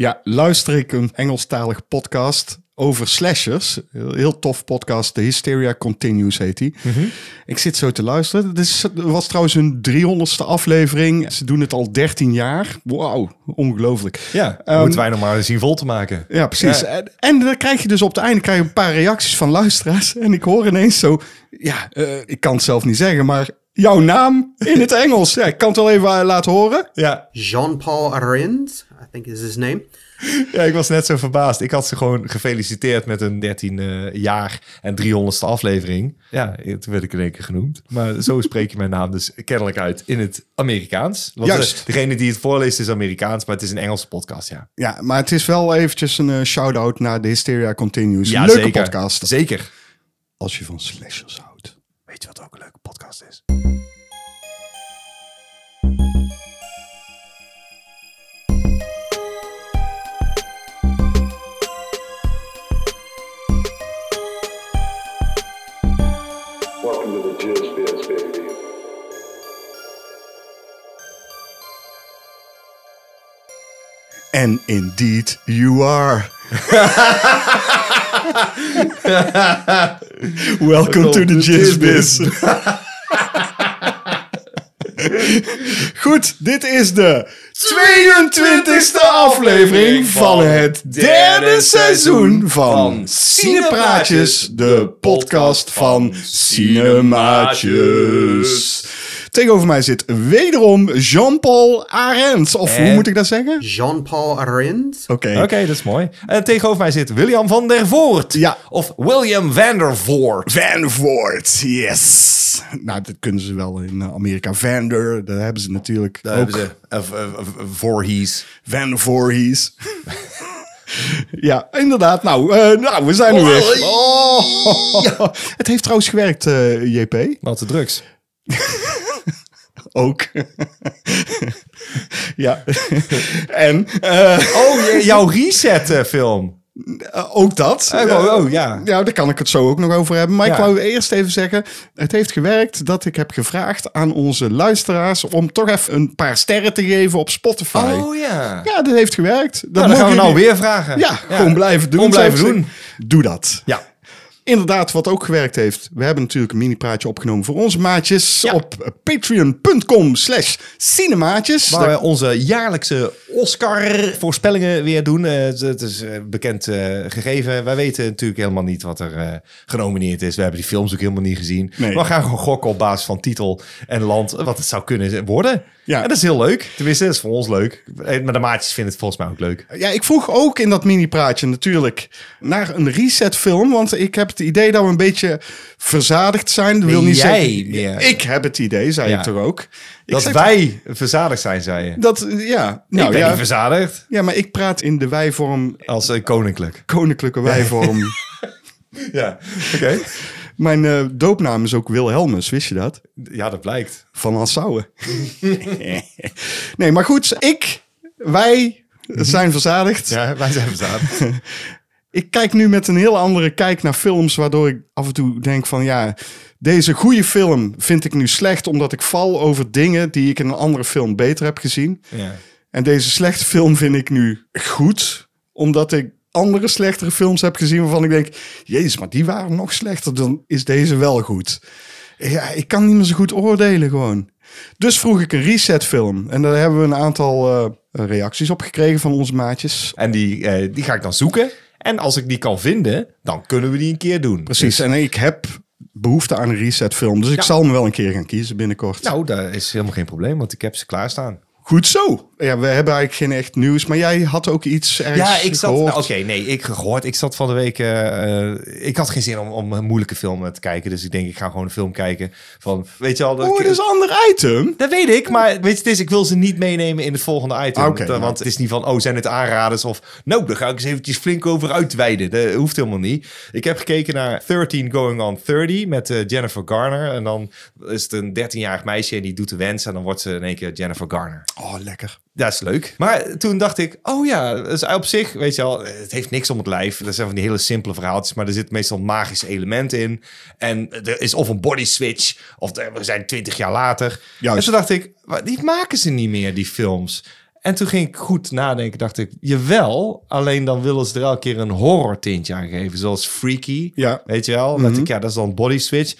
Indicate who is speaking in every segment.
Speaker 1: ja, luister ik een Engelstalige podcast over slashers. Heel, tof podcast. The Hysteria Continues heet die. Ik zit zo te luisteren. Het is- was trouwens hun 300ste aflevering. Ze doen het al 13 jaar. Wauw, ongelooflijk.
Speaker 2: Ja,
Speaker 1: Ehm,
Speaker 2: moeten wij nog maar zien vol te maken.
Speaker 1: Ja, precies.
Speaker 2: Ja.
Speaker 1: En, en dan krijg je dus op het einde krijg je een paar reacties van luisteraars. En ik hoor ineens zo, ja, eh, ik kan het zelf niet zeggen, maar jouw naam in het Engels. Ja, ik kan het wel even eh, laten horen.
Speaker 2: Ja,
Speaker 3: Jean-Paul Arend, I think is his name.
Speaker 2: ja, ik was net zo verbaasd. Ik had ze gewoon gefeliciteerd met een 13 eh, jaar en 300ste aflevering. Ja, toen werd ik in één keer genoemd. Maar zo spreek je mijn naam dus kennelijk uit in het Amerikaans. Want
Speaker 1: Juist.
Speaker 2: eh, degene die het voorleest is Amerikaans, maar het is een Engelse podcast, ja.
Speaker 1: Ja, maar het is wel eventjes een eh, shout-out naar de Hysteria Continues.
Speaker 2: Ja,
Speaker 1: Leuke
Speaker 2: zeker.
Speaker 1: podcast.
Speaker 2: Zeker.
Speaker 1: Als je van slashers houdt.
Speaker 2: Weet je wat ook een leuke?
Speaker 4: Welcome to the Jizz Biz, baby.
Speaker 1: And indeed you are. Welcome to the Jizz Biz. Goed, dit is de 22e aflevering van het derde seizoen van Cinepraatjes, de podcast van Cinemaatjes. Tegenover mij zit wederom Jean-Paul Arendt. Of hoe moet ik dat zeggen?
Speaker 3: Jean-Paul Arend.
Speaker 1: Oké.
Speaker 2: Oké, dat is mooi. En tegenover mij zit William van der Voort.
Speaker 1: Ja.
Speaker 2: Of William van der Voort.
Speaker 1: Van Voort, yes. Nou, dat kunnen ze wel in eh, Amerika. Vander, daar hebben ze natuurlijk
Speaker 2: Daar
Speaker 1: ook.
Speaker 2: hebben ze. Of, of, of, Voorhees.
Speaker 1: Van Voorhees. ja, inderdaad. Nou, eh, nou, we zijn er weer. Oh. Het heeft trouwens gewerkt, eh, JP.
Speaker 2: Wat de drugs.
Speaker 1: Ook. ja. en eh,
Speaker 2: Oh, jouw reset-film.
Speaker 1: eh, ook dat.
Speaker 2: Oh, oh, oh, ja.
Speaker 1: Ja, daar kan ik het zo ook nog over hebben. Maar ik wou eerst even zeggen, het heeft gewerkt dat ik heb gevraagd aan onze luisteraars om toch even een paar sterren te geven op Spotify.
Speaker 2: Oh ja.
Speaker 1: Ja, dat heeft gewerkt. Dat
Speaker 2: Nou, dan gaan we nou weer vragen.
Speaker 1: Ja, gewoon blijven doen.
Speaker 2: Gewoon blijven doen.
Speaker 1: Doe dat.
Speaker 2: Ja.
Speaker 1: Inderdaad, wat ook gewerkt heeft. We hebben natuurlijk een mini-praatje opgenomen voor onze maatjes
Speaker 2: Ja.
Speaker 1: op patreon.com slash cinemaatjes.
Speaker 2: Waar
Speaker 1: Daar-
Speaker 2: we onze jaarlijkse Oscar-voorspellingen weer doen. Eh, het- is eh, bekend eh, gegeven. Wij weten natuurlijk helemaal niet wat er genomineerd is. We hebben die films ook helemaal niet gezien.
Speaker 1: Nee.
Speaker 2: Maar we gaan gewoon gokken op basis van titel en land wat het zou kunnen worden.
Speaker 1: Ja.
Speaker 2: En dat is heel leuk. Tenminste, dat is voor ons leuk. Maar de maatjes vinden het volgens mij ook leuk.
Speaker 1: Ja, ik vroeg ook in dat mini-praatje natuurlijk naar een reset-film. Want ik heb het idee dat we een beetje verzadigd zijn. Dat wil niet
Speaker 2: jij
Speaker 1: zeggen...
Speaker 2: meer.
Speaker 1: Ik heb het idee, zei
Speaker 2: Ja.
Speaker 1: ik toch ook. Ik
Speaker 2: Dat wij verzadigd zijn, zei je.
Speaker 1: Dat, ja. Nou,
Speaker 2: ik ben
Speaker 1: ja.
Speaker 2: niet verzadigd.
Speaker 1: Ja, maar ik praat in de wijvorm,
Speaker 2: Als eh, koninklijk.
Speaker 1: koninklijke wijvorm.
Speaker 2: Ja, oké.
Speaker 1: Mijn eh, doopnaam is ook Wilhelmus, wist je dat?
Speaker 2: Ja, dat blijkt.
Speaker 1: Van Assouwen. nee, maar goed, ik, wij zijn verzadigd.
Speaker 2: Ja, wij zijn verzadigd.
Speaker 1: Ik kijk nu met een heel andere kijk naar films, waardoor ik af en toe denk van ja, deze goede film vind ik nu slecht omdat ik val over dingen die ik in een andere film beter heb gezien.
Speaker 2: ja.
Speaker 1: En deze slechte film vind ik nu goed, omdat ik andere slechtere films heb gezien waarvan ik denk, jezus, maar die waren nog slechter, dan is deze wel goed. Ja, ik kan niet meer zo goed oordelen gewoon. Dus vroeg ik een reset film en daar hebben we een aantal eh, reacties op gekregen van onze maatjes.
Speaker 2: En die, eh, die ga ik dan zoeken. En als ik die kan vinden, dan kunnen we die een keer doen.
Speaker 1: Precies,
Speaker 2: Dus-
Speaker 1: en ik heb behoefte aan een reset film, dus ik zal me wel een keer gaan kiezen binnenkort.
Speaker 2: nou, dat is helemaal geen probleem, want ik heb ze klaarstaan.
Speaker 1: Goed zo. Ja, we hebben eigenlijk geen echt nieuws, maar jij had ook iets ergens
Speaker 2: Ja, ik zat. Oké, nee, ik gehoord. Ik zat van de week. eh, ik had geen zin om, om een moeilijke film te kijken. Dus ik denk, ik ga gewoon een film kijken. Van, weet je al. dat
Speaker 1: Oh, dat is een ander item.
Speaker 2: Dat weet ik, maar weet je, het is, ik wil ze niet meenemen in het volgende item. Want het is niet van, oh, zijn het aanraders? Of, nou, daar ga ik eens eventjes flink over uitweiden. Dat hoeft helemaal niet. Ik heb gekeken naar 13 Going on 30 met eh, Jennifer Garner. En dan is het een 13-jarig meisje en die doet de wens. En dan wordt ze in één keer Jennifer Garner.
Speaker 1: Oh, lekker.
Speaker 2: Dat is leuk. Maar toen dacht ik, oh ja, dus op zich, weet je wel, het heeft niks om het lijf. Er zijn van die hele simpele verhaaltjes, maar er zit meestal magische elementen in. En er is of een body switch, of we zijn twintig jaar later.
Speaker 1: Juist.
Speaker 2: En toen dacht ik, "Wa- die maken ze niet meer, die films. En toen ging ik goed nadenken, dacht ik, jawel, alleen dan willen ze er elke keer een horror tintje aan geven, zoals Freaky,
Speaker 1: Ja.
Speaker 2: weet je wel? Dat ik, ja, dat is dan Body Switch.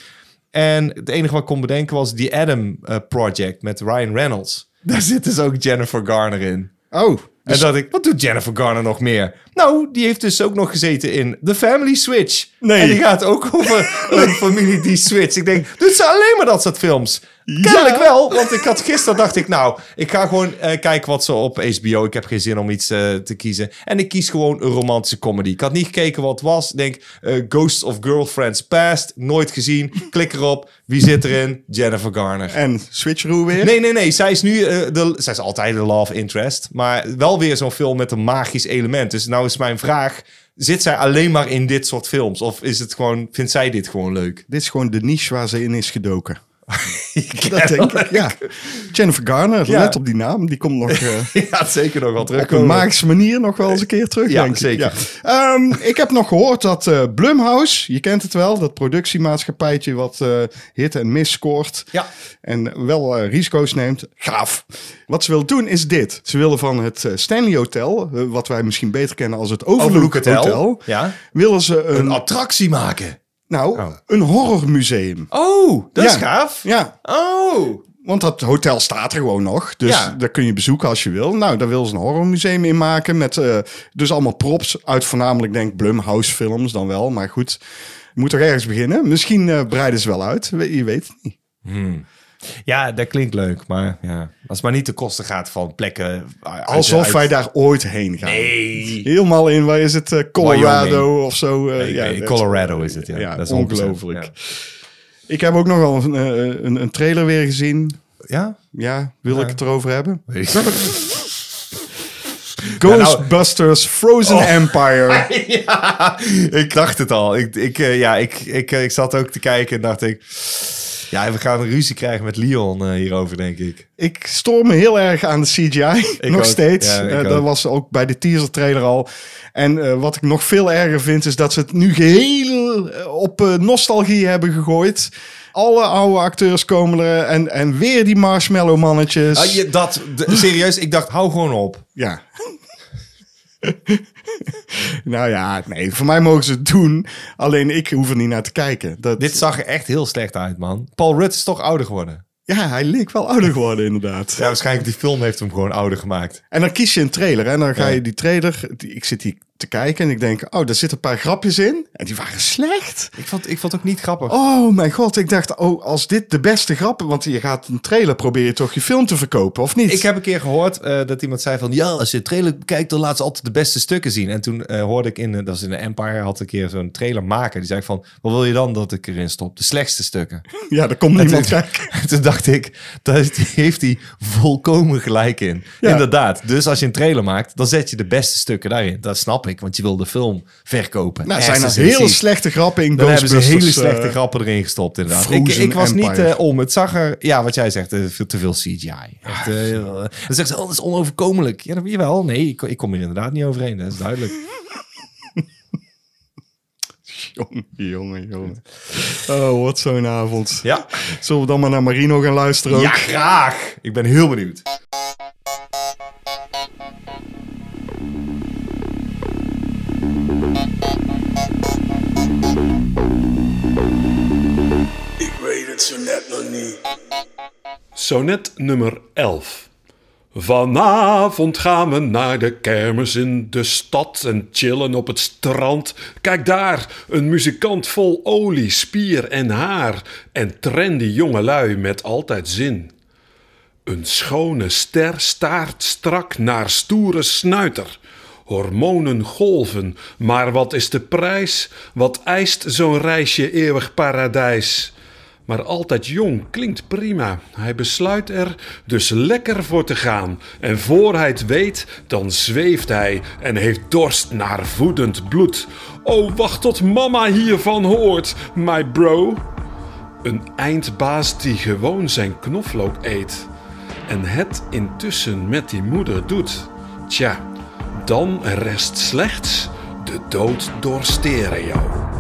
Speaker 2: En het enige wat ik kon bedenken was die Adam eh, Project met Ryan Reynolds. Daar zit dus ook Jennifer Garner in.
Speaker 1: Oh,
Speaker 2: En dat ik, wat doet Jennifer Garner nog meer? Nou, die heeft dus ook nog gezeten in The Family Switch.
Speaker 1: Nee.
Speaker 2: En die gaat ook over een familie die switcht. Ik denk, doet ze alleen maar dat soort films? Kennelijk wel, want ik had gisteren dacht ik, nou, ik ga gewoon eh, kijken wat ze op HBO. Ik heb geen zin om iets eh, te kiezen. En ik kies gewoon een romantische comedy. Ik had niet gekeken wat het was. Ik denk, eh, Ghosts of Girlfriends Past, nooit gezien. Klik erop. Wie zit erin? Jennifer Garner.
Speaker 1: en switcheroo weer?
Speaker 2: Nee, nee, nee. Zij is nu de, zij is altijd de love interest, maar wel weer zo'n film met een magisch element. Dus nou is mijn vraag: zit zij alleen maar in dit soort films, of is het gewoon, vindt zij dit gewoon leuk?
Speaker 1: Dit is gewoon de niche waar ze in is gedoken. dat denk ik, ja. Jennifer Garner,
Speaker 2: Ja.
Speaker 1: let op die naam. Die komt nog eh,
Speaker 2: gaat zeker nog wel
Speaker 1: op een magische manier nog wel eens een keer terug,
Speaker 2: Ja,
Speaker 1: denk ik.
Speaker 2: zeker.
Speaker 1: Ja. Ehm, ik heb nog gehoord dat eh Blumhouse, je kent het wel, dat productiemaatschappijtje wat eh, hit en miss scoort.
Speaker 2: Ja.
Speaker 1: En wel risico's neemt. Gaaf. Wat ze willen doen is dit. Ze willen van het Stanley Hotel, wat wij misschien beter kennen als het Overlook,
Speaker 2: Overlook
Speaker 1: Hotel,
Speaker 2: Hotel. Ja.
Speaker 1: willen ze een,
Speaker 2: Een attractie maken.
Speaker 1: Nou,
Speaker 2: Oh.
Speaker 1: een horrormuseum.
Speaker 2: Oh, dat
Speaker 1: Ja.
Speaker 2: is gaaf.
Speaker 1: Ja,
Speaker 2: Oh.
Speaker 1: Want dat hotel staat er gewoon nog. Dus
Speaker 2: Ja.
Speaker 1: daar kun je bezoeken als je wil. Nou, daar wil ze een horrormuseum in maken. Met eh, dus allemaal props uit voornamelijk, denk ik, Blumhouse films dan wel. Maar goed, moet toch ergens beginnen. Misschien eh, breiden ze wel uit. Je weet het niet.
Speaker 2: Ja, dat klinkt leuk, maar ja. als het maar niet de kosten gaat van plekken. uit-
Speaker 1: Alsof
Speaker 2: uit-
Speaker 1: wij daar ooit heen gaan.
Speaker 2: Nee.
Speaker 1: Helemaal in, waar is het? eh, Colorado
Speaker 2: Wyoming.
Speaker 1: of zo. eh,
Speaker 2: Nee,
Speaker 1: ja,
Speaker 2: nee, Colorado is het, ja.
Speaker 1: Ja,
Speaker 2: Dat is 100%,
Speaker 1: ongelooflijk.
Speaker 2: ja.
Speaker 1: Ik heb ook nog wel een, eh, een, een trailer weer gezien.
Speaker 2: Ja?
Speaker 1: Ja, wil ik het erover hebben?
Speaker 2: Weet
Speaker 1: Ghostbusters Frozen
Speaker 2: Oh.
Speaker 1: Empire.
Speaker 2: ja, ik dacht het al. Ik, ik, eh, ja, ik, ik, eh, ik zat ook te kijken en dacht ik... Ja, we gaan een ruzie krijgen met Leon eh, hierover, denk ik.
Speaker 1: Ik stoor me heel erg aan de CGI. nog
Speaker 2: ook.
Speaker 1: steeds.
Speaker 2: Ja,
Speaker 1: Eh,
Speaker 2: ook.
Speaker 1: dat was ook bij de teaser trailer al. En eh, wat ik nog veel erger vind, is dat ze het nu geheel eh, op nostalgie hebben gegooid. Alle oude acteurs komen er en, en weer die marshmallow mannetjes.
Speaker 2: Ah, je, dat, de- serieus, ik dacht, hou gewoon op.
Speaker 1: Ja. nou ja, nee, voor mij mogen ze het doen. Alleen ik hoef er niet naar te kijken. Dat,
Speaker 2: Dit zag er echt heel slecht uit, man. Paul Rudd is toch ouder geworden?
Speaker 1: Ja, hij leek wel ouder geworden inderdaad.
Speaker 2: Ja, waarschijnlijk die film heeft hem gewoon ouder gemaakt.
Speaker 1: En dan kies je een trailer en dan ga
Speaker 2: Ja.
Speaker 1: je die trailer... die- ik zit hier te kijken en ik denk, oh, daar zitten een paar grapjes in. En die waren slecht.
Speaker 2: Ik vond, ik vond het ook niet grappig.
Speaker 1: Oh mijn god, ik dacht, oh, als dit de beste grappen... Want je gaat een trailer proberen toch je film te verkopen, of niet?
Speaker 2: Ik heb een keer gehoord eh, dat iemand zei van... Ja, als je trailer kijkt, dan laat ze altijd de beste stukken zien. En toen eh, hoorde ik in, de- dat was in de Empire, had een keer zo'n trailer maken. Die zei van, wat wil je dan dat ik erin stop? De slechtste stukken.
Speaker 1: Ja, daar komt niemand
Speaker 2: toen,
Speaker 1: kijken.
Speaker 2: En toen dacht ik, daar heeft- heeft hij volkomen gelijk in.
Speaker 1: Ja.
Speaker 2: Inderdaad. Dus als je een trailer maakt, dan zet je de beste stukken daarin. Dat snap ik, want je wil de film verkopen.
Speaker 1: Nou, zijn er hele slechte grappen in
Speaker 2: Dan hebben ze hele slechte
Speaker 1: eh,
Speaker 2: grappen erin gestopt, inderdaad. Ik,
Speaker 1: Frozen
Speaker 2: ik was niet eh, om. Het zag er, ja, wat jij zegt, eh, veel te veel CGI. Echt, heel, eh, dan zegt ze, oh, dat is onoverkomelijk. Ja, dat, jawel, nee, ik, ik kom hier inderdaad niet overheen. Dat is duidelijk.
Speaker 1: Jongen, jongen, jongen. Oh, wat zo'n avond.
Speaker 2: Ja,
Speaker 1: Zullen we dan maar naar Marino gaan luisteren ook?
Speaker 2: ja graag. Ik ben heel benieuwd.
Speaker 5: Ik weet het zo net nog niet.
Speaker 6: Sonnet nummer 11. Vanavond gaan we naar de kermis in de stad en chillen op het strand. Kijk daar, een muzikant vol olie, spier en haar. En trendy jongelui met altijd zin. Een schone ster staart strak naar stoere snuiter. Hormonen golven, maar wat is de prijs? Wat eist zo'n reisje eeuwig paradijs? Maar altijd jong klinkt prima. Hij besluit er dus lekker voor te gaan. En voor hij het weet, dan zweeft hij en heeft dorst naar voedend bloed. Oh, wacht tot mama hiervan hoort, my bro. Een eindbaas die gewoon zijn knoflook eet. En het intussen met die moeder doet. Tja, dan rest slechts de dood door stereo.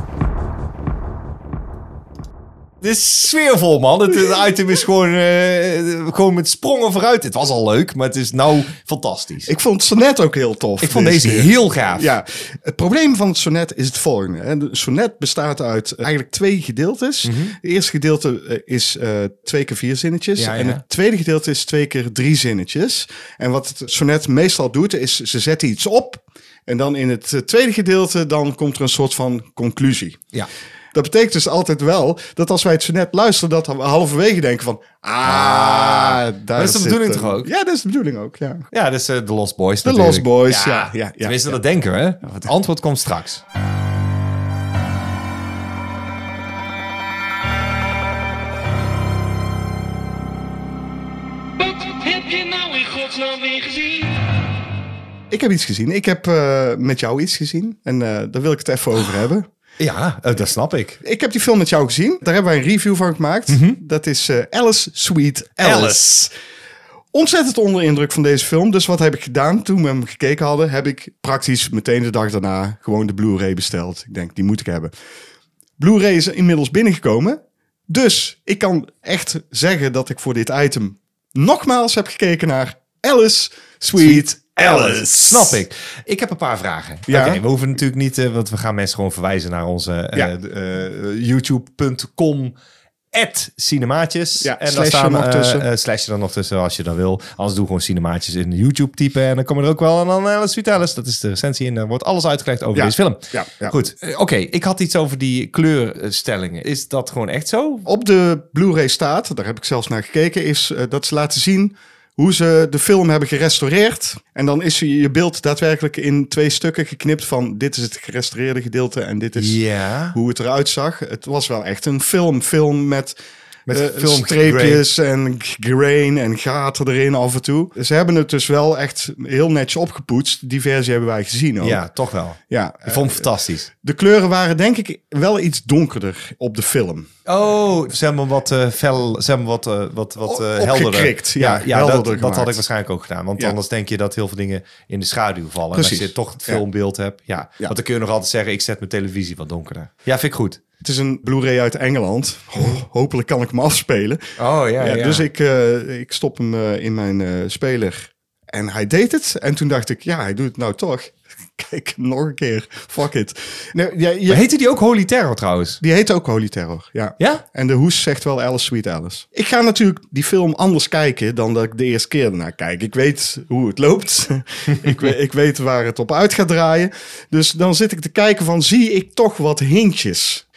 Speaker 2: Dit is sfeervol, man. Het, het item is gewoon, eh, gewoon met sprongen vooruit. Het was al leuk, maar het is nou fantastisch. Ik,
Speaker 1: Ik vond het sonnet ook heel tof.
Speaker 2: vond deze heel gaaf.
Speaker 1: Ja, het probleem van het sonnet is het volgende. hè. De sonnet bestaat uit eigenlijk twee gedeeltes.
Speaker 2: Mhm.
Speaker 1: Het eerste gedeelte eh, is eh, twee keer vier zinnetjes.
Speaker 2: Ja,
Speaker 1: En het tweede gedeelte is twee keer drie zinnetjes. En wat het sonnet meestal doet, is ze zetten iets op. En dan in het tweede gedeelte, dan komt er een soort van conclusie.
Speaker 2: Ja.
Speaker 1: Dat betekent dus altijd wel dat als wij het sonnet luisteren, dat we halverwege denken van... Ah, daar
Speaker 2: dat is de bedoeling toch ook?
Speaker 1: Ja, dat is de bedoeling ook, ja.
Speaker 2: Ja, dus de Lost Boys
Speaker 1: De. Lost Boys, ja, ja, ja,
Speaker 2: Tenminste,
Speaker 1: ja.
Speaker 2: dat denken we. hè? Het antwoord komt straks.
Speaker 7: Wat heb je nou in godsnaam weer gezien?
Speaker 1: Ik heb iets gezien. Ik heb eh, met jou iets gezien. En eh, daar wil ik het even over hebben.
Speaker 2: Ja, eh, dat snap ik.
Speaker 1: Ik heb die film met jou gezien. Daar hebben wij een review van gemaakt. Dat is eh, Alice Sweet Alice.
Speaker 2: Alice.
Speaker 1: Ontzettend onder de indruk van deze film. Dus wat heb ik gedaan toen we hem gekeken hadden? Heb ik praktisch meteen de dag daarna gewoon de Blu-ray besteld. Ik denk, die moet ik hebben. Blu-ray is inmiddels binnengekomen. Dus ik kan echt zeggen dat ik voor dit item nogmaals heb gekeken naar Alice Sweet Alice.
Speaker 2: Snap ik. Ik heb een paar vragen.
Speaker 1: Ja.
Speaker 2: Oké, we hoeven natuurlijk niet, eh, want we gaan mensen gewoon verwijzen naar onze eh,
Speaker 1: Ja.
Speaker 2: eh, youtube.com at cinemaatjes.
Speaker 1: Ja,
Speaker 2: en
Speaker 1: slashje
Speaker 2: staan
Speaker 1: nog tussen.
Speaker 2: eh, slashje er nog tussen als je dat wil. Anders doe gewoon cinemaatjes in YouTube typen en dan komen er ook wel en dan Alice Alice. Dat is de recensie en dan wordt alles uitgelegd over
Speaker 1: Ja.
Speaker 2: deze film.
Speaker 1: Ja, ja.
Speaker 2: Goed. Oké, ik had iets over die kleurstellingen. Is dat gewoon echt zo?
Speaker 1: op de Blu-ray staat, daar heb ik zelfs naar gekeken, is dat ze laten zien hoe ze de film hebben gerestaureerd. En dan is je je beeld daadwerkelijk in twee stukken geknipt van dit is het gerestaureerde gedeelte en dit is
Speaker 2: Ja.
Speaker 1: hoe het eruit zag. Het was wel echt een film, film met,
Speaker 2: Met
Speaker 1: eh,
Speaker 2: film
Speaker 1: streepjes en grain en gaten erin af en toe. Ze hebben het dus wel echt heel netjes opgepoetst. Die versie hebben wij gezien ook.
Speaker 2: Ja, toch wel.
Speaker 1: ja
Speaker 2: Ik vond het fantastisch.
Speaker 1: de kleuren waren denk ik wel iets donkerder op de film.
Speaker 2: Oh, ze hebben wat eh, fel, ze hebben wat, eh, wat, wat eh helderder.
Speaker 1: opgekrikt, ja,
Speaker 2: ja
Speaker 1: helderder
Speaker 2: dat, dat had ik waarschijnlijk ook gedaan. Want
Speaker 1: Ja.
Speaker 2: anders denk je dat heel veel dingen in de schaduw vallen. En als je toch het
Speaker 1: Ja.
Speaker 2: filmbeeld hebt. Ja.
Speaker 1: Ja.
Speaker 2: Want dan kun je nog altijd zeggen, ik zet mijn televisie wat donkerder. Ja, vind ik goed.
Speaker 1: Het is een Blu-ray uit Engeland. Ho- hopelijk kan ik hem afspelen.
Speaker 2: Oh,
Speaker 1: Ja, Dus ik, eh, ik stop hem eh, in mijn eh, speler. En hij deed het. En toen dacht ik, ja, hij doet het nou toch. Kijk, nog een keer. Fuck it. Ja, je-
Speaker 2: Heette die ook Holy Terror trouwens?
Speaker 1: die heet ook Holy Terror. Ja.
Speaker 2: Ja?
Speaker 1: En de hoes zegt wel Alice Sweet Alice. Ik ga natuurlijk die film anders kijken dan dat ik de eerste keer ernaar kijk. Ik weet hoe het loopt. ik, weet, ik weet waar het op uit gaat draaien. Dus dan zit ik te kijken van, zie ik toch wat hintjes?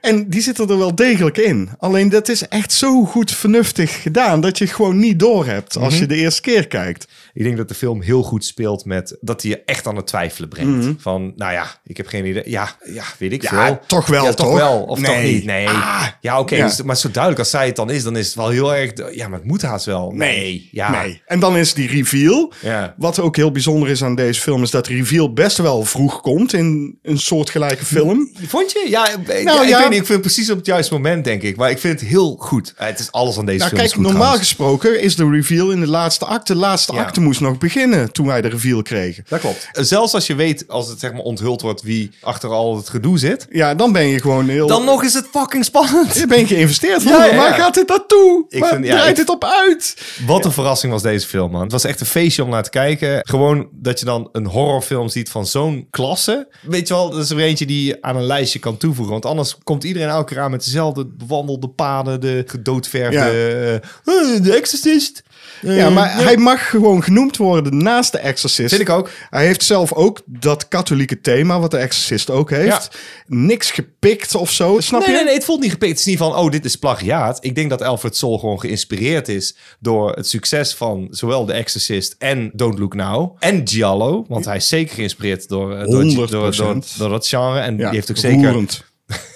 Speaker 1: En die zitten er wel degelijk in. Alleen dat is echt zo goed vernuftig gedaan dat je het gewoon niet doorhebt als je de eerste keer kijkt.
Speaker 2: Ik denk dat de film heel goed speelt met dat hij je echt aan het twijfelen brengt. Van, nou ja, ik heb geen idee. Ja, ja weet ik
Speaker 1: Ja,
Speaker 2: veel.
Speaker 1: toch wel,
Speaker 2: ja, toch?
Speaker 1: toch?
Speaker 2: wel. Of toch
Speaker 1: Nee.
Speaker 2: niet? Nee.
Speaker 1: Ah.
Speaker 2: ja, oké.
Speaker 1: Ja.
Speaker 2: dus- maar zo duidelijk als zij het dan is, dan is het wel heel erg... Ja, maar het moet haast wel. Nee. Ja.
Speaker 1: Nee. En dan is die reveal.
Speaker 2: Ja.
Speaker 1: Wat ook heel bijzonder is aan deze film, is dat de reveal best wel vroeg komt in een soortgelijke film.
Speaker 2: Vond je? Ja,
Speaker 1: Nou,
Speaker 2: ja, ik
Speaker 1: ja.
Speaker 2: weet niet. Ik vind het precies op het juiste moment, denk ik. Maar ik vind het heel goed. Eh, Het is alles aan deze
Speaker 1: Nou,
Speaker 2: film.
Speaker 1: kijk,
Speaker 2: goed,
Speaker 1: normaal
Speaker 2: trouwens.
Speaker 1: gesproken is de reveal in de laatste acte. De laatste
Speaker 2: Ja.
Speaker 1: acte moest nog beginnen toen wij de reveal kregen.
Speaker 2: Dat klopt. Zelfs als je weet, als het zeg maar onthuld wordt wie achter al het gedoe zit.
Speaker 1: Ja, dan ben je gewoon heel...
Speaker 2: Dan nog is het fucking spannend.
Speaker 1: Je bent geïnvesteerd.
Speaker 2: Ja, ja,
Speaker 1: Waar gaat dit naartoe?
Speaker 2: Ik
Speaker 1: Waar
Speaker 2: vind- ja,
Speaker 1: draait
Speaker 2: ik-
Speaker 1: dit op uit?
Speaker 2: Wat een verrassing was deze film, man. Het was echt een feestje om naar te kijken. Gewoon dat je dan een horrorfilm ziet van zo'n klasse. Weet je wel, dat is er eentje die je aan een lijstje kan toevoegen. Want anders komt iedereen elke aan met dezelfde bewandelde paden. De gedoodverfde... eh, de Exorcist. Eh,
Speaker 1: Ja, maar hij mag gewoon genoemd worden naast de Exorcist.
Speaker 2: Vind ik ook.
Speaker 1: Hij heeft zelf ook dat katholieke thema, wat de Exorcist ook heeft. Niks gepikt of zo, snap
Speaker 2: Nee,
Speaker 1: je?
Speaker 2: nee, nee, het voelt niet gepikt. Het is niet van, oh, dit is plagiaat. Ik denk dat Alfred Soul gewoon geïnspireerd is door het succes van zowel The Exorcist en Don't Look Now. En Giallo, want hij is zeker geïnspireerd door, eh, door,
Speaker 1: 100%.
Speaker 2: door, door, door dat genre. En
Speaker 1: Ja,
Speaker 2: die heeft ook zeker...
Speaker 1: roerend.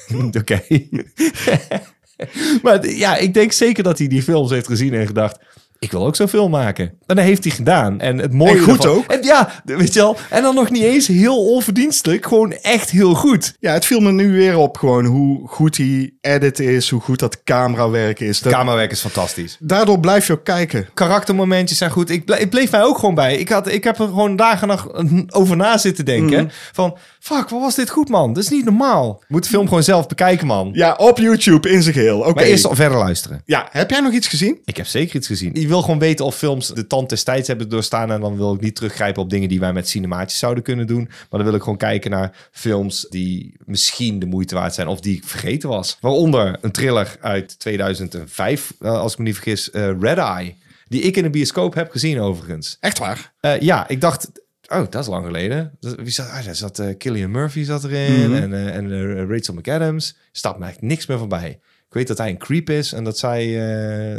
Speaker 2: Oké. maar ja, ik denk zeker dat hij die films heeft gezien en gedacht... ik wil ook zo'n film maken. En dat heeft hij gedaan. En het mooie
Speaker 1: En goed
Speaker 2: ervan-
Speaker 1: ook.
Speaker 2: En ja, weet je wel. En dan nog niet eens heel onverdienstelijk. Gewoon echt heel goed.
Speaker 1: Ja, het viel me nu weer op gewoon hoe goed die edit is, hoe goed dat camerawerk is. Dat,
Speaker 2: Camerawerk is fantastisch.
Speaker 1: daardoor blijf je ook kijken.
Speaker 2: karaktermomentjes zijn goed. Ik, ble- ik bleef mij ook gewoon bij. Ik, had, ik heb er gewoon dagen nog over na zitten denken. Van, fuck, wat was dit goed, man? Dat is niet normaal. Moet de film gewoon zelf bekijken, man.
Speaker 1: Ja, op YouTube in zijn geheel. Oké.
Speaker 2: Maar eerst al verder luisteren.
Speaker 1: Ja, heb jij nog iets gezien?
Speaker 2: Ik heb zeker iets gezien. Je wil gewoon weten of films de tand des tijds hebben doorstaan. En dan wil ik niet teruggrijpen op dingen die wij met cinemaatjes zouden kunnen doen. Maar dan wil ik gewoon kijken naar films die misschien de moeite waard zijn. Of die ik vergeten was. Waaronder een thriller uit 2005, eh, als ik me niet vergis. eh, Red Eye. Die ik in de bioscoop heb gezien overigens.
Speaker 1: Echt waar?
Speaker 2: Eh, ja, ik dacht, oh, dat is lang geleden. Wie zat, ah, daar zat eh, Killian Murphy zat erin en, eh, en eh, Rachel McAdams. Staat me eigenlijk niks meer van bij. Ik weet dat hij een creep is en dat zij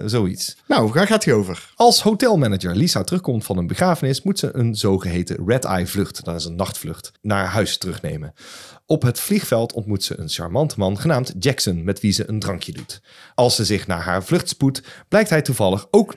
Speaker 2: zoiets.
Speaker 1: Nou, waar gaat hij over?
Speaker 2: Als hotelmanager Lisa terugkomt van een begrafenis, moet ze een zogeheten red-eye vlucht, dat is een nachtvlucht, naar huis terugnemen. Op het vliegveld ontmoet ze een charmante man genaamd Jackson, met wie ze een drankje doet. Als ze zich naar haar vlucht spoedt, blijkt hij toevallig ook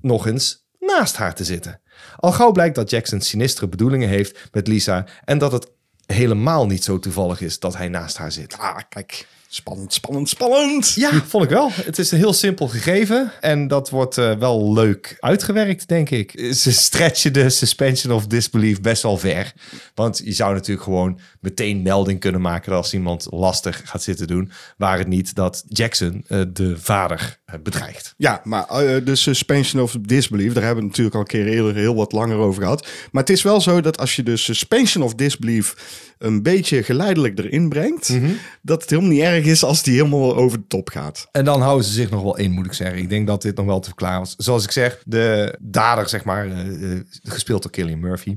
Speaker 2: nog eens naast haar te zitten. Al gauw blijkt dat Jackson sinistere bedoelingen heeft met Lisa en dat het helemaal niet zo toevallig is dat hij naast haar zit.
Speaker 1: Ah, kijk. Spannend, spannend, spannend.
Speaker 2: Ja, vond ik wel. Het is een heel simpel gegeven. En dat wordt eh, wel leuk uitgewerkt, denk ik. Ze stretchen de suspension of disbelief best wel ver. Want je zou natuurlijk gewoon meteen melding kunnen maken... als iemand lastig gaat zitten doen... waar het niet dat Jackson eh, de vader bedreigt.
Speaker 1: Ja, maar eh, de suspension of disbelief, daar hebben we natuurlijk al een keer eerder heel wat langer over gehad. Maar het is wel zo dat als je de suspension of disbelief een beetje geleidelijk erin brengt,
Speaker 2: Mhm.
Speaker 1: dat het helemaal niet erg is als die helemaal over de top gaat.
Speaker 2: En dan houden ze zich nog wel in, moet ik zeggen. Ik denk dat dit nog wel te verklaren was. Zoals ik zeg, de dader, zeg maar, eh, eh, gespeeld door Killian Murphy,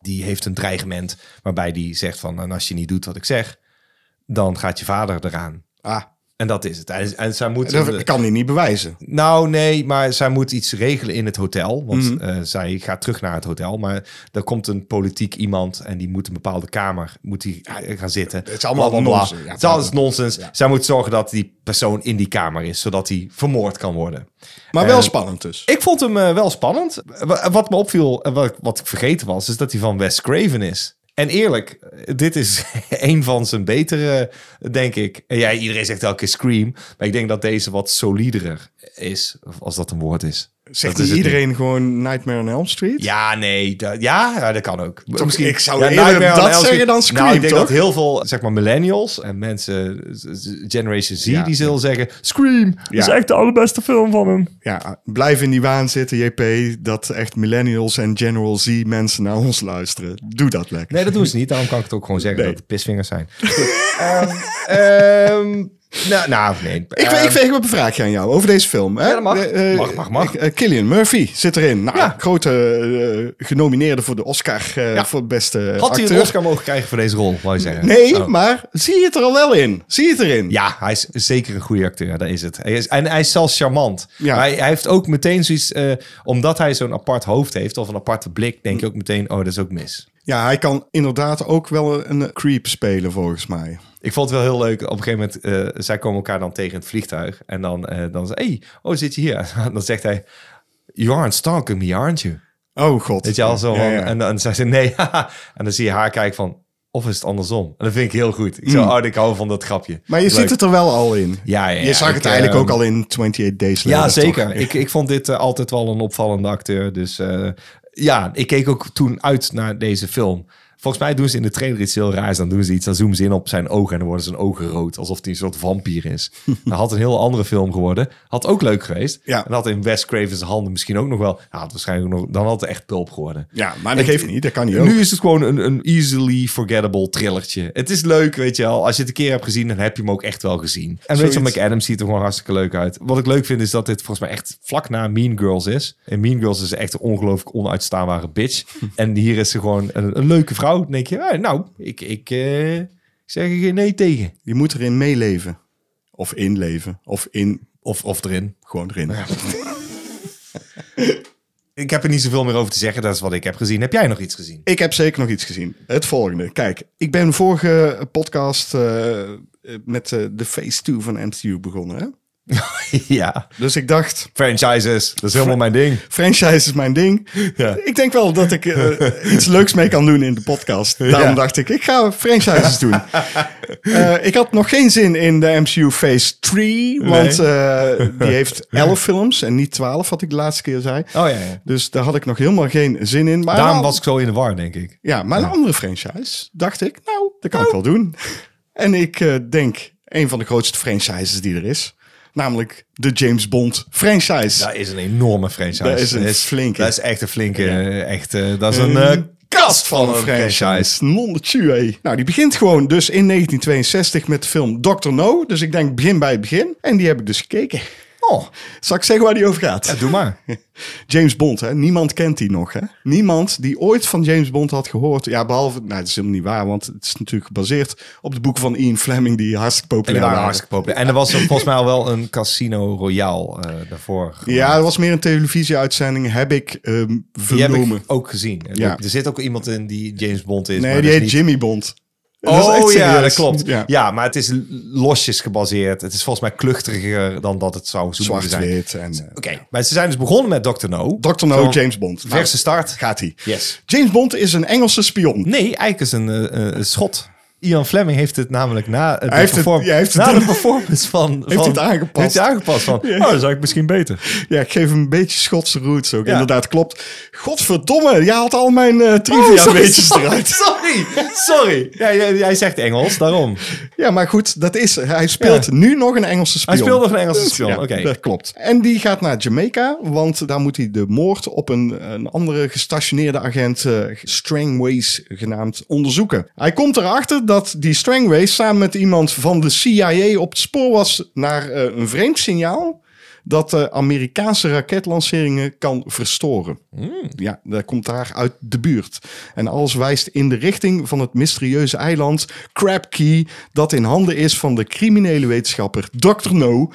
Speaker 2: die heeft een dreigement waarbij die zegt van, en als je niet doet wat ik zeg, dan gaat je vader eraan.
Speaker 1: Ah,
Speaker 2: En dat is het. En, en zij moet...
Speaker 1: dat kan hij niet bewijzen.
Speaker 2: Nou, nee, maar zij moet iets regelen in het hotel. Want
Speaker 1: Mhm.
Speaker 2: eh, zij gaat terug naar het hotel. Maar er komt een politiek iemand en die moet een bepaalde kamer moet die, eh, gaan zitten. Het
Speaker 1: is allemaal nonsens. Ja,
Speaker 2: het is alles nonsens. Zij moet zorgen dat die persoon in die kamer is, zodat hij vermoord kan worden.
Speaker 1: Maar wel
Speaker 2: En-
Speaker 1: spannend dus.
Speaker 2: Ik vond hem eh, wel spannend. Wa- Wat me opviel, en wat, wat ik vergeten was, is dat hij van Wes Craven is. En eerlijk, dit is een van zijn betere, denk ik. Ja, iedereen zegt elke Scream. Maar ik denk dat deze wat soliderer is, als dat een woord is.
Speaker 1: Zegt niet iedereen gewoon Nightmare on Elm Street?
Speaker 2: Ja, nee, dat, ja, ja, dat kan ook.
Speaker 1: ik zou
Speaker 2: ja, Nightmare
Speaker 1: dat
Speaker 2: Elm
Speaker 1: zeggen dan Scream,
Speaker 2: Nou, ik denk
Speaker 1: toch?
Speaker 2: dat heel veel, zeg maar, millennials en mensen, Generation Z,
Speaker 1: Ja.
Speaker 2: die zullen zeggen... Scream, dat is echt de allerbeste film van hem.
Speaker 1: Ja, blijf in die waan zitten, JP, dat echt millennials en General Z mensen naar ons luisteren. Doe dat lekker.
Speaker 2: Nee, dat doen ze niet. Daarom kan ik het ook gewoon zeggen
Speaker 1: Nee.
Speaker 2: dat het pisvingers zijn. Ehm, ehm, nou, nou, nee.
Speaker 1: Ik, ik, ik heb een vraagje aan jou over deze film. Hè?
Speaker 2: Ja, dat mag.
Speaker 1: Eh, eh,
Speaker 2: Mag, mag, mag.
Speaker 1: eh, Killian Murphy zit erin. Nou,
Speaker 2: Ja.
Speaker 1: grote eh, genomineerde voor de Oscar eh,
Speaker 2: Ja.
Speaker 1: voor het beste
Speaker 2: Had hij een Oscar mogen krijgen voor deze rol, wou je zeggen?
Speaker 1: Nee,
Speaker 2: Oh.
Speaker 1: maar zie je het er al wel in? Zie je het erin?
Speaker 2: Ja, hij is zeker een goede acteur, dat is het. Hij is, en hij is zelfs charmant.
Speaker 1: Ja.
Speaker 2: Hij, hij heeft ook meteen zoiets, eh, omdat hij zo'n apart hoofd heeft of een aparte blik, denk je ook meteen, oh, dat is ook mis.
Speaker 1: Ja, hij kan inderdaad ook wel een creep spelen volgens mij.
Speaker 2: Ik vond het wel heel leuk. Op een gegeven moment, eh, zij komen elkaar dan tegen in het vliegtuig. En dan, eh dan zei hey, oh, zit je hier? dan zegt hij, you aren't stalking me, aren't you?
Speaker 1: Oh god.
Speaker 2: Weet je al zo
Speaker 1: Ja,
Speaker 2: van,
Speaker 1: ja.
Speaker 2: En dan zei ze nee. en dan zie je haar kijken van, of is het andersom? En dat vind ik heel goed. Ik zo, oh, ik hou van dat grapje.
Speaker 1: Maar je
Speaker 2: Leuk.
Speaker 1: ziet het er wel al in.
Speaker 2: Ja, ja, ja.
Speaker 1: je zag
Speaker 2: Ik,
Speaker 1: het eigenlijk
Speaker 2: ehm,
Speaker 1: ook al in 28 Days Later.
Speaker 2: Ja, zeker.
Speaker 1: toch?
Speaker 2: Ik, ik vond dit eh, altijd wel een opvallende acteur. Dus eh, ja, ik keek ook toen uit naar deze film. Volgens mij doen ze in de trailer iets heel raars. Dan doen ze iets, dan zoomen ze in op zijn ogen en dan worden zijn ogen rood. Alsof hij een soort vampier is. Dat had een heel andere film geworden. Had ook leuk geweest.
Speaker 1: Ja.
Speaker 2: En had in Wes Craven's handen misschien ook nog wel... Ja, had waarschijnlijk nog, dan had het echt pulp geworden.
Speaker 1: Ja, maar dat
Speaker 2: Ik-
Speaker 1: geeft niet. Dat kan niet ook.
Speaker 2: Nu is het gewoon een, een easily forgettable trillertje. Het is leuk, weet je wel. Als je het een keer hebt gezien, dan heb je hem ook echt wel gezien. En
Speaker 1: Zoiets.
Speaker 2: McAdams ziet er gewoon hartstikke leuk uit. Wat ik leuk vind, is dat dit volgens mij echt vlak na Mean Girls is. En Mean Girls is echt een ongelooflijk onuitstaanbare bitch. en hier is ze gewoon een, een leuke vrouw. Dan denk je, eh, nou, ik, ik eh, zeg er geen nee tegen.
Speaker 1: Je moet erin meeleven. Of inleven. Of in,
Speaker 2: Of, of erin.
Speaker 1: gewoon erin.
Speaker 2: Ik heb er niet zoveel meer over te zeggen. Dat is wat ik heb gezien. Heb jij nog iets gezien?
Speaker 1: Ik heb zeker nog iets gezien. Het volgende. Kijk, ik ben vorige podcast eh, met eh, de Phase 2 van MCU begonnen. Hè?
Speaker 2: ja.
Speaker 1: Dus ik dacht,
Speaker 2: Franchises, dat is helemaal mijn ding.
Speaker 1: franchise is mijn ding.
Speaker 2: Ja.
Speaker 1: Ik denk wel dat ik eh, iets leuks mee kan doen in de podcast. Daarom
Speaker 2: Ja.
Speaker 1: dacht ik, ik ga franchises doen. Eh, ik had nog geen zin in de MCU Phase 3, want eh, die heeft 11 films en niet 12, wat ik de laatste keer zei.
Speaker 2: Oh ja, ja.
Speaker 1: Dus daar had ik nog helemaal geen zin in. Maar
Speaker 2: Daarom was ik zo in de war, denk ik.
Speaker 1: Ja, maar een andere franchise dacht ik, nou, dat kan ik wel doen. En ik denk een van de grootste franchises die er is. Namelijk de James Bond franchise.
Speaker 2: Dat is een enorme franchise.
Speaker 1: Dat is een flinke.
Speaker 2: Dat is echt een flinke, echt, eh, dat is een eh, kast van een franchise.
Speaker 1: Non-tue. Nou, die begint gewoon dus in 1962 met de film Dr. No. Dus ik denk begin bij het begin. En die heb ik dus gekeken.
Speaker 2: Oh,
Speaker 1: Zal ik zeggen waar die over gaat?
Speaker 2: ja, doe maar.
Speaker 1: James Bond, hè? Niemand kent die nog, hè? Niemand die ooit van James Bond had gehoord. Ja, behalve... Nou, dat is helemaal niet waar, want het is natuurlijk gebaseerd op de boeken van Ian Fleming... die hartstikke
Speaker 2: En
Speaker 1: populair
Speaker 2: waren
Speaker 1: waren.
Speaker 2: hartstikke populair. En er was er volgens mij al wel een Casino Royale eh, daarvoor.
Speaker 1: Ja, dat was meer een televisieuitzending, heb ik
Speaker 2: Die heb
Speaker 1: vernomen.
Speaker 2: ik ook gezien.
Speaker 1: Ja.
Speaker 2: Er zit ook iemand in die James Bond is.
Speaker 1: Nee,
Speaker 2: maar
Speaker 1: die
Speaker 2: dat
Speaker 1: heet
Speaker 2: niet-
Speaker 1: Jimmy Bond.
Speaker 2: Oh ja, dat klopt.
Speaker 1: Ja.
Speaker 2: Ja. maar het is losjes gebaseerd. Het is volgens mij kluchtiger dan dat het zou zo moeten zijn.
Speaker 1: Zwart-wit en... eh,
Speaker 2: Oké, maar ze zijn dus begonnen met Dr. No.
Speaker 1: Dr. No, James Bond.
Speaker 2: Verse start.
Speaker 1: gaat hij.
Speaker 2: Yes.
Speaker 1: James Bond is een Engelse spion.
Speaker 2: Nee, eigenlijk is een eh, eh, een schot. Ian Fleming heeft het namelijk na, de,
Speaker 1: Hij heeft het- ja, heeft
Speaker 2: na
Speaker 1: het-
Speaker 2: de performance van...
Speaker 1: Heeft
Speaker 2: van,
Speaker 1: het aangepast.
Speaker 2: Heeft hij aangepast van, oh, dat is eigenlijk misschien beter.
Speaker 1: Ja, ik geef hem een beetje Schotse roots ook.
Speaker 2: Ja.
Speaker 1: Inderdaad, klopt. Godverdomme, je haalt al mijn eh trivia weetjes
Speaker 2: sorry,
Speaker 1: eruit.
Speaker 2: Sorry, sorry. Ja, jij, jij zegt Engels, daarom.
Speaker 1: Ja, maar goed, dat is... Hij speelt
Speaker 2: Ja.
Speaker 1: nu nog een Engelse spion.
Speaker 2: Hij speelt nog een Engelse spion,
Speaker 1: Ja,
Speaker 2: oké.
Speaker 1: dat klopt. En die gaat naar Jamaica, want daar moet hij de moord op een, een andere gestationeerde agent, eh, Strangways genaamd, onderzoeken. Hij komt erachter dat die Strangways samen met iemand van de CIA op het spoor was naar eh, een vreemd signaal dat de Amerikaanse raketlanceringen kan verstoren. Ja, dat komt daar uit de buurt. En alles wijst in de richting van het mysterieuze eiland Crab Key, dat in handen is van de criminele wetenschapper Dr. No.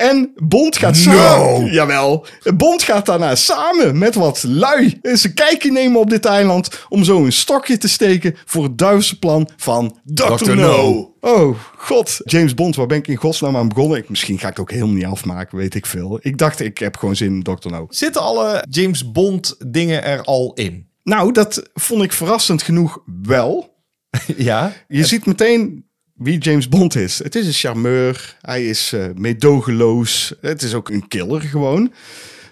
Speaker 1: En Bond gaat samen. Jawel. Bond gaat daarna samen met wat lui eens een kijkje nemen op dit eiland. om zo een stokje te steken voor het duivelse plan van Dr.
Speaker 2: Dr.
Speaker 1: No.
Speaker 2: No.
Speaker 1: Oh, god. James Bond, waar ben ik in godsnaam aan begonnen? Ik, misschien ga ik het ook helemaal niet afmaken, weet ik veel. Ik dacht, ik heb gewoon zin in Dr. No.
Speaker 2: Zitten alle James Bond dingen er al in?
Speaker 1: Nou, dat vond ik verrassend genoeg wel.
Speaker 2: Ja.
Speaker 1: Je ziet meteen wie James Bond is. Het is een charmeur. Hij is eh meedogenloos. Het is ook een killer gewoon.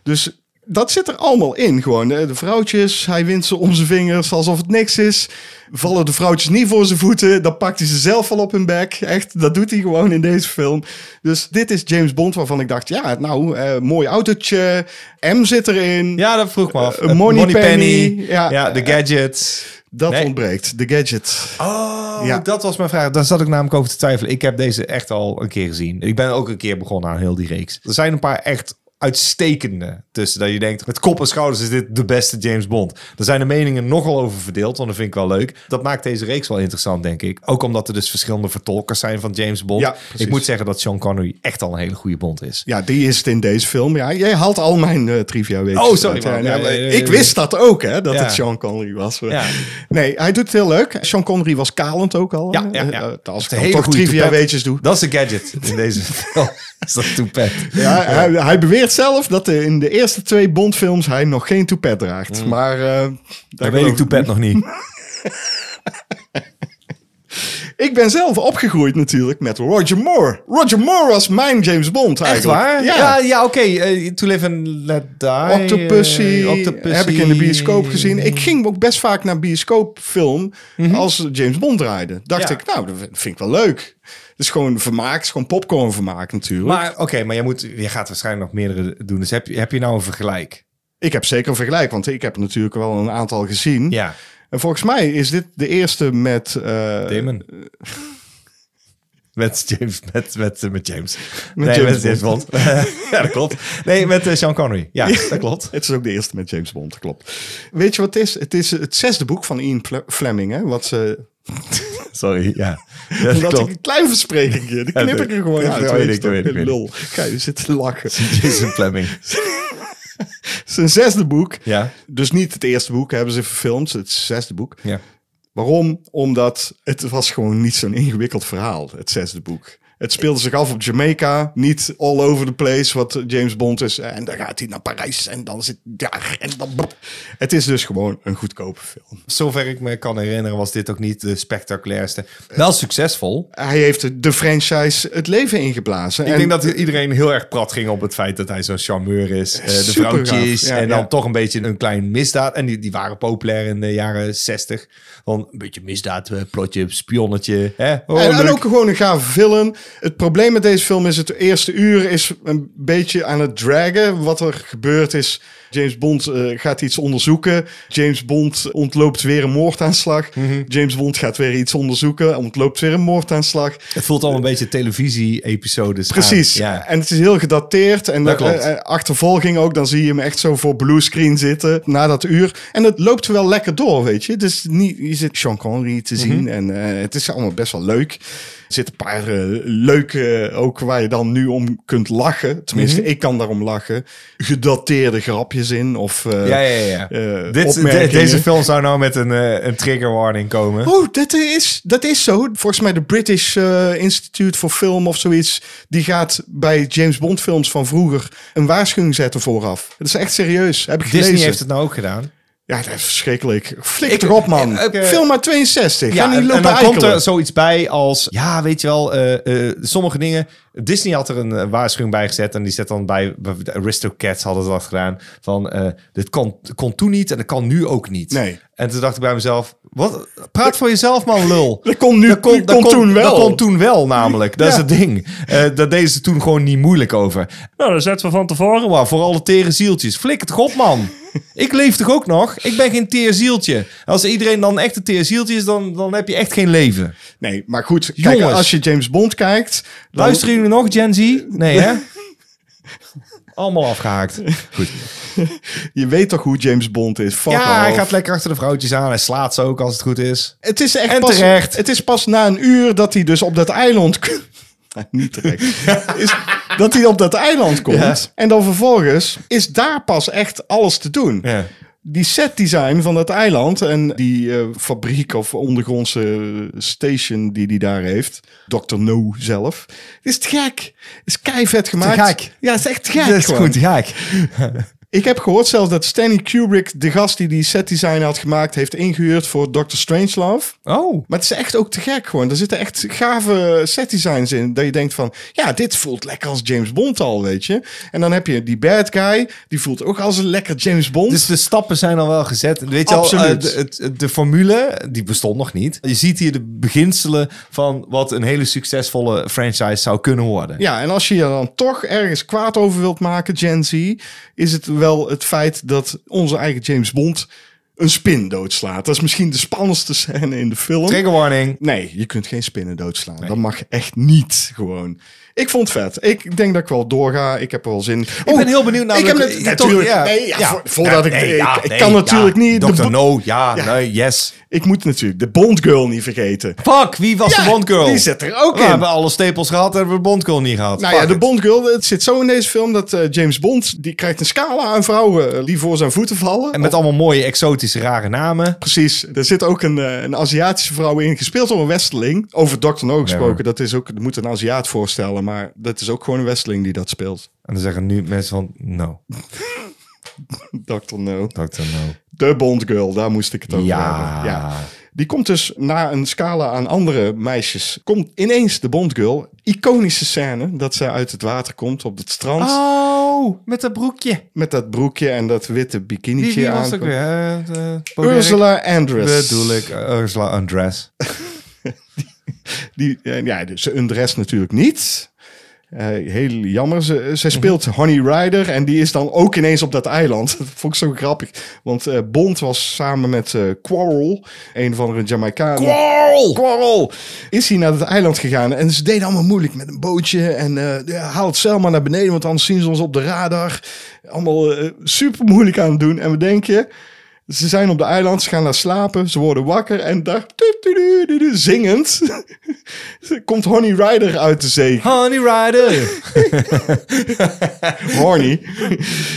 Speaker 1: Dus dat zit er allemaal in gewoon. De vrouwtjes, hij wint ze om zijn vingers alsof het niks is. Vallen de vrouwtjes niet voor zijn voeten, dan pakt hij ze zelf al op hun bek. Echt, dat doet hij gewoon in deze film. Dus dit is James Bond waarvan ik dacht, ja, nou, eh, mooi autootje. M zit erin.
Speaker 2: Ja, dat vroeg me af.
Speaker 1: Eh, Money Penny. Ja.
Speaker 2: Ja, de gadgets.
Speaker 1: Dat
Speaker 2: Nee.
Speaker 1: ontbreekt, de gadget.
Speaker 2: Oh,
Speaker 1: Ja.
Speaker 2: dat was mijn vraag. Daar zat ik namelijk over te twijfelen. Ik heb deze echt al een keer gezien. Ik ben ook een keer begonnen aan heel die reeks. Er zijn een paar echt uitstekende tussen. Dat je denkt, met kop en schouders is dit de beste James Bond. Er zijn de meningen nogal over verdeeld, want dat vind ik wel leuk. Dat maakt deze reeks wel interessant, denk ik. Ook omdat er dus verschillende vertolkers zijn van James Bond.
Speaker 1: Ja,
Speaker 2: ik moet zeggen dat Sean Connery echt al een hele goede Bond is.
Speaker 1: Ja, die is het in deze film. Ja, jij haalt al mijn eh, trivia weten.
Speaker 2: Oh, sorry, man.
Speaker 1: Ja,
Speaker 2: Ja,
Speaker 1: ik wist dat ook, hè, dat het Sean Connery was. Nee, hij doet het heel leuk. Sean Connery was kalend ook al.
Speaker 2: Ja, ja, ja.
Speaker 1: Eh, als ik
Speaker 2: Een hele
Speaker 1: toch trivia weetjes doe.
Speaker 2: Dat is de gadget in deze film. is dat toepet.
Speaker 1: Ja, Hij, hij beweert zelf dat er in de eerste twee Bond-films hij nog geen toepet draagt. Maar eh, daar
Speaker 2: weet ik toepet nog niet.
Speaker 1: Ik ben zelf opgegroeid natuurlijk met Roger Moore. Roger Moore was mijn James Bond
Speaker 2: Echt
Speaker 1: eigenlijk.
Speaker 2: waar?
Speaker 1: Ja.
Speaker 2: Ja, ja, oké. eh, To Live and Let Die.
Speaker 1: Octopussy,
Speaker 2: eh, Octopussy.
Speaker 1: heb ik in de bioscoop gezien. Ik ging ook best vaak naar bioscoopfilm als James Bond draaide. Dacht
Speaker 2: Mhm. Ja.
Speaker 1: ik, nou, dat vind ik wel leuk. Het is gewoon vermaak, gewoon popcorn vermaak natuurlijk.
Speaker 2: Maar oké, maar je, moet, je gaat waarschijnlijk nog meerdere doen. Dus heb je, heb je nou een vergelijk?
Speaker 1: ik heb zeker een vergelijk, want ik heb natuurlijk wel een aantal gezien.
Speaker 2: Ja,
Speaker 1: En volgens mij is dit de eerste met... eh,
Speaker 2: Damon. Met James, met, met, met James.
Speaker 1: Met
Speaker 2: nee,
Speaker 1: James
Speaker 2: met James Bond. ja, dat klopt. Nee, met eh, Sean Connery. Ja, dat klopt.
Speaker 1: Het is ook de eerste met James Bond, dat klopt. Weet je wat het is? Het is het zesde boek van Ian Fle- Fleming, hè? Wat ze...
Speaker 2: Sorry, ja. ja dat
Speaker 1: Dat ik een klein versprekingje, die
Speaker 2: Ja,
Speaker 1: knip
Speaker 2: dat-
Speaker 1: ik er gewoon
Speaker 2: dat
Speaker 1: uit.
Speaker 2: ik, dat weet ik,
Speaker 1: Een
Speaker 2: weet ik.
Speaker 1: Lul. Ga je zitten te lachen.
Speaker 2: Jason Fleming.
Speaker 1: Zijn zesde boek.
Speaker 2: Ja.
Speaker 1: Dus niet het eerste boek hebben ze verfilmd, het zesde boek.
Speaker 2: Ja.
Speaker 1: Waarom? Omdat het was gewoon niet zo'n ingewikkeld verhaal, het zesde boek. Het speelde zich af op Jamaica, niet all over the place, wat James Bond is. En dan gaat hij naar Parijs en dan zit daar en dan. Het is dus gewoon een goedkope film.
Speaker 2: Zover ik me kan herinneren was dit ook niet de spectaculairste. Wel succesvol.
Speaker 1: Hij heeft de franchise het leven ingeblazen.
Speaker 2: Ik
Speaker 1: En-
Speaker 2: denk dat iedereen heel erg prat ging op het feit dat hij zo'n charmeur is. Eh, de vrouwtjes
Speaker 1: ja,
Speaker 2: en dan
Speaker 1: ja.
Speaker 2: toch een beetje een klein misdaad. En die, die waren populair in de jaren 60. Van een beetje misdaad, eh, plotje, spionnetje. Hè? Oh,
Speaker 1: en, ook gewoon een gave villain. Het probleem met deze film is het eerste uur is een beetje aan het dragen. Wat er gebeurt is, James Bond eh, gaat iets onderzoeken. James Bond ontloopt weer een moordaanslag.
Speaker 2: Mhm.
Speaker 1: James Bond gaat weer iets onderzoeken, ontloopt weer een moordaanslag.
Speaker 2: Het voelt al een beetje televisie-episodes.
Speaker 1: Precies.
Speaker 2: Ja.
Speaker 1: En het is heel gedateerd. En
Speaker 2: Dat
Speaker 1: de, eh, eh, achtervolging ook. Dan zie je hem echt zo voor bluescreen zitten na dat uur. En het loopt wel lekker door, weet je. Dus niet, je zit Sean Connery te zien.
Speaker 2: Mhm.
Speaker 1: En eh, het is allemaal best wel leuk. Er zitten een paar eh, leuke, ook waar je dan nu om kunt lachen. Tenminste,
Speaker 2: Mhm.
Speaker 1: ik kan daarom lachen. Gedateerde grapjes in. Of eh,
Speaker 2: Ja, ja, ja.
Speaker 1: eh,
Speaker 2: Dit, de- deze film zou nou met een, eh, een trigger warning komen.
Speaker 1: Oh, dat is, dat is zo. Volgens mij de British Institute for Film of zoiets. Die gaat bij James Bond films van vroeger een waarschuwing zetten vooraf. Dat is echt serieus. Heb ik
Speaker 2: Disney
Speaker 1: gelezen.
Speaker 2: heeft het nou ook gedaan.
Speaker 1: Ja, dat is verschrikkelijk. Flik
Speaker 2: Ik-
Speaker 1: toch op, man.
Speaker 2: ik,
Speaker 1: Film uit 62.
Speaker 2: Ja, en, dan komt er zoiets bij als... Ja, weet je wel, sommige dingen... Disney had er een eh, waarschuwing bij gezet. En die zet dan bij... bij De Aristocats hadden ze dat gedaan. Van, eh, dit kon, kon toen niet en dat kan nu ook niet.
Speaker 1: Nee.
Speaker 2: En toen dacht ik bij mezelf... Wat? Praat voor jezelf, man, lul.
Speaker 1: Dat kon nu- kon toen wel.
Speaker 2: Dat kon toen wel, namelijk. Dat is het ding. Eh dat deden ze toen gewoon niet moeilijk over. Nou, dan zetten we van tevoren maar voor alle tere zieltjes. Flikker toch op, man. Ik leef toch ook nog? Ik ben geen teer zieltje. Als iedereen dan echt een teer zieltje is, dan, dan heb je echt geen leven.
Speaker 1: Nee, maar goed. Kijk,
Speaker 2: Jongens.
Speaker 1: als je James Bond kijkt... dan-
Speaker 2: Luisteren jullie nog, Gen Z? Nee, hè? Allemaal afgehaakt. Goed.
Speaker 1: Je weet toch hoe James Bond is. Fuck
Speaker 2: Ja, hij gaat lekker achter de vrouwtjes aan. Hij slaat ze ook als het goed is.
Speaker 1: Het is echt
Speaker 2: En
Speaker 1: pas,
Speaker 2: terecht.
Speaker 1: Het is pas na een uur dat hij dus op dat eiland... niet terecht. is dat hij op dat eiland komt.
Speaker 2: Ja.
Speaker 1: En dan vervolgens is daar pas echt alles te doen.
Speaker 2: Ja.
Speaker 1: Die set design van dat eiland en die eh, fabriek of ondergrondse station die die daar heeft. Dr. No zelf. Is te gek. Is keivet gemaakt.
Speaker 2: gek.
Speaker 1: Ja, is echt gek.
Speaker 2: Dat is
Speaker 1: gewoon.
Speaker 2: goed, gek.
Speaker 1: Ik heb gehoord zelfs dat Stanley Kubrick, de gast die die set design had gemaakt, heeft ingehuurd voor Dr. Strangelove.
Speaker 2: Oh.
Speaker 1: Maar het is echt ook te gek gewoon. Er zitten echt gave set designs in. Dat je denkt van, ja, dit voelt lekker als James Bond al, weet je. En dan heb je die bad guy, die voelt ook als een lekker James Bond.
Speaker 2: Dus de stappen zijn al wel gezet. Weet je
Speaker 1: Absoluut.
Speaker 2: al, eh, de formule, die bestond nog niet. Je ziet hier de beginselen van wat een hele succesvolle franchise zou kunnen worden.
Speaker 1: Ja, en als je je dan toch ergens kwaad over wilt maken, Gen Z, is het wel het feit dat onze eigen James Bond een spin doodslaat. Dat is misschien de spannendste scène in de film.
Speaker 2: Trigger warning.
Speaker 1: Nee, je kunt geen spinnen doodslaan. Dat mag echt niet gewoon. Ik vond het vet. Ik denk dat ik wel doorga. Ik heb er wel zin.
Speaker 2: Ik ben heel benieuwd naar
Speaker 1: Ik heb net, natuurlijk. nee, ja, voor- voordat ik, ik, kan natuurlijk niet.
Speaker 2: Dr. No, ja, nee, yes.
Speaker 1: Ik moet natuurlijk de Bond Girl niet vergeten.
Speaker 2: Fuck, wie was de Bond Girl?
Speaker 1: die zit er ook
Speaker 2: We
Speaker 1: in.
Speaker 2: hebben alle stapels gehad en hebben we Bond Girl niet gehad.
Speaker 1: Nou ja, de
Speaker 2: it.
Speaker 1: Bond Girl, het zit zo in deze film dat eh, James Bond, die krijgt een scala aan vrouwen eh, die voor zijn voeten vallen.
Speaker 2: En met allemaal mooie, exotische, rare namen.
Speaker 1: Precies, er zit ook een, eh, een Aziatische vrouw in, gespeeld door een Westeling. Over Dr. No gesproken, dat is ook, moet een Aziat voorstellen, maar dat is ook gewoon een Westeling die dat speelt.
Speaker 2: En dan zeggen nu mensen van, no,
Speaker 1: Dr. No.
Speaker 2: Dr. No.
Speaker 1: De Bond Girl, daar moest ik het over
Speaker 2: Ja.
Speaker 1: hebben. Ja. Die komt dus na een scala aan andere meisjes, komt ineens de Bond Girl. Iconische scène, dat zij uit het water komt op het strand.
Speaker 2: Oh, met dat broekje.
Speaker 1: Met dat broekje en dat witte bikinietje aan.
Speaker 2: weer? De-?
Speaker 1: Ursula Andress.
Speaker 2: Bedoel ik, eh, Ursula Andress.
Speaker 1: Die, eh, ja, dus ze undress natuurlijk niet. Eh, heel jammer. Ze,
Speaker 2: Mhm.
Speaker 1: zij speelt Honey Rider en die is dan ook ineens op dat eiland. Dat vond ik zo grappig. Want eh, Bond was samen met eh, Quarrel, een van de Jamaicanen. Quarrel! Quarrel! Is hij naar het eiland gegaan en ze deden allemaal moeilijk met een bootje. En eh ja, haal het zeil maar naar beneden, want anders zien ze ons op de radar. Allemaal eh, super moeilijk aan het doen. En we denken... Ze zijn op de eiland, ze gaan daar slapen, ze worden wakker en daar zingend Komt Honey Rider uit de zee.
Speaker 2: Honey Rider.
Speaker 1: Horny.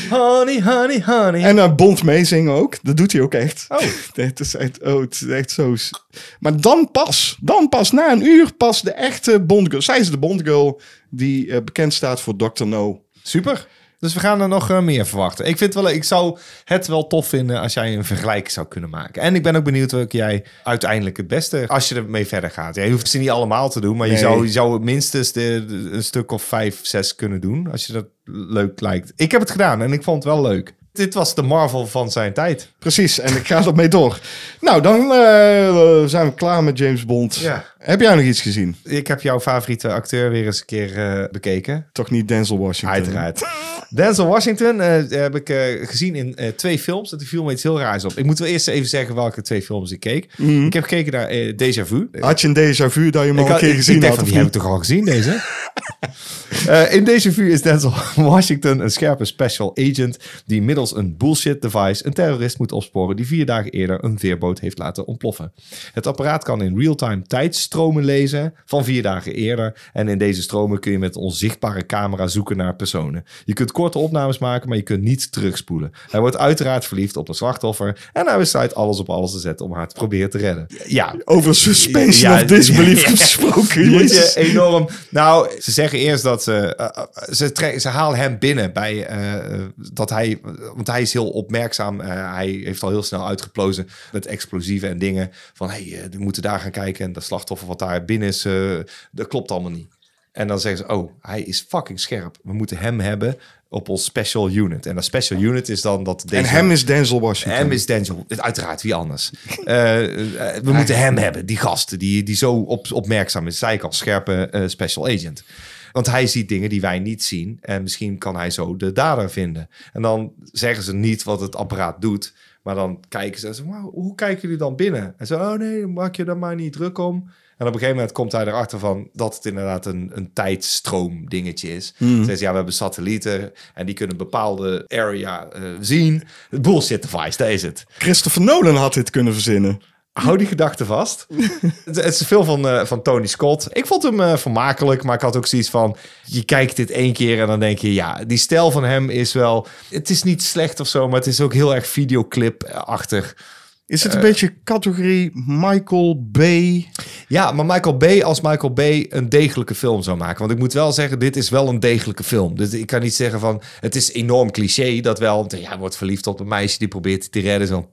Speaker 2: honey, honey, honey.
Speaker 1: En uh, Bond meezingen ook. Dat doet hij ook echt.
Speaker 2: Oh.
Speaker 1: Het is echt, oh, het is echt zo... Maar dan pas, dan pas, na een uur pas de echte Bond girl. Zij is de Bond girl die eh, bekend staat voor Dr. No.
Speaker 2: Super. Dus we gaan er nog eh, meer verwachten. Ik, vind wel, ik zou het wel tof vinden als jij een vergelijk zou kunnen maken. En ik ben ook benieuwd welke jij uiteindelijk het beste, als je ermee verder gaat. Ja, je hoeft ze niet allemaal te doen, maar je, zou, je zou minstens de, de- een stuk of vijf, zes kunnen doen. Als je dat leuk lijkt. Ik heb het gedaan en ik vond het wel leuk. Dit was de Marvel van zijn tijd.
Speaker 1: Precies, en ik ga ermee door. Nou, dan eh, zijn we klaar met James Bond.
Speaker 2: Ja.
Speaker 1: Heb jij nog iets gezien?
Speaker 2: Ik heb jouw favoriete acteur weer eens een keer eh, bekeken.
Speaker 1: Toch niet Denzel Washington?
Speaker 2: Uiteraard. Denzel Washington eh, heb ik eh, gezien in twee films. Dat viel me iets heel raars op. Ik moet wel eerst even zeggen welke twee films ik keek. Ik heb gekeken naar Déjà Vu.
Speaker 1: Had je een déjà vu dat je hem al een keer gezien
Speaker 2: ik
Speaker 1: had?
Speaker 2: van, die heb ik toch al gezien, deze? In Déjà Vu is Denzel Washington een scherpe special agent... die middels een bullshit device een terrorist moet opsporen... die vier dagen eerder een veerboot heeft laten ontploffen. Het apparaat kan in real-time tijdstromen lezen van vier dagen eerder... en in deze stromen kun je met een onzichtbare camera zoeken naar personen. Je kunt korte opnames maken, maar je kunt niet terugspoelen. Hij wordt uiteraard verliefd op een slachtoffer... en hij besluit alles op alles te zetten om haar te proberen te redden. Ja,
Speaker 1: Over suspension
Speaker 2: Ja,
Speaker 1: of disbelief
Speaker 2: ja, ja.
Speaker 1: gesproken.
Speaker 2: die moet je enorm. Nou, ze zeggen eerst dat ze. eh, eh, ze, tre- ze halen hem binnen bij. eh, dat hij. Want hij is heel opmerkzaam. hij heeft al heel snel uitgeplozen met explosieven en dingen. Van hé, hey, we moeten daar gaan kijken. En dat slachtoffer wat daar binnen is. eh, dat klopt allemaal niet. En dan zeggen ze: Oh, hij is fucking scherp. We moeten hem hebben op ons special unit. En dat special unit is dan dat deze.
Speaker 1: En hem is Denzel Washington.
Speaker 2: Hem is Denzel. Uiteraard, wie anders. Eh, eh, we moeten hem hebben, die gast, die, die zo op, opmerkzaam is. Zei ik al, scherpe special agent. Want hij ziet dingen die wij niet zien. En misschien kan hij zo de dader vinden. En dan zeggen ze niet wat het apparaat doet. Maar dan kijken ze en zeggen, "Maar hoe kijken jullie dan binnen? En zo, oh nee, maak je daar maar niet druk om. En op een gegeven moment komt hij erachter van dat het inderdaad een, een tijdstroom dingetje is.
Speaker 1: Mhm.
Speaker 2: Ze zeggen, ja, we hebben satellieten en die kunnen bepaalde area eh, zien. Bullshit device, dat is het.
Speaker 1: Christopher Nolan had dit kunnen verzinnen.
Speaker 2: Hou die gedachte vast. het, het is film van, eh, van Tony Scott. Ik vond hem eh, vermakelijk, maar ik had ook zoiets van... Je kijkt dit één keer en dan denk je... Ja, die stijl van hem is wel... Het is niet slecht of zo, maar het is ook heel erg videoclip-achtig.
Speaker 1: Is het een
Speaker 2: Eh.
Speaker 1: beetje categorie Michael Bay?
Speaker 2: Ja, maar Michael Bay als Michael Bay een degelijke film zou maken. Want ik moet wel zeggen, dit is wel een degelijke film. Dus ik kan niet zeggen van... Het is enorm cliché dat wel... want, Ja, hij wordt verliefd op een meisje die probeert te redden. Zo,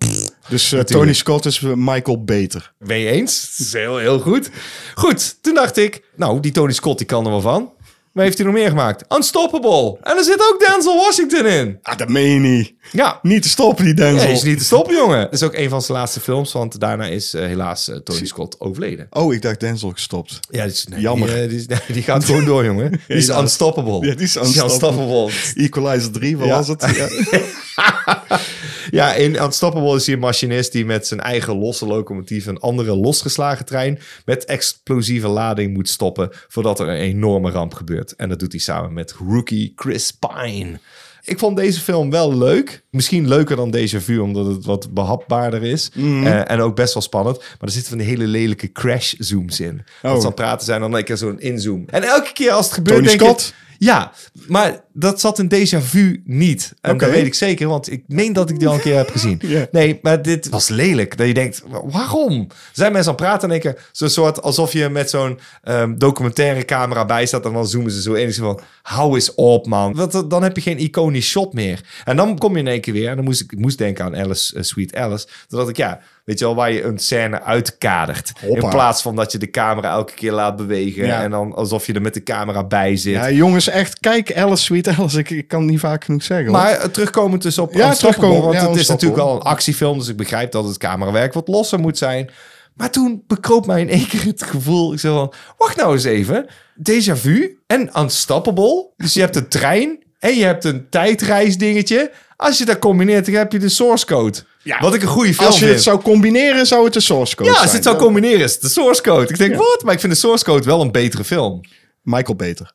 Speaker 1: Dus eh. Tony Scott is Michael beter.
Speaker 2: Ben je eens? Dat is heel, heel goed. Goed, toen dacht ik, nou, die Tony Scott, die kan er wel van. Maar heeft hij nog meer gemaakt? Unstoppable. En er zit ook Denzel Washington in.
Speaker 1: Ah, dat meen je niet.
Speaker 2: Ja.
Speaker 1: Niet te stoppen, die
Speaker 2: Nee,
Speaker 1: Denzel.
Speaker 2: is niet te stoppen, jongen. Dat is ook een van zijn laatste films, want daarna is eh, helaas eh, Tony Scott overleden.
Speaker 1: Oh, ik dacht Denzel gestopt.
Speaker 2: Ja, is, nee,
Speaker 1: Jammer.
Speaker 2: Die, eh, die, is- nee, die gaat gewoon door, jongen. Die is unstoppable.
Speaker 1: Ja, die is unstoppable. Equalizer 3, wat
Speaker 2: Ja.
Speaker 1: was het? Ja.
Speaker 2: Ja, in Unstoppable is hij een machinist die met zijn eigen losse locomotief een andere losgeslagen trein met explosieve lading moet stoppen voordat er een enorme ramp gebeurt. En dat doet hij samen met rookie Chris Pine. Ik vond deze film wel leuk. Misschien leuker dan Déjà Vu, omdat het wat behapbaarder is.
Speaker 1: Mhm.
Speaker 2: Eh, en ook best wel spannend. Maar er zitten van die hele lelijke crash zooms in. Dat
Speaker 1: Oh.
Speaker 2: aan het praten zijn, dan een keer zo'n inzoom. En elke keer als het gebeurt,
Speaker 1: Tony
Speaker 2: denk
Speaker 1: Scott?
Speaker 2: ik... Ja, maar dat zat in Déjà Vu niet. En dat weet ik zeker, want ik meen dat ik die al een keer heb gezien. Nee, maar dit was lelijk. Dat je denkt, waarom? Zijn mensen aan het praten en denken, zo'n soort alsof je met zo'n ehm, documentaire camera bij staat en dan zoomen ze zo in. En ze van, hou eens op, man. Want dan heb je geen iconisch shot meer. En dan kom je in één keer weer, en dan moest ik, ik moest denken aan Alice, eh, Sweet Alice. Toen dacht ik, ja, weet je wel, waar je een scène uitkadert.
Speaker 1: Hoppa.
Speaker 2: In plaats van dat je de camera elke keer laat bewegen.
Speaker 1: Ja.
Speaker 2: En dan alsof je er met de camera bij zit.
Speaker 1: ja, jongens, echt, kijk Alice, Sweet Alice. Ik, ik kan het niet vaak genoeg zeggen.
Speaker 2: Maar eh, terugkomend dus op
Speaker 1: Ja, terugkomen,
Speaker 2: want
Speaker 1: ja,
Speaker 2: het is natuurlijk al een actiefilm, dus ik begrijp dat het camerawerk wat losser moet zijn. Maar toen bekroop mij in één keer het gevoel, ik zei van, wacht nou eens even, Déjà Vu en Unstoppable. Dus je hebt een trein en je hebt een tijdreisdingetje. Als je dat combineert, dan heb je de source code. Wat ik een goede film
Speaker 1: als je
Speaker 2: vind.
Speaker 1: het zou combineren, zou het de source code
Speaker 2: ja,
Speaker 1: zijn.
Speaker 2: als je het zou combineren, is het de source code. Ik denk,
Speaker 1: Ja.
Speaker 2: wat? Maar ik vind de source code wel een betere film.
Speaker 1: Michael beter.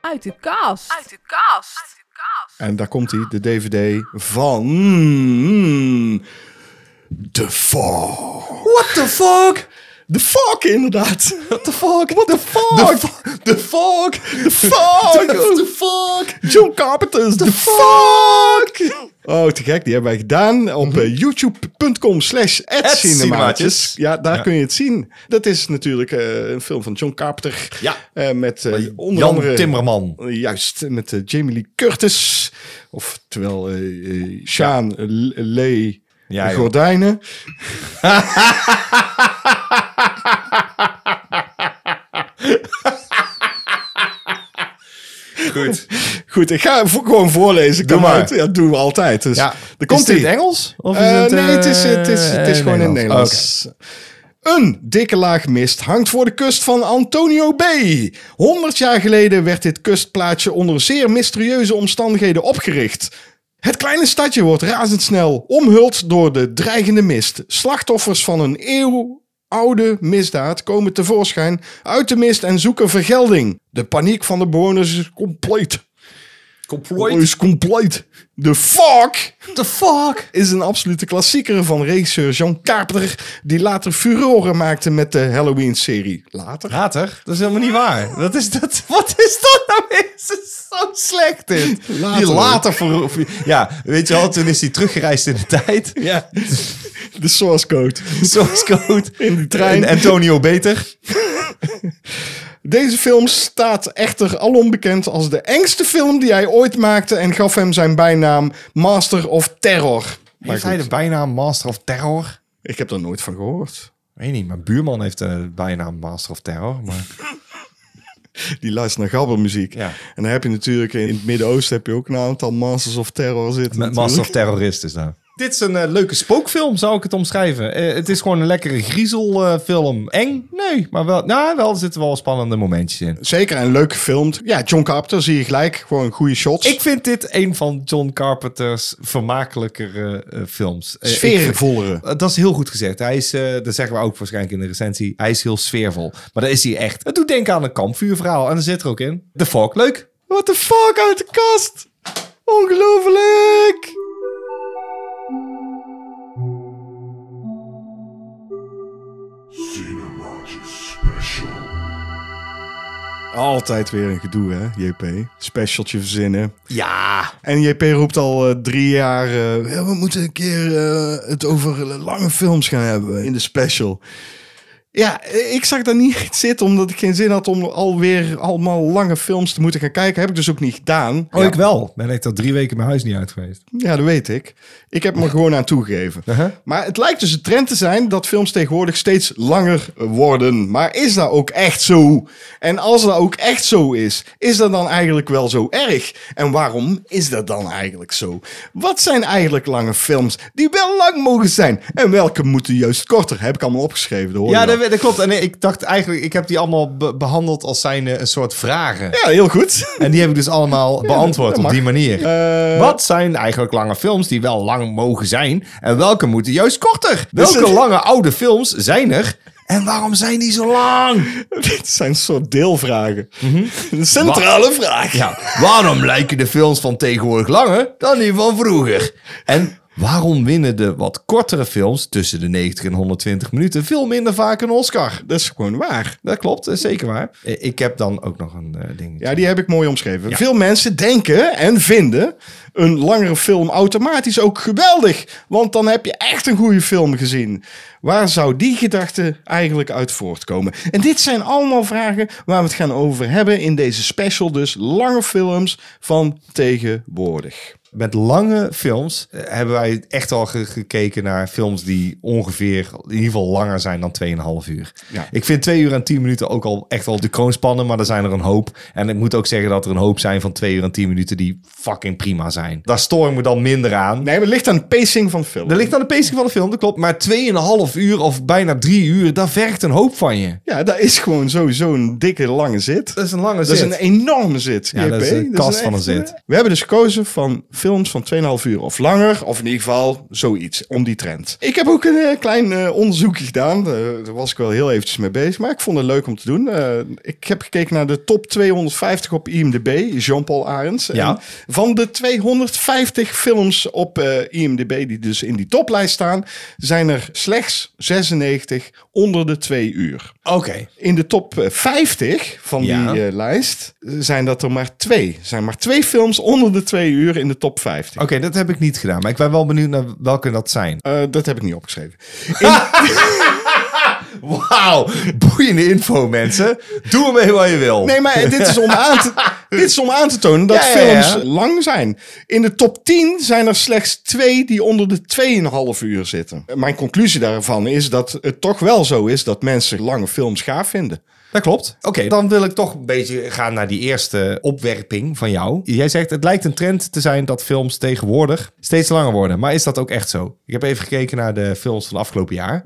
Speaker 8: Uit de kast. Uit de kast.
Speaker 1: En daar komt hij, de DVD van... The Fog.
Speaker 2: What the fuck?
Speaker 1: The Fog, inderdaad.
Speaker 2: What the fuck?
Speaker 1: What the fuck?
Speaker 2: The fuck?
Speaker 1: The Fog.
Speaker 2: The fuck?
Speaker 1: John Carpenter's The Fog. Oh, te gek. Die hebben wij gedaan op
Speaker 2: Mhm.
Speaker 1: eh, youtube.com slash
Speaker 2: @cinemaatjes.
Speaker 1: Ja, daar
Speaker 2: Ja.
Speaker 1: kun je het zien. Dat is natuurlijk eh, een film van John Carpenter.
Speaker 2: Ja.
Speaker 1: Eh, met onder
Speaker 2: Jan
Speaker 1: andere...
Speaker 2: Timmerman.
Speaker 1: Juist, met Jamie Lee Curtis. Of terwijl eh eh, Sjaan eh, L- Lee
Speaker 2: Ja.
Speaker 1: Gordijnen.
Speaker 2: Goed.
Speaker 1: Goed, ik ga gewoon voorlezen.
Speaker 2: Doe maar.
Speaker 1: Ja, dat doen we altijd. Dus
Speaker 2: Ja.
Speaker 1: komt
Speaker 2: is dit
Speaker 1: ie.
Speaker 2: Engels? Of is
Speaker 1: Eh,
Speaker 2: het,
Speaker 1: nee, het is,
Speaker 2: eh,
Speaker 1: het is, het is gewoon in het
Speaker 2: Nederlands?
Speaker 1: Een dikke laag mist hangt voor de kust van Antonio Bay. 100 jaar geleden werd dit kustplaatsje onder zeer mysterieuze omstandigheden opgericht. Het kleine stadje wordt razendsnel omhuld door de dreigende mist. Slachtoffers van een eeuwoude misdaad komen tevoorschijn uit de mist en zoeken vergelding. De paniek van de bewoners is compleet.
Speaker 2: Comploit?
Speaker 1: Is compleet. The fuck
Speaker 2: the fuck?
Speaker 1: is een absolute klassieker van regisseur John Carpenter, die later furoren maakte met de Halloween-serie. Later?
Speaker 2: Later? Dat is helemaal niet waar. Wat is dat? Wat is dat weer? Het is zo slecht dit.
Speaker 1: Later.
Speaker 2: Die later voor, Ja, weet je wel, toen is hij teruggereisd in de tijd.
Speaker 1: Ja. De source code.
Speaker 2: Zoals code.
Speaker 1: In die trein.
Speaker 2: En Antonio Beter.
Speaker 1: Deze film staat echter alom bekend als de engste film die hij ooit maakte en gaf hem zijn bijnaam Master of Terror. Maar
Speaker 2: Heeft hij
Speaker 1: goed,
Speaker 2: de bijnaam Master of Terror?
Speaker 1: ik heb er nooit van gehoord.
Speaker 2: Weet niet, mijn buurman heeft de bijnaam Master of Terror. Maar...
Speaker 1: Die luistert naar gabbermuziek.
Speaker 2: Ja.
Speaker 1: En dan heb je natuurlijk in het Midden-Oosten heb je ook een aantal Masters of Terror zitten.
Speaker 2: Met Master of Terrorist is dat. Dit is een eh, leuke spookfilm, zou ik het omschrijven. Eh, het is gewoon een lekkere griezelfilm. Eng? Nee, maar wel, nou, wel, er zitten wel spannende momentjes in.
Speaker 1: Zeker en leuk gefilmd. Ja, John Carpenter zie je gelijk. Gewoon goede shots.
Speaker 2: Ik vind dit een van John Carpenter's vermakelijkere eh, films. Eh,
Speaker 1: Sfeervollere.
Speaker 2: eh, dat is heel goed gezegd. Hij is, eh, dat zeggen we ook waarschijnlijk in de recensie, hij is heel sfeervol. Maar dat is hij echt. Het doet denken aan een kampvuurverhaal en dat zit er ook in. The Fog, leuk.
Speaker 1: What the fuck uit de kast? Ongelooflijk! Altijd weer een gedoe, hè, JP? Specialtje verzinnen.
Speaker 2: Ja.
Speaker 1: En JP roept al eh, drie jaar... eh, we moeten een keer eh, het over lange films gaan hebben in de special. Ja, eh, ik zag daar niet echt zitten, omdat ik geen zin had om alweer allemaal lange films te moeten gaan kijken. Heb ik dus ook niet gedaan.
Speaker 2: Oh,
Speaker 1: Ja.
Speaker 2: ik wel. Ben ik al drie weken mijn huis niet uit geweest.
Speaker 1: Ja, dat weet ik. Ik heb me gewoon aan toegegeven.
Speaker 2: Uh-huh.
Speaker 1: Maar het lijkt dus een trend te zijn dat films tegenwoordig steeds langer worden. Maar is dat ook echt zo? En als dat ook echt zo is, is dat dan eigenlijk wel zo erg? En waarom is dat dan eigenlijk zo? Wat zijn eigenlijk lange films die wel lang mogen zijn? En welke moeten juist korter? Heb ik allemaal opgeschreven. Dat hoor
Speaker 2: Ja,
Speaker 1: wel.
Speaker 2: dat, klopt. En ik dacht eigenlijk, ik heb die allemaal be- behandeld als zijn een soort vragen.
Speaker 1: ja, heel goed.
Speaker 2: En die heb ik dus allemaal beantwoord op die manier.
Speaker 1: Eh,
Speaker 2: Wat zijn eigenlijk lange films die wel lang mogen zijn? En welke moeten juist korter? Welke
Speaker 1: het-
Speaker 2: lange oude films zijn er? En waarom zijn die zo lang?
Speaker 1: Dit zijn een soort deelvragen. Een centrale vraag.
Speaker 2: Ja, waarom lijken de films van tegenwoordig langer dan die van vroeger? En waarom winnen de wat kortere films tussen de 90 en 120 minuten veel minder vaak een Oscar?
Speaker 1: Dat is gewoon waar.
Speaker 2: Dat klopt, dat is zeker waar. Eh, Ik heb dan ook nog een eh, ding.
Speaker 1: Ja, die heb ik mooi omschreven. Veel mensen denken en vinden een langere film automatisch ook geweldig. Want dan heb je echt een goede film gezien. Waar zou die gedachte eigenlijk uit voortkomen? En dit zijn allemaal vragen waar we het gaan over hebben in deze special. Dus lange films van tegenwoordig.
Speaker 2: Met lange films eh, hebben wij echt al ge- gekeken naar films die ongeveer in ieder geval langer zijn dan 2,5 uur.
Speaker 1: Ja.
Speaker 2: Ik vind 2 uur en 10 minuten ook al echt wel de kroonspannen, maar er zijn er een hoop. En ik moet ook zeggen dat er een hoop zijn van 2 uur en 10 minuten die fucking prima zijn. Daar stoor ik me dan minder aan.
Speaker 1: Nee, maar het ligt aan de pacing van de film.
Speaker 2: Dat ligt aan de pacing van de film, dat klopt. Maar 2,5 uur of bijna 3 uur, daar vergt een hoop van je.
Speaker 1: Ja, dat is gewoon sowieso een dikke lange zit.
Speaker 2: Dat is een lange
Speaker 1: Dat is
Speaker 2: zit.
Speaker 1: een enorme zit.
Speaker 2: Ja,
Speaker 1: JP.
Speaker 2: dat is een kast van een zit.
Speaker 1: We hebben dus gekozen van films van 2,5 uur of langer. Of in ieder geval zoiets, om die trend. Ik heb ook een eh, klein eh, onderzoekje gedaan. Eh, daar was ik wel heel eventjes mee bezig. Maar ik vond het leuk om te doen. Eh, ik heb gekeken naar de top 250 op IMDb. Jean-Paul Arends.
Speaker 2: Ja.
Speaker 1: En van de 250 films op eh, IMDb die dus in die toplijst staan... zijn er slechts 96 onder de 2 uur.
Speaker 2: Oké.
Speaker 1: In de top eh, 50 van
Speaker 2: Ja.
Speaker 1: die eh, lijst eh, zijn dat er maar twee. Er zijn maar twee films onder de twee uur in de top 50.
Speaker 2: Oké, dat heb ik niet gedaan. Maar ik ben wel benieuwd naar welke dat zijn.
Speaker 1: Eh, dat heb ik niet opgeschreven.
Speaker 2: Wauw, boeiende info mensen. Doe ermee wat je wil.
Speaker 1: Nee, maar dit is om aan te, dit is om aan te tonen dat
Speaker 2: Ja, ja, ja.
Speaker 1: films lang zijn. In de top 10 zijn er slechts twee die onder de 2,5 uur zitten. Mijn conclusie daarvan is dat het toch wel zo is dat mensen lange films gaaf vinden.
Speaker 2: Dat klopt. Oké, dan wil ik toch een beetje gaan naar die eerste opwerping van jou. Jij zegt het lijkt een trend te zijn dat films tegenwoordig steeds langer worden. Maar is dat ook echt zo? Ik heb even gekeken naar de films van het afgelopen jaar.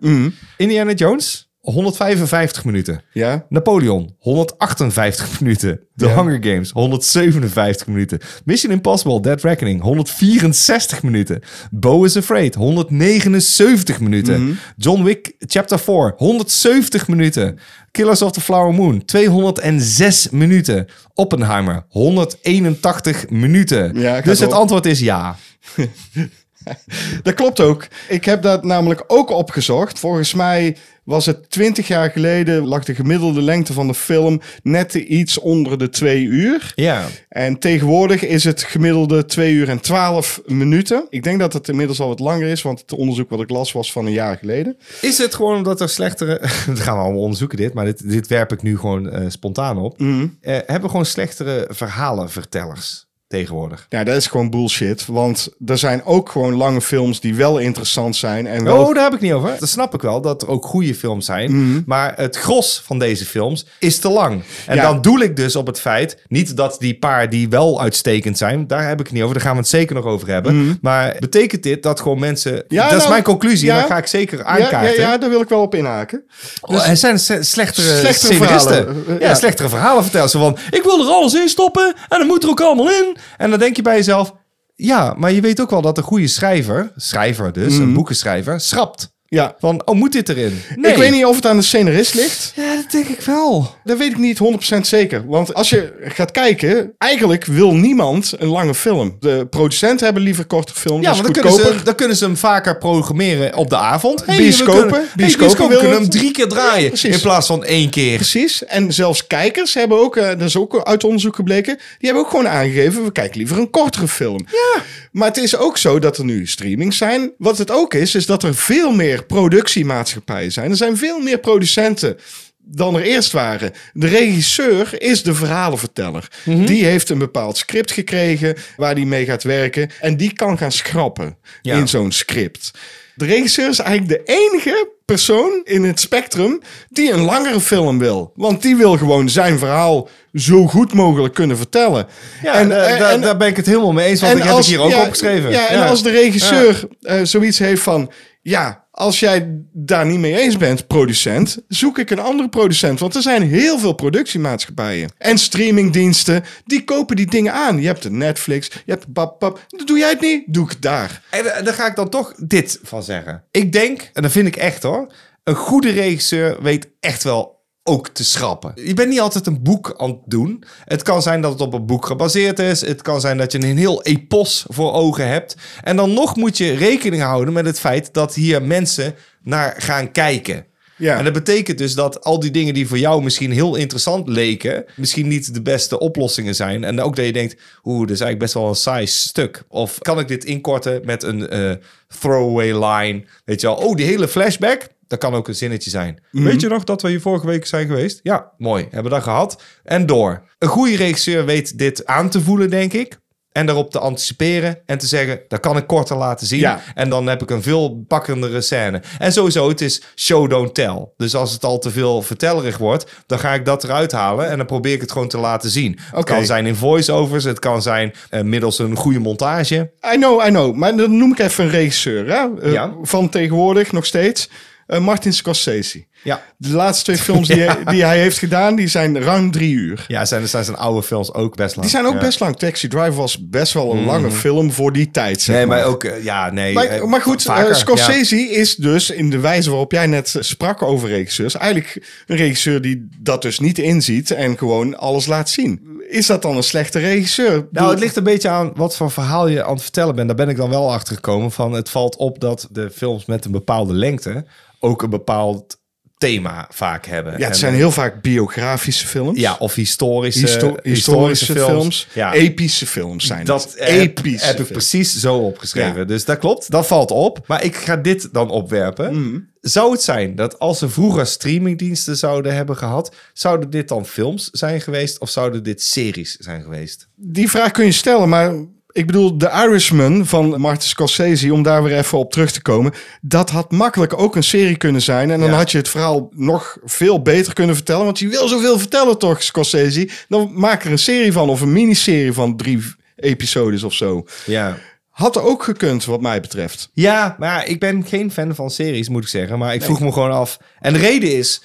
Speaker 2: Indiana Jones, 155 minuten.
Speaker 1: Ja?
Speaker 2: Napoleon, 158 minuten. The
Speaker 1: Ja.
Speaker 2: Hunger Games, 157 minuten. Mission Impossible, Dead Reckoning, 164 minuten. Bo is Afraid, 179 minuten. John Wick, Chapter 4, 170 minuten. Killers of the Flower Moon, 206 minuten. Oppenheimer, 181 minuten.
Speaker 1: Ja,
Speaker 2: dus het antwoord is ja.
Speaker 1: Dat klopt ook. Ik heb dat namelijk ook opgezocht. Volgens mij was het 20 jaar geleden, lag de gemiddelde lengte van de film net iets onder de twee uur.
Speaker 2: Ja.
Speaker 1: En tegenwoordig is het gemiddelde 2 uur en 12 minuten. Ik denk dat het inmiddels al wat langer is, want het onderzoek wat ik las was van een jaar geleden.
Speaker 2: Is het gewoon omdat er slechtere... Dat gaan we allemaal onderzoeken dit, maar dit, dit werp ik nu gewoon eh, spontaan op.
Speaker 1: Mhm.
Speaker 2: Eh, hebben we gewoon slechtere verhalenvertellers tegenwoordig?
Speaker 1: Ja, dat is gewoon bullshit. Want er zijn ook gewoon lange films die wel interessant zijn. En wel...
Speaker 2: Oh, daar heb ik niet over. Dat snap ik wel, dat er ook goede films zijn. Maar het gros van deze films is te lang. En
Speaker 1: Ja.
Speaker 2: dan doel ik dus op het feit... niet dat die paar die wel uitstekend zijn... daar heb ik het niet over, daar gaan we het zeker nog over hebben. Maar betekent dit dat gewoon mensen...
Speaker 1: Ja,
Speaker 2: dat is
Speaker 1: nou,
Speaker 2: mijn conclusie en
Speaker 1: ja.
Speaker 2: dat ga ik zeker aankaarten.
Speaker 1: ja, ja, daar wil ik wel op inhaken.
Speaker 2: Oh, er zijn slechtere,
Speaker 1: verhalen,
Speaker 2: ja, slechtere verhalen vertellen. Zo van, ik wil er alles in stoppen en dan moet er ook allemaal in. En dan denk je bij jezelf, ja, maar je weet ook wel dat een goede schrijver, schrijver dus, een boekenschrijver, schrapt.
Speaker 1: Ja.
Speaker 2: Van, oh, moet dit erin? Nee.
Speaker 1: Ik weet niet of het aan de scenarist ligt.
Speaker 2: Ja, dat denk ik wel.
Speaker 1: Dat weet ik niet 100% zeker. Want als je gaat kijken, eigenlijk wil niemand een lange film. De producenten hebben liever korte films.
Speaker 2: Ja, want dan kunnen, ze, dan kunnen ze hem vaker programmeren op de avond. Hey,
Speaker 1: Bioscopen.
Speaker 2: kunnen, hey,
Speaker 1: Bioscopen
Speaker 2: kunnen hem drie keer draaien in plaats van één keer.
Speaker 1: Precies. En zelfs kijkers hebben ook, eh, dat is ook uit onderzoek gebleken, die hebben ook gewoon aangegeven, we kijken liever een kortere film. Ja. Maar het is ook zo dat er nu streamings zijn. Wat het ook is, is dat er veel meer productiemaatschappijen zijn. Er zijn veel meer producenten dan er eerst waren. De regisseur is de verhalenverteller.
Speaker 2: Mhm.
Speaker 1: Die heeft een bepaald script gekregen waar die mee gaat werken. En die kan gaan schrappen
Speaker 2: Ja.
Speaker 1: in zo'n script. De regisseur is eigenlijk de enige persoon in het spectrum die een langere film wil. Want die wil gewoon zijn verhaal zo goed mogelijk kunnen vertellen.
Speaker 2: Ja,
Speaker 1: En-
Speaker 2: en,
Speaker 1: en-
Speaker 2: daar,
Speaker 1: en-
Speaker 2: daar ben ik het helemaal mee eens, want ik heb
Speaker 1: als-
Speaker 2: het hier ook
Speaker 1: ja,
Speaker 2: opgeschreven.
Speaker 1: Ja, en als de regisseur eh, zoiets heeft van... Ja, als jij daar niet mee eens bent, producent... zoek ik een andere producent. Want er zijn heel veel productiemaatschappijen. En streamingdiensten, die kopen die dingen aan. Je hebt een Netflix, je hebt bap, bap. Doe jij het niet? Doe ik daar.
Speaker 2: En eh, daar ga ik dan toch dit van zeggen. Ik denk, en dat vind ik echt hoor, een goede regisseur weet echt wel ook te schrappen. Je bent niet altijd een boek aan het doen. Het kan zijn dat het op een boek gebaseerd is. Het kan zijn dat je een heel epos voor ogen hebt. En dan nog moet je rekening houden met het feit dat hier mensen naar gaan kijken.
Speaker 1: Ja.
Speaker 2: En dat betekent dus dat al die dingen die voor jou misschien heel interessant leken, misschien niet de beste oplossingen zijn. En ook dat je denkt, oeh, dat is eigenlijk best wel een saai stuk. Of kan ik dit inkorten met een eh, throwaway line? Weet je wel, oh, die hele flashback, dat kan ook een zinnetje zijn. Weet je nog dat we hier vorige week zijn geweest? Ja, mooi. Hebben we dat gehad. En door. Een goede regisseur weet dit aan te voelen, denk ik. En daarop te anticiperen en te zeggen, dat kan ik korter laten zien.
Speaker 1: Ja.
Speaker 2: En dan heb ik een veel pakkendere scène. En sowieso, het is show, don't tell. Dus als het al te veel vertellerig wordt, dan ga ik dat eruit halen en dan probeer ik het gewoon te laten zien. Het kan zijn in voice-overs, het kan zijn eh, middels een goede montage.
Speaker 1: I know, I know. Maar dan noem ik even een regisseur. Hè? Eh,
Speaker 2: Ja.
Speaker 1: Van tegenwoordig nog steeds. Eh, Martin Scorsese.
Speaker 2: Ja.
Speaker 1: De laatste twee films die, hij, die hij heeft gedaan, die zijn ruim drie uur.
Speaker 2: Ja, zijn, zijn zijn oude films ook best lang.
Speaker 1: Die zijn ook
Speaker 2: Ja.
Speaker 1: best lang. Taxi Driver was best wel een lange film voor die tijd, zeg
Speaker 2: Nee,
Speaker 1: maar.
Speaker 2: maar ook... eh, ja, nee.
Speaker 1: Maar,
Speaker 2: eh,
Speaker 1: maar goed, eh, Scorsese is dus in de wijze waarop jij net sprak over regisseurs... eigenlijk een regisseur die dat dus niet inziet en gewoon alles laat zien. Is dat dan een slechte regisseur?
Speaker 2: Nou, het ligt een beetje aan wat voor verhaal je aan het vertellen bent. Daar ben ik dan wel achter gekomen. Van het valt op dat de films met een bepaalde lengte ook een bepaald thema vaak hebben.
Speaker 1: Ja, het
Speaker 2: En,
Speaker 1: zijn heel vaak biografische films.
Speaker 2: ja, of historische,
Speaker 1: Histo- historische, films.
Speaker 2: Ja.
Speaker 1: Epische films zijn
Speaker 2: Dat heb,
Speaker 1: Epische
Speaker 2: heb ik precies zo opgeschreven.
Speaker 1: Ja.
Speaker 2: Dus dat klopt, dat valt op. Maar ik ga dit dan opwerpen.
Speaker 1: Mhm.
Speaker 2: Zou het zijn dat als ze vroeger streamingdiensten zouden hebben gehad... zouden dit dan films zijn geweest of zouden dit series zijn geweest?
Speaker 1: Die vraag kun je stellen, maar ik bedoel, The Irishman van Martin Scorsese, om daar weer even op terug te komen, dat had makkelijk ook een serie kunnen zijn. En dan
Speaker 2: Ja.
Speaker 1: had je het verhaal nog veel beter kunnen vertellen, want je wil zoveel vertellen toch, Scorsese? Dan maak er een serie van of een miniserie van drie episodes of zo.
Speaker 2: Ja.
Speaker 1: Had ook gekund, wat mij betreft.
Speaker 2: Ja, maar ik ben geen fan van series, moet ik zeggen. Maar ik vroeg me gewoon af. En de reden is,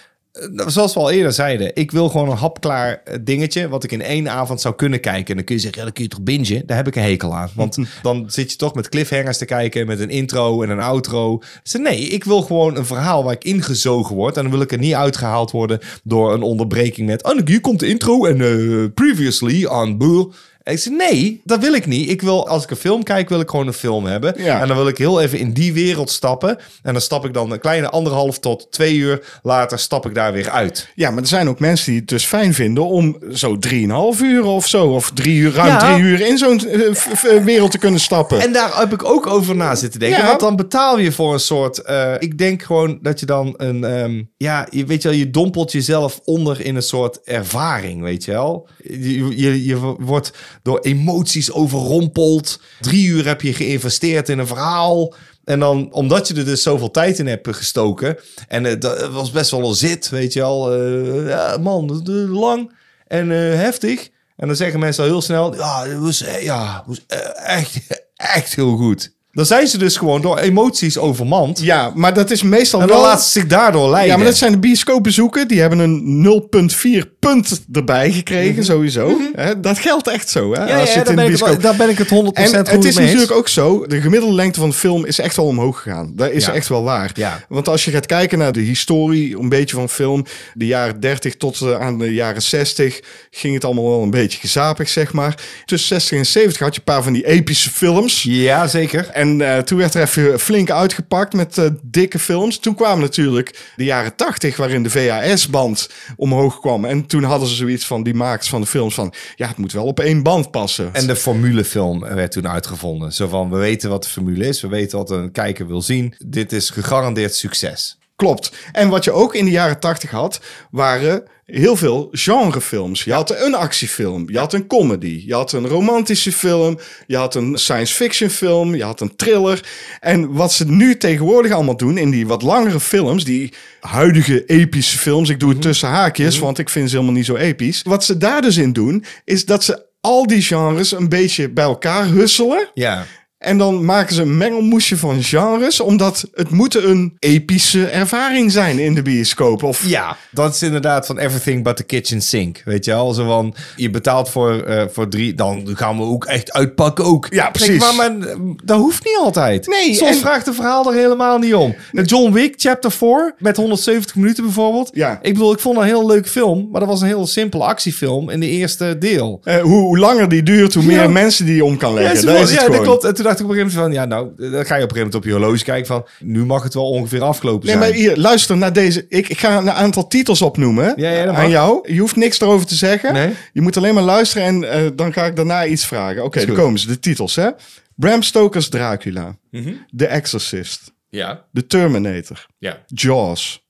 Speaker 2: zoals we al eerder zeiden, ik wil gewoon een hapklaar eh, dingetje wat ik in één avond zou kunnen kijken. En dan kun je zeggen, ja, dan kun je toch bingen? Daar heb ik een hekel aan. Want dan zit je toch met cliffhangers te kijken, met een intro en een outro. Dus nee, ik wil gewoon een verhaal waar ik ingezogen word. En dan wil ik er niet uitgehaald worden door een onderbreking met, oh, hier komt de intro en eh, previously on Boel. Ik zei, nee, dat wil ik niet. Ik wil, als ik een film kijk, wil ik gewoon een film hebben.
Speaker 1: Ja.
Speaker 2: En dan wil ik heel even in die wereld stappen. En dan stap ik dan een kleine anderhalf tot twee uur later stap ik daar weer uit.
Speaker 1: Ja, maar er zijn ook mensen die het dus fijn vinden om zo drieënhalf uur of zo, of drie uur, ruim
Speaker 2: Ja.
Speaker 1: drie uur in zo'n eh, f- wereld te kunnen stappen.
Speaker 2: En daar heb ik ook over na zitten denken.
Speaker 1: Ja.
Speaker 2: Want dan betaal je voor een soort... eh, ik denk gewoon dat je dan een... ehm, ja, je weet je wel, je dompelt jezelf onder in een soort ervaring, weet je wel. Je, je, je wordt door emoties overrompeld. Drie uur heb je geïnvesteerd in een verhaal... En dan, omdat je er dus zoveel tijd in hebt gestoken. En eh, dat was best wel een zit, weet je wel. eh, ja, man, lang en eh, heftig. En dan zeggen mensen al heel snel: Ja, het was, eh, ja, het was eh, echt, echt heel goed. Dan zijn ze dus gewoon door emoties overmand.
Speaker 1: Ja, maar dat is meestal
Speaker 2: En dan
Speaker 1: wel...
Speaker 2: laten ze zich daardoor leiden.
Speaker 1: Ja, maar dat zijn de bioscoopbezoeken. Die hebben een 0,4 punt erbij gekregen, sowieso. Hè, dat geldt echt zo, hè?
Speaker 2: Mhm. ja,
Speaker 1: als je
Speaker 2: ja,
Speaker 1: het
Speaker 2: daar,
Speaker 1: in
Speaker 2: ben ik,
Speaker 1: bioscoop...
Speaker 2: het- daar ben ik het 100%
Speaker 1: En
Speaker 2: goed
Speaker 1: het is
Speaker 2: mee
Speaker 1: natuurlijk ook zo, de gemiddelde lengte van de film is echt wel omhoog gegaan. Dat is
Speaker 2: Ja.
Speaker 1: echt wel waar.
Speaker 2: Ja.
Speaker 1: Want als je gaat kijken naar de historie, een beetje van film, de jaren 30 tot eh, aan de jaren 60, ging het allemaal wel een beetje gezapig, zeg maar. Tussen 60 en 70 had je een paar van die epische films.
Speaker 2: Ja, zeker.
Speaker 1: En eh, toen werd er even flink uitgepakt met eh, dikke films. Toen kwamen natuurlijk de jaren 80, waarin de VHS-band omhoog kwam. En toen hadden ze zoiets van die makers van de films van... ja, het moet wel op één band passen.
Speaker 2: En de formulefilm werd toen uitgevonden. Zo van, we weten wat de formule is. We weten wat een kijker wil zien. Dit is gegarandeerd succes.
Speaker 1: Klopt. En wat je ook in de jaren 80 had, waren heel veel genrefilms. Je had een actiefilm, je had een comedy, je had een romantische film, je had een science fiction film, je had een thriller. En wat ze nu tegenwoordig allemaal doen in die wat langere films, die huidige epische films, ik doe het tussen haakjes, want ik vind ze helemaal niet zo episch. Wat ze daar dus in doen, is dat ze al die genres een beetje bij elkaar husselen.
Speaker 2: Ja.
Speaker 1: En dan maken ze een mengelmoesje van genres, omdat het moet een epische ervaring zijn in de bioscoop. Of
Speaker 2: Ja, dat is inderdaad van everything but the kitchen sink. Weet je wel? Zo van, je betaalt voor, eh, voor drie, dan gaan we ook echt uitpakken ook.
Speaker 1: Ja,
Speaker 2: Denk,
Speaker 1: precies.
Speaker 2: maar, maar dat hoeft niet altijd.
Speaker 1: Nee,
Speaker 2: Soms
Speaker 1: en-
Speaker 2: vraagt het verhaal er helemaal niet om. John Wick chapter 4, met 170 minuten bijvoorbeeld.
Speaker 1: Ja.
Speaker 2: Ik bedoel, ik vond dat een heel leuk film, maar dat was een heel simpele actiefilm in de eerste deel.
Speaker 1: eh, hoe, hoe langer die duurt, hoe meer
Speaker 2: Ja.
Speaker 1: mensen die om kan leggen.
Speaker 2: Ja,
Speaker 1: dat is het
Speaker 2: ja dat klopt. Dacht ik op een gegeven moment van, ja nou, dan ga je op een gegeven moment op je horloge kijken van, nu mag het wel ongeveer afgelopen
Speaker 1: Nee,
Speaker 2: zijn.
Speaker 1: maar hier, luister naar deze. Ik, ik ga een aantal titels opnoemen
Speaker 2: Ja, ja,
Speaker 1: aan jou. Je hoeft niks erover te zeggen.
Speaker 2: Nee.
Speaker 1: Je moet alleen maar luisteren en eh, dan ga ik daarna iets vragen. Oké, dan komen ze. De titels, hè? Bram Stoker's Dracula.
Speaker 2: Mhm.
Speaker 1: The Exorcist.
Speaker 2: Ja,
Speaker 1: The Terminator.
Speaker 2: ja,
Speaker 1: Jaws.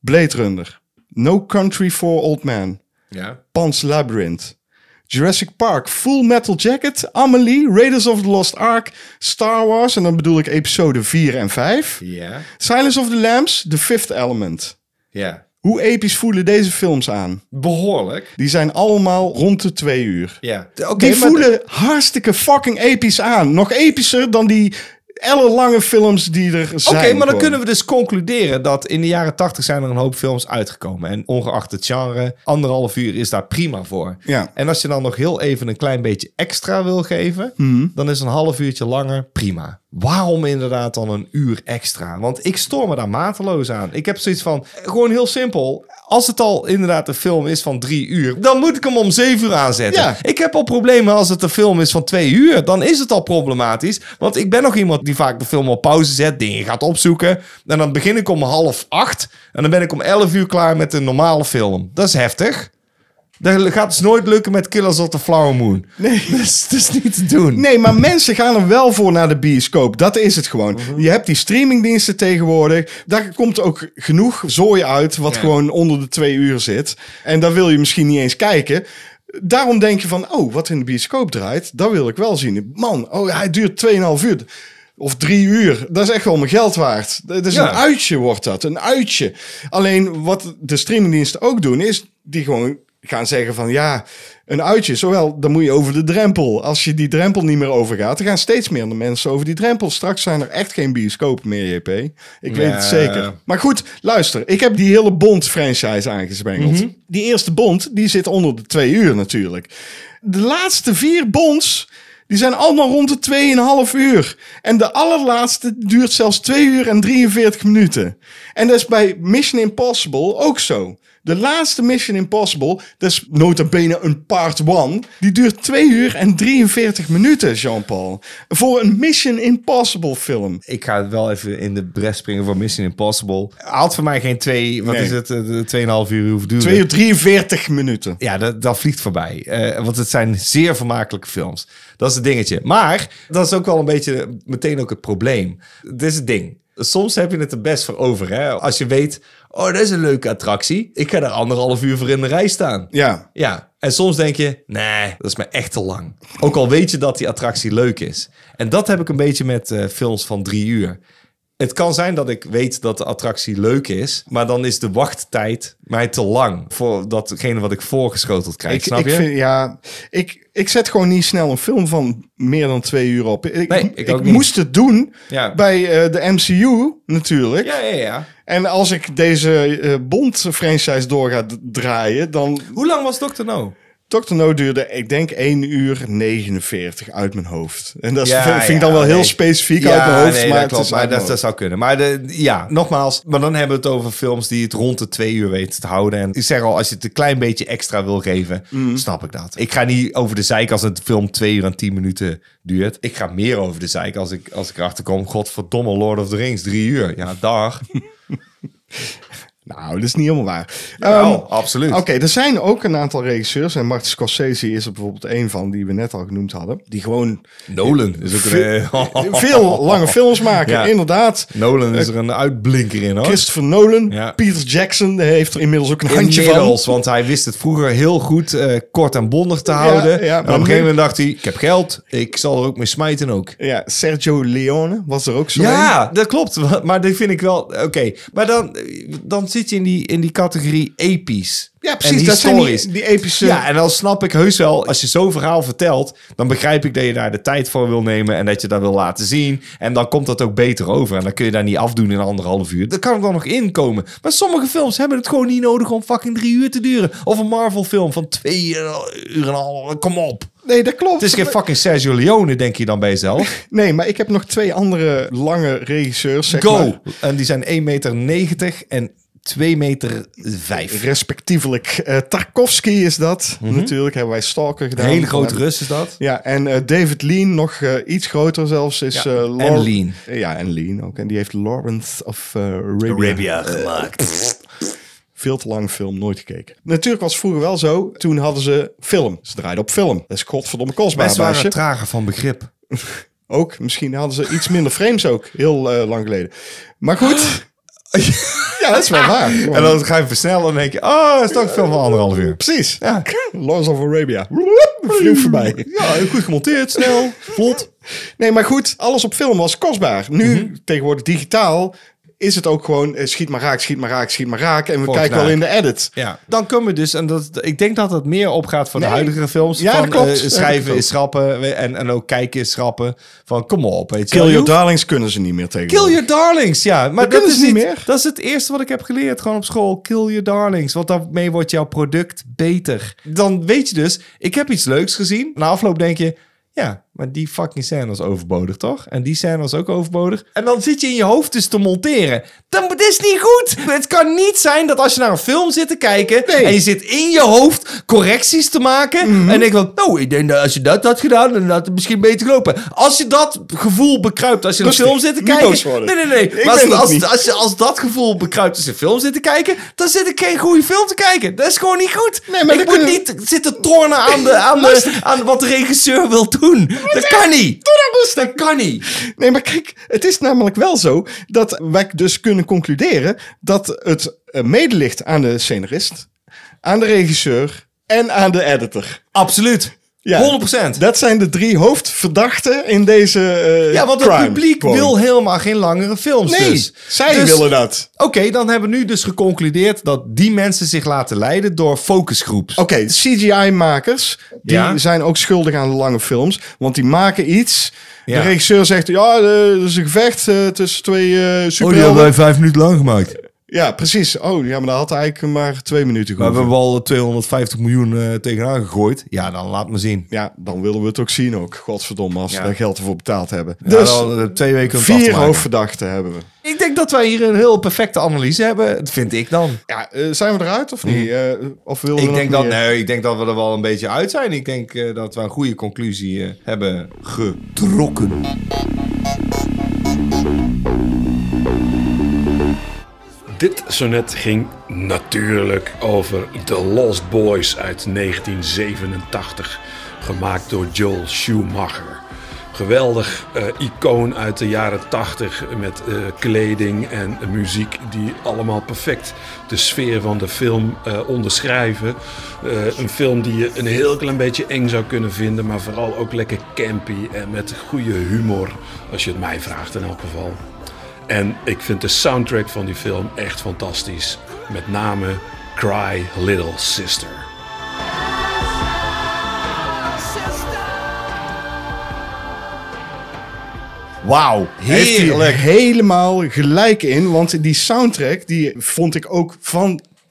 Speaker 1: Blade Runner. No Country for Old Men.
Speaker 2: ja.
Speaker 1: Pan's Labyrinth. Jurassic Park, Full Metal Jacket, Amelie, Raiders of the Lost Ark, Star Wars, en dan bedoel ik episode 4 en 5.
Speaker 2: Ja,
Speaker 1: Silence of the Lambs, The Fifth Element.
Speaker 2: ja.
Speaker 1: Hoe episch voelen deze films aan?
Speaker 2: Behoorlijk.
Speaker 1: Die zijn allemaal rond de twee uur.
Speaker 2: Ja.
Speaker 1: Die voelen hartstikke fucking episch aan. Nog epischer dan die ellenlange films die er
Speaker 2: Oké,
Speaker 1: zijn.
Speaker 2: maar dan kunnen we dus concluderen dat in de jaren 80 zijn er een hoop films uitgekomen. En ongeacht het genre, anderhalf uur is daar prima voor.
Speaker 1: Ja.
Speaker 2: En als je dan nog heel even een klein beetje extra wil geven,
Speaker 1: Mhm.
Speaker 2: dan is een half uurtje langer prima. Waarom inderdaad dan een uur extra? Want ik stoor me daar mateloos aan. Ik heb zoiets van, gewoon heel simpel. Als het al inderdaad een film is van drie uur, dan moet ik hem om zeven uur aanzetten.
Speaker 1: Ja.
Speaker 2: Ik heb al problemen als het een film is van twee uur. Dan is het al problematisch. Want ik ben nog iemand die vaak de film op pauze zet, dingen gaat opzoeken. En dan begin ik om half acht. En dan ben ik om elf uur klaar met een normale film. Dat is heftig. Dat gaat dus nooit lukken met Killers of the Flower Moon.
Speaker 1: Nee.
Speaker 2: Dat is, dat is niet te doen.
Speaker 1: Nee, maar mensen gaan er wel voor naar de bioscoop. Dat is het gewoon.
Speaker 2: Mhm.
Speaker 1: Je hebt die streamingdiensten tegenwoordig. Daar komt ook genoeg zooi uit wat
Speaker 2: Ja.
Speaker 1: gewoon onder de twee uur zit. En daar wil je misschien niet eens kijken. Daarom denk je van, oh, wat in de bioscoop draait, dat wil ik wel zien. Man, oh, hij duurt 2,5 uur. Of drie uur. Dat is echt wel mijn geld waard. Dat is
Speaker 2: Ja.
Speaker 1: een uitje, wordt dat. Een uitje. Alleen wat de streamingdiensten ook doen, is die gewoon gaan zeggen van ja, een uitje. Zowel, dan moet je over de drempel. Als je die drempel niet meer overgaat, dan gaan steeds meer mensen over die drempel. Straks zijn er echt geen bioscopen meer, JP. Ik weet het zeker. Maar goed, luister. Ik heb die hele Bond-franchise aangezwengeld.
Speaker 2: Mhm.
Speaker 1: Die eerste Bond, die zit onder de twee uur natuurlijk. De laatste vier Bonds... Die zijn allemaal rond de 2,5 uur. En de allerlaatste duurt zelfs 2 uur en 43 minuten. En dat is bij Mission Impossible ook zo. De laatste Mission Impossible, dat is nota bene een part 1. Die duurt 2 uur en 43 minuten, Jean-Paul. Voor een Mission Impossible film.
Speaker 2: Ik ga wel even in de bres springen voor Mission Impossible. Haalt voor mij geen twee, wat
Speaker 1: Nee.
Speaker 2: is het, eh, de 2,5 uur hoeven duren.
Speaker 1: 2 uur 43 minuten.
Speaker 2: Ja, dat, dat vliegt voorbij. Eh, want het zijn zeer vermakelijke films. Dat is het dingetje. Maar dat is ook wel een beetje meteen ook het probleem. Dit is het ding. Soms heb je het er best voor over. Hè? Als je weet, oh, dat is een leuke attractie. Ik ga er anderhalf uur voor in de rij staan.
Speaker 1: Ja.
Speaker 2: Ja, en soms denk je, nee, dat is me echt te lang. Ook al weet je dat die attractie leuk is. En dat heb ik een beetje met eh, films van drie uur. Het kan zijn dat ik weet dat de attractie leuk is, maar dan is de wachttijd mij te lang voor datgene wat ik voorgeschoteld krijg.
Speaker 1: Ik,
Speaker 2: snap
Speaker 1: ik
Speaker 2: je?
Speaker 1: Vind, ja, ik, ik zet gewoon niet snel een film van meer dan twee uur op. Ik,
Speaker 2: Nee, ik
Speaker 1: moest het doen
Speaker 2: Ja.
Speaker 1: bij eh, de MCU natuurlijk.
Speaker 2: Ja, ja, ja.
Speaker 1: En als ik deze eh, Bond-franchise door ga draaien, dan...
Speaker 2: Hoe lang was Dr. No?
Speaker 1: Dr. No duurde, ik denk, 1 uur 49 uit mijn hoofd. En dat is,
Speaker 2: Ja,
Speaker 1: vind, ik
Speaker 2: ja,
Speaker 1: dan wel heel specifiek
Speaker 2: Ja,
Speaker 1: uit mijn hoofd.
Speaker 2: nee,
Speaker 1: maar
Speaker 2: dat klopt.
Speaker 1: het
Speaker 2: Maar dat, dat zou kunnen. Maar de, ja, nogmaals. Maar dan hebben we het over films die het rond de twee uur weten te houden. En ik zeg al, als je het een klein beetje extra wil geven,
Speaker 1: Mm.
Speaker 2: snap ik dat. Ik ga niet over de zeik als een film twee uur en tien minuten duurt. Ik ga meer over de zeik als ik, als ik erachter kom. Godverdomme, Lord of the Rings, drie uur. Ja, dag.
Speaker 1: Nou, dat is niet helemaal waar.
Speaker 2: Jawel,
Speaker 1: Ehm,
Speaker 2: absoluut.
Speaker 1: Oké, er zijn ook een aantal regisseurs. En Martin Scorsese is er bijvoorbeeld een van die we net al genoemd hadden. Die gewoon
Speaker 2: Nolan is ook een...
Speaker 1: veel lange films maken.
Speaker 2: Ja.
Speaker 1: Inderdaad.
Speaker 2: Nolan is er een uitblinker in, hoor.
Speaker 1: Christopher Nolan,
Speaker 2: Ja.
Speaker 1: Peter Jackson, heeft er inmiddels ook een handje
Speaker 2: Inmiddels,
Speaker 1: van.
Speaker 2: want hij wist het vroeger heel goed eh, kort en bondig te houden.
Speaker 1: ja,
Speaker 2: en
Speaker 1: maar
Speaker 2: op een gegeven moment dacht hij, ik heb geld, ik zal er ook mee smijten ook.
Speaker 1: Ja, Sergio Leone was er ook zo
Speaker 2: Ja, dat klopt. Maar die vind ik wel... Oké, maar dan, dan zit je in die, in die categorie episch.
Speaker 1: Ja, precies,
Speaker 2: En
Speaker 1: dat zijn die- epische-
Speaker 2: Ja, en dan snap ik heus wel, als je zo'n verhaal vertelt... dan begrijp ik dat je daar de tijd voor wil nemen... en dat je dat wil laten zien. En dan komt dat ook beter over. En dan kun je daar niet afdoen in anderhalf uur. Dat kan er dan nog inkomen. Maar sommige films hebben het gewoon niet nodig... om fucking drie uur te duren. Of een Marvel film van twee uur en een half. Kom op.
Speaker 1: Nee, dat klopt.
Speaker 2: Het is geen fucking Sergio Leone, denk je dan bij jezelf.
Speaker 1: Nee, maar ik heb nog twee andere lange regisseurs, zeg
Speaker 2: Go!
Speaker 1: maar.
Speaker 2: En die zijn 1,90 meter en 2 meter 5.
Speaker 1: Respectievelijk. eh Tarkovsky is dat. Natuurlijk hebben wij Stalker gedaan.
Speaker 2: Een hele grote Rus is dat.
Speaker 1: Ja, en eh, David Lean, nog eh, iets groter zelfs, is...
Speaker 2: Ja, en Lean.
Speaker 1: Ja, en Lean ook. En die heeft Lawrence of Arabia.
Speaker 2: gemaakt.
Speaker 1: Veel te lang film, nooit gekeken. Natuurlijk was het vroeger wel zo. Toen hadden ze film. Ze draaiden op film. Dat is godverdomme kostbaar,
Speaker 2: Best waren trager van begrip.
Speaker 1: Ook, misschien hadden ze iets minder frames ook. Heel lang geleden. Maar goed. ja, dat is wel waar.
Speaker 2: En dan ga je versnellen en denk je... Oh, dat is toch een film van anderhalf uur.
Speaker 1: Precies.
Speaker 2: Ja.
Speaker 1: Lawrence of Arabia. Vloog voorbij.
Speaker 2: Ja, goed gemonteerd, snel, vlot.
Speaker 1: Nee, maar goed, alles op film was kostbaar. Nu, tegenwoordig digitaal, is het ook gewoon eh, schiet maar raak, schiet maar raak, schiet maar raak. En we kijken wel
Speaker 2: mij.
Speaker 1: in de edit.
Speaker 2: Ja, dan kunnen we dus, en dat, ik denk dat het meer opgaat voor
Speaker 1: Nee.
Speaker 2: de huidige films.
Speaker 1: Ja,
Speaker 2: van,
Speaker 1: dat klopt.
Speaker 2: eh,
Speaker 1: dat
Speaker 2: schrijven is schrappen en, en ook kijken is schrappen. Van kom op, weet je
Speaker 1: Kill
Speaker 2: wel. Je
Speaker 1: Your Darlings kunnen ze niet meer tegen.
Speaker 2: Kill your darlings, ja. Maar
Speaker 1: Dat
Speaker 2: dat,
Speaker 1: kunnen
Speaker 2: is
Speaker 1: ze niet
Speaker 2: niet
Speaker 1: meer.
Speaker 2: Dat is het eerste wat ik heb geleerd gewoon op school. Kill your darlings. Want daarmee wordt jouw product beter. Dan weet je dus, ik heb iets leuks gezien. Na afloop denk je, ja, maar die fucking scène was overbodig, toch? En die scène was ook overbodig. En dan zit je in je hoofd dus te monteren. Dan, is niet goed. Het kan niet zijn dat als je naar een film zit te kijken...
Speaker 1: Nee.
Speaker 2: en je zit in je hoofd correcties te maken...
Speaker 1: Mhm.
Speaker 2: en denk van, nou, ik denk dat als je dat had gedaan... dan had het misschien beter gelopen. Als je dat gevoel bekruipt als je een film zit te kijken... Nee, nee, nee.
Speaker 1: Ik
Speaker 2: Maar als, als, als, je, als dat gevoel bekruipt als je een film zit te kijken... dan zit ik geen goede film te kijken. Dat is gewoon niet goed.
Speaker 1: Nee, maar
Speaker 2: ik moet
Speaker 1: kunnen-
Speaker 2: niet zitten tornen aan, de, aan, de, aan wat de regisseur wil doen. Dat kan niet. Dat kan niet.
Speaker 1: Nee, maar kijk, het is namelijk wel zo dat wij dus kunnen concluderen dat het eh, mede ligt aan de scenarist, aan de regisseur en aan de editor.
Speaker 2: Absoluut.
Speaker 1: Ja,
Speaker 2: 100%.
Speaker 1: Dat zijn de drie hoofdverdachten in deze eh
Speaker 2: Ja, want
Speaker 1: crime,
Speaker 2: het publiek wil helemaal geen langere films.
Speaker 1: Nee,
Speaker 2: dus.
Speaker 1: zij
Speaker 2: Dus-
Speaker 1: willen dat.
Speaker 2: Oké, dan hebben we nu dus geconcludeerd dat die mensen zich laten leiden door focusgroeps.
Speaker 1: Oké, CGI-makers, die
Speaker 2: Ja.
Speaker 1: zijn ook schuldig aan de lange films. Want die maken iets.
Speaker 2: Ja.
Speaker 1: De regisseur zegt, ja, eh, er is een gevecht eh, tussen twee eh superhelden.
Speaker 2: vijf minuten lang gemaakt.
Speaker 1: Ja, precies. Oh, ja, maar dat had eigenlijk maar twee minuten
Speaker 2: Maar we hebben al 250 miljoen eh, tegenaan gegooid. Ja, dan laat me zien.
Speaker 1: Ja, dan willen we het ook zien ook. Godverdomme, als
Speaker 2: Ja.
Speaker 1: we daar geld ervoor betaald hebben.
Speaker 2: Dus
Speaker 1: Dus
Speaker 2: dan, eh, twee weken
Speaker 1: vier hoofdverdachten hebben we.
Speaker 2: Ik denk dat wij hier een heel perfecte analyse hebben. Dat vind ik dan.
Speaker 1: Ja, eh, zijn we eruit of niet? Eh, of willen we
Speaker 2: Ik
Speaker 1: nog
Speaker 2: denk, dat,
Speaker 1: meer?
Speaker 2: nee, ik denk dat we er wel een beetje uit zijn. Ik denk dat we een goede conclusie hebben getrokken.
Speaker 6: Dit sonnet ging natuurlijk over The Lost Boys uit 1987, gemaakt door Joel Schumacher. Geweldig eh, icoon uit de jaren 80 met eh, kleding en muziek die allemaal perfect de sfeer van de film eh, onderschrijven. Een film die je een heel klein beetje eng zou kunnen vinden, maar vooral ook lekker campy en met goede humor, als je het mij vraagt in elk geval. En ik vind de soundtrack van die film echt fantastisch. Met name Cry Little Sister.
Speaker 2: Wauw,
Speaker 1: Heeft hij er helemaal gelijk in. Want die soundtrack, die vond ik ook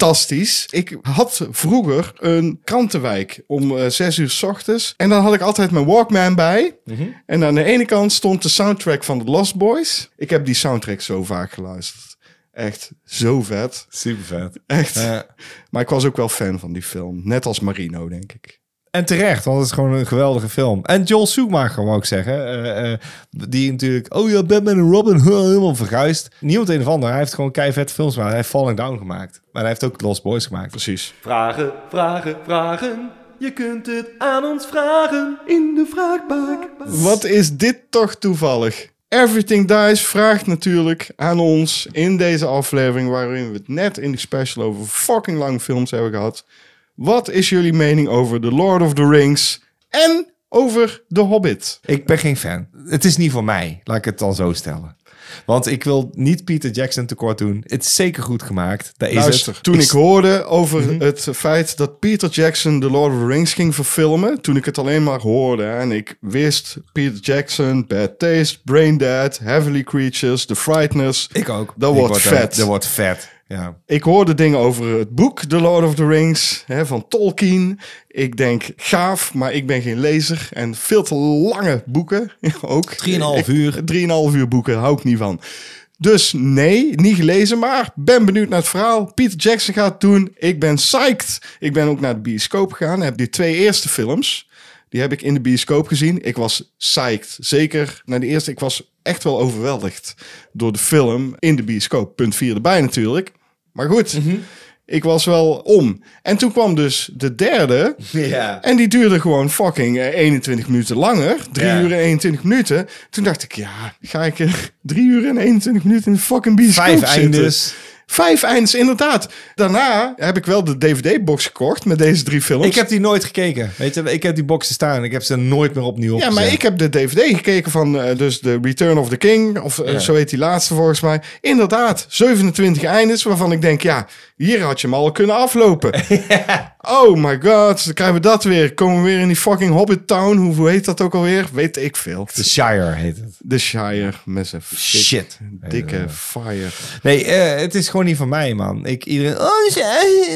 Speaker 1: fantastisch. Ik had vroeger een krantenwijk om eh, zes uur s ochtends. En dan had ik altijd mijn Walkman bij. En aan de ene kant stond de soundtrack van The Lost Boys. Ik heb die soundtrack zo vaak geluisterd. Echt zo vet.
Speaker 2: Super vet.
Speaker 1: Echt. Maar ik was ook wel fan van die film. Net als Marino, denk ik.
Speaker 2: En terecht, want het is gewoon een geweldige film. En Joel Schumacher, wou ik zeggen. eh, eh, die natuurlijk, oh ja, Batman en Robin, huh, helemaal verguisd. Niemand een of ander. Hij heeft gewoon keivette films gemaakt. Hij heeft Falling Down gemaakt. Maar hij heeft ook Lost Boys gemaakt.
Speaker 1: Precies.
Speaker 9: Vragen, vragen, vragen. Je kunt het aan ons vragen in de vraagbak.
Speaker 1: Wat is dit toch toevallig? Everything Dies vraagt natuurlijk aan ons in deze aflevering, waarin we het net in die special over fucking lange films hebben gehad. Wat is jullie mening over The Lord of the Rings en over The Hobbit?
Speaker 2: Ik ben geen fan. Het is niet voor mij. Laat ik het dan zo stellen. Want ik wil niet Peter Jackson tekort doen. Het is zeker goed gemaakt. Daar is
Speaker 1: Luister,
Speaker 2: het.
Speaker 1: toen ik hoorde over
Speaker 2: Mhm.
Speaker 1: het feit dat Peter Jackson The Lord of the Rings ging verfilmen, toen ik het alleen maar hoorde en ik wist Peter Jackson, Bad Taste, Brain Dead, Heavenly Creatures, The Frighteners.
Speaker 2: Ik ook.
Speaker 1: Dat
Speaker 2: Ik
Speaker 1: wordt
Speaker 2: word-
Speaker 1: vet.
Speaker 2: Dat wordt vet. Ja.
Speaker 1: Ik hoorde dingen over het boek The Lord of the Rings hè, van Tolkien. Ik denk gaaf, maar ik ben geen lezer. En veel te lange boeken ook.
Speaker 2: 3,5 uur.
Speaker 1: 3,5 uur boeken, hou ik niet van. Dus nee, niet gelezen, maar ben benieuwd naar het verhaal. Peter Jackson gaat het doen. Ik ben psyched. Ik ben ook naar de bioscoop gegaan. Heb die twee eerste films. Die heb ik in de bioscoop gezien. Ik was psyched. Zeker naar de eerste. Ik was echt wel overweldigd door de film in de bioscoop. Punt 4 erbij natuurlijk. Maar goed, ik was wel om. En toen kwam dus de derde.
Speaker 2: Ja.
Speaker 1: En die duurde gewoon fucking eh, 21 minuten langer. 3
Speaker 2: Ja.
Speaker 1: uur en 21 minuten. Toen dacht ik, ja, ga ik eh, 3 uur en 21 minuten in de fucking bioscoop
Speaker 2: Vijf
Speaker 1: zitten?
Speaker 2: eindes.
Speaker 1: Vijf eindes, inderdaad. Daarna heb ik wel de DVD-box gekocht met deze drie films.
Speaker 2: Ik heb die nooit gekeken. Weet je, ik heb die boxen staan. Ik heb ze nooit meer opnieuw
Speaker 1: Ja,
Speaker 2: opgezet.
Speaker 1: maar ik heb de DVD gekeken van eh, dus de Return of the King. Of eh,
Speaker 2: Ja.
Speaker 1: zo heet die laatste volgens mij. Inderdaad, 27 eindes waarvan ik denk, ja, hier had je hem al kunnen aflopen. Oh my god, dan krijgen we dat weer. Komen we weer in die fucking Hobbit Town. Hoe, hoe heet dat ook alweer? Weet ik veel.
Speaker 2: The Shire heet het.
Speaker 1: The Shire met zijn
Speaker 2: Shit.
Speaker 1: dikke fire.
Speaker 2: Nee, eh, het is gewoon niet van mij, man. Ik, iedereen, oh, het is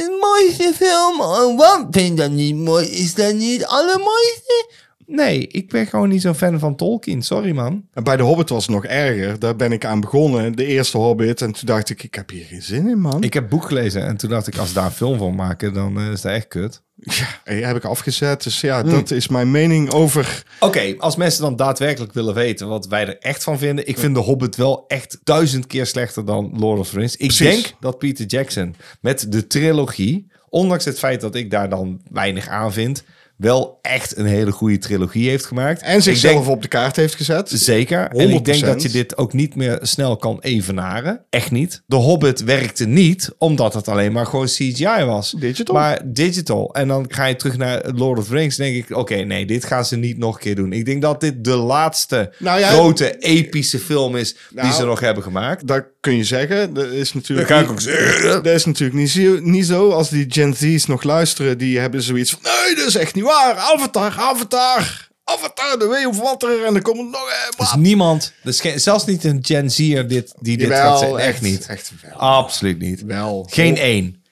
Speaker 2: een mooiste film. Oh, wat vind je dat niet mooi? Is dat niet het allermooiste? Nee, ik ben gewoon niet zo'n fan van Tolkien. Sorry, man.
Speaker 1: En bij de Hobbit was het nog erger. Daar ben ik aan begonnen, de eerste Hobbit. En toen dacht ik, ik heb hier geen zin in, man.
Speaker 2: Ik heb boek gelezen en toen dacht ik, als ze daar een film van maken, dan eh, is dat echt kut.
Speaker 1: Ja, die heb ik afgezet. Dus ja, dat is mijn mening over...
Speaker 2: Oké, als mensen dan daadwerkelijk willen weten wat wij er echt van vinden. Ik vind de Hobbit wel echt duizend keer slechter dan Lord of the Rings. Ik
Speaker 1: Precies.
Speaker 2: denk dat Peter Jackson met de trilogie, ondanks het feit dat ik daar dan weinig aan vind, wel echt een hele goede trilogie heeft gemaakt.
Speaker 1: En zichzelf
Speaker 2: denk-
Speaker 1: op de kaart heeft gezet.
Speaker 2: Zeker. En ik denk
Speaker 1: 100%.
Speaker 2: dat je dit ook niet meer snel kan evenaren. Echt niet. De Hobbit werkte niet, omdat het alleen maar gewoon CGI was.
Speaker 1: Digital.
Speaker 2: Maar digital. En dan ga je terug naar Lord of the Rings. denk ik, oké, nee, dit gaan ze niet nog een keer doen. Ik denk dat dit de laatste
Speaker 1: Nou ja-
Speaker 2: grote epische film is die
Speaker 1: Nou,
Speaker 2: ze nog hebben gemaakt.
Speaker 1: Dat kun je zeggen. Dat is natuurlijk
Speaker 2: Dat ga ik
Speaker 1: niet-
Speaker 2: ook zeggen.
Speaker 1: Dat is natuurlijk niet zo, niet zo. Als die Gen Z's nog luisteren, die hebben zoiets van... Nee, dat is echt niet waar. Avatar, Avatar. Avatar, de Way of Water. En dan komt er nog... eh,
Speaker 2: Dus niemand, dus geen- zelfs niet een Gen Z'er dit, die dit
Speaker 1: Jawel,
Speaker 2: gaat zeggen. Echt niet.
Speaker 1: Echt wel.
Speaker 2: Absoluut niet.
Speaker 1: Wel.
Speaker 2: Geen één.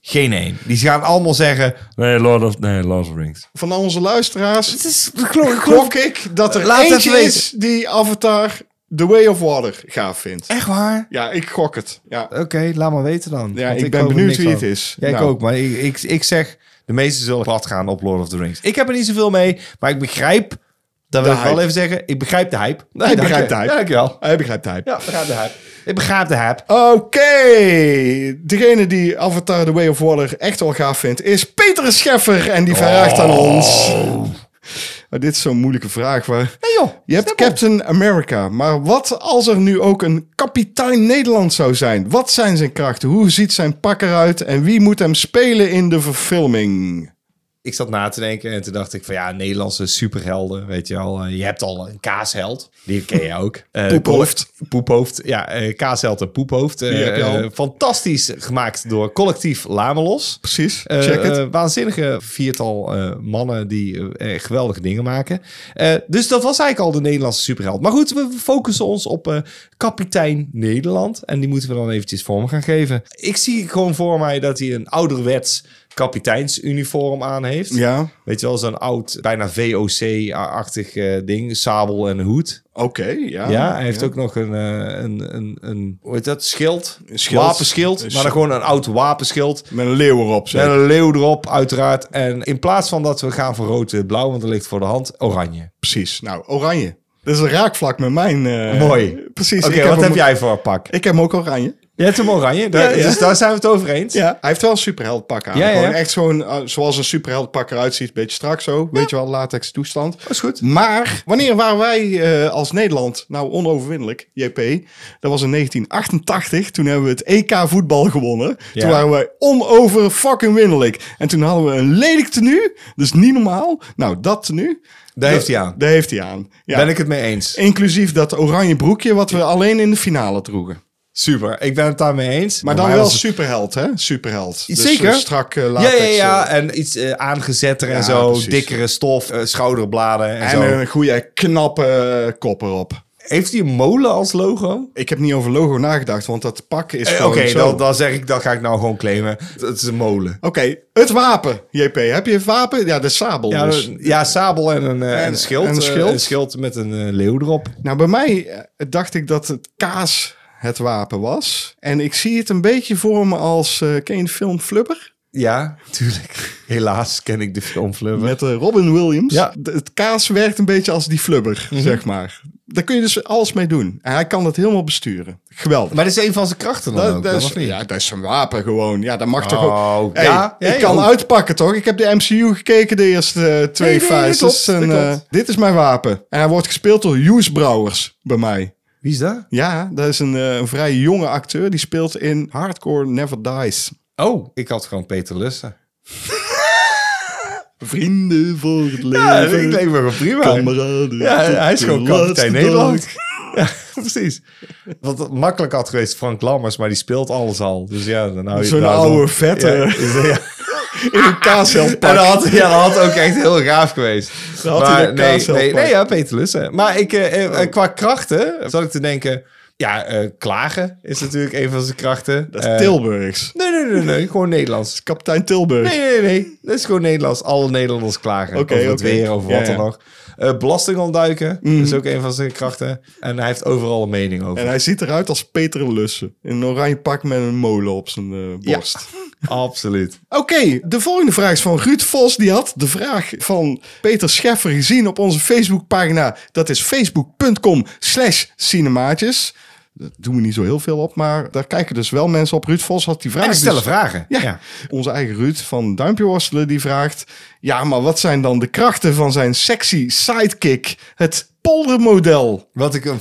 Speaker 2: Geen één. Die gaan allemaal zeggen... Nee, Lord of, nee, Lord of the Rings.
Speaker 1: Van al onze luisteraars
Speaker 2: Het is, geloof,
Speaker 1: gok ik dat er
Speaker 2: Laat
Speaker 1: eentje is die Avatar, The Way of Water, gaaf vindt.
Speaker 2: Echt waar?
Speaker 1: Ja, ik gok het. Ja.
Speaker 2: Oké, laat maar weten dan.
Speaker 1: Ja, ik ben benieuwd wie het is.
Speaker 2: Ja, ik
Speaker 1: Nou.
Speaker 2: ook. Maar ik, ik, ik zeg, de meesten zullen plat gaan op Lord of the Rings. Ik heb er niet zoveel mee, maar ik begrijp, dat wil ik wel even zeggen, ik begrijp de hype. Nee,
Speaker 1: begrijpt
Speaker 2: je.
Speaker 1: de hype.
Speaker 2: Ja, dankjewel.
Speaker 1: Hij begrijpt de hype.
Speaker 2: Ja, ik begrijp de hype. Ik begrijp de hype.
Speaker 1: Oké, degene die Avatar The Way of Water echt wel gaaf vindt, is Peter Scheffer. En die vraagt aan ons. Maar dit is zo'n moeilijke vraag. Waar...
Speaker 2: Nee joh.
Speaker 1: Je hebt Captain America, maar wat als er nu ook een kapitein Nederland zou zijn? Wat zijn zijn krachten? Hoe ziet zijn pak eruit? En wie moet hem spelen in de verfilming?
Speaker 2: Ik zat na te denken en toen dacht ik van ja, Nederlandse superhelden, weet je al. je hebt al een kaasheld, die ken je ook. Eh,
Speaker 1: Poephoofd.
Speaker 2: Poephoofd, ja, eh, kaasheld en poephoofd. Eh,
Speaker 1: Die heb je al.
Speaker 2: eh, fantastisch gemaakt door collectief Lamelos.
Speaker 1: Precies,
Speaker 2: Eh,
Speaker 1: check het.
Speaker 2: eh, waanzinnige viertal eh, mannen die eh, echt geweldige dingen maken. Eh, dus dat was eigenlijk al de Nederlandse superheld. Maar goed, we focussen ons op eh, kapitein Nederland. En die moeten we dan eventjes vorm gaan geven. Ik zie gewoon voor mij dat hij een ouderwets kapiteinsuniform aan heeft.
Speaker 1: Ja,
Speaker 2: Weet je wel, zo'n oud, bijna VOC-achtig eh, ding. Sabel en een hoed.
Speaker 1: oké. ja,
Speaker 2: Ja, hij heeft
Speaker 1: ja.
Speaker 2: ook nog een, eh, een, een, een, hoe heet dat, schild?
Speaker 1: schild.
Speaker 2: Wapenschild,
Speaker 1: Een
Speaker 2: maar dan gewoon een oud wapenschild.
Speaker 1: Met een leeuw erop. zeg.
Speaker 2: Met een leeuw erop, uiteraard. En in plaats van dat we gaan voor rood en blauw, want dat ligt voor de hand, oranje.
Speaker 1: Precies. Nou, oranje. Dat is een raakvlak met mijn... eh,
Speaker 2: Mooi.
Speaker 1: Precies.
Speaker 2: Oké, wat heb
Speaker 1: hem-
Speaker 2: jij voor pak?
Speaker 1: Ik heb hem ook oranje.
Speaker 2: Je hebt hem oranje, daar,
Speaker 1: Ja, ja.
Speaker 2: dus daar zijn we het over eens.
Speaker 1: Ja, hij heeft wel een superheldpak aan. Gewoon echt zo'n, eh, zoals een superheldpak eruit ziet. Beetje strak zo. Weet je wel, latex toestand.
Speaker 2: Dat is goed.
Speaker 1: Maar wanneer waren wij eh, als Nederland nou onoverwinnelijk, JP? Dat was in 1988. Toen hebben we het EK voetbal gewonnen. Toen waren wij onover fucking winnelijk. En toen hadden we een lelijk tenue. Dus niet normaal. Nou, dat tenue.
Speaker 2: Daar heeft hij aan.
Speaker 1: Daar heeft hij aan. Ja.
Speaker 2: Ben ik het mee eens.
Speaker 1: Inclusief dat oranje broekje wat we alleen in de finale droegen.
Speaker 2: Super, ik ben het daarmee eens.
Speaker 1: Maar dan wel
Speaker 2: het-
Speaker 1: superheld, hè? Superheld. Dus,
Speaker 2: Zeker.
Speaker 1: eh, strak eh,
Speaker 2: Ja,
Speaker 1: latex.
Speaker 2: ja, ja.
Speaker 1: eh,
Speaker 2: En iets eh, aangezetter en zo.
Speaker 1: precies.
Speaker 2: Dikkere stof, schouderbladen en,
Speaker 1: En
Speaker 2: zo.
Speaker 1: een goede knappe kop erop.
Speaker 2: Heeft hij een molen als logo?
Speaker 1: Ik heb niet over logo nagedacht, want dat pak is
Speaker 2: Eh, Oké, dan, dan zeg ik, dan ga ik nou gewoon claimen. Het is een molen.
Speaker 1: Oké, het wapen, JP. Heb je het wapen? Ja, de sabel
Speaker 2: Ja,
Speaker 1: dus.
Speaker 2: een- ja sabel en een,
Speaker 1: En-
Speaker 2: een schild.
Speaker 1: en een schild.
Speaker 2: een schild met een leeuw erop.
Speaker 1: Nou, bij mij dacht ik dat het kaas het wapen was. En ik zie het een beetje voor me als... eh ken je de film Flubber?
Speaker 2: Ja, tuurlijk. Helaas ken ik de film Flubber.
Speaker 1: Met eh, Robin Williams.
Speaker 2: Ja. Mhm.
Speaker 1: De- het kaas werkt een beetje als die Flubber, zeg maar. Daar kun je dus alles mee doen. En hij kan het helemaal besturen. Geweldig.
Speaker 2: Maar dat is een van zijn krachten dan
Speaker 1: Dat,
Speaker 2: ook,
Speaker 1: dat is,
Speaker 2: niet?
Speaker 1: ja, dat is zijn wapen gewoon. Ja, dat mag toch
Speaker 2: Oh,
Speaker 1: ook. Hey,
Speaker 2: ja,
Speaker 1: ik kan uitpakken toch? Ik heb de MCU gekeken, de eerste eh, twee
Speaker 2: Nee, nee, dat
Speaker 1: fases.
Speaker 2: dat
Speaker 1: dit is mijn wapen. En hij wordt gespeeld door Hughes Brouwers bij mij.
Speaker 2: Wie is dat?
Speaker 1: Ja, dat is een, eh, een vrij jonge acteur. Die speelt in Hardcore Never Dies.
Speaker 2: Oh, ik had gewoon Peter Lussen.
Speaker 1: Vrienden voor het leven.
Speaker 2: Ja, dat leek me gewoon prima.
Speaker 1: Kameraden.
Speaker 2: Ja, hij is gewoon kapitein. Nederland. Ja, precies. Wat het makkelijk had geweest, Frank Lammers, maar die speelt alles al. Dus ja, dan hou je
Speaker 1: Zo'n
Speaker 2: nou,
Speaker 1: oude vette.
Speaker 2: Ja, is- ja.
Speaker 1: In een kaashelpak.
Speaker 2: En dat had, ja, dat had ook echt heel gaaf geweest.
Speaker 1: Dan had
Speaker 2: maar
Speaker 1: een
Speaker 2: nee, nee, nee, ja, Peter Lussen. Maar ik, eh, eh, qua krachten zat ik te denken... Ja, eh, klagen is natuurlijk een van zijn krachten.
Speaker 1: Dat is
Speaker 2: Eh,
Speaker 1: Tilburgs.
Speaker 2: Nee, nee, nee, nee, gewoon Nederlands.
Speaker 1: Kapitein Tilburg.
Speaker 2: Nee, nee, nee. Dat is gewoon Nederlands. Alle Nederlanders klagen.
Speaker 1: Oké,
Speaker 2: over het weer, over
Speaker 1: Ja,
Speaker 2: wat dan
Speaker 1: ja. Mhm.
Speaker 2: nog. Belasting ontduiken. Dat is ook een van zijn krachten. En hij heeft overal een mening over.
Speaker 1: En hij ziet eruit als Peter Lussen. In een oranje pak met een molen op zijn borst.
Speaker 2: Absoluut.
Speaker 1: Oké, de volgende vraag is van Ruud Vos. Die had de vraag van Peter Scheffer gezien op onze Facebookpagina. Dat is facebook.com slash cinemaatjes. Dat doen we niet zo heel veel op, maar daar kijken dus wel mensen op. Ruud Vos had die vraag.
Speaker 2: En die stellen
Speaker 1: dus-
Speaker 2: vragen.
Speaker 1: Ja,
Speaker 2: Ja.
Speaker 1: onze eigen Ruud van Duimpje Worstelen die vraagt... Ja, maar wat zijn dan de krachten van zijn sexy sidekick? Het poldermodel.
Speaker 2: Wat ik een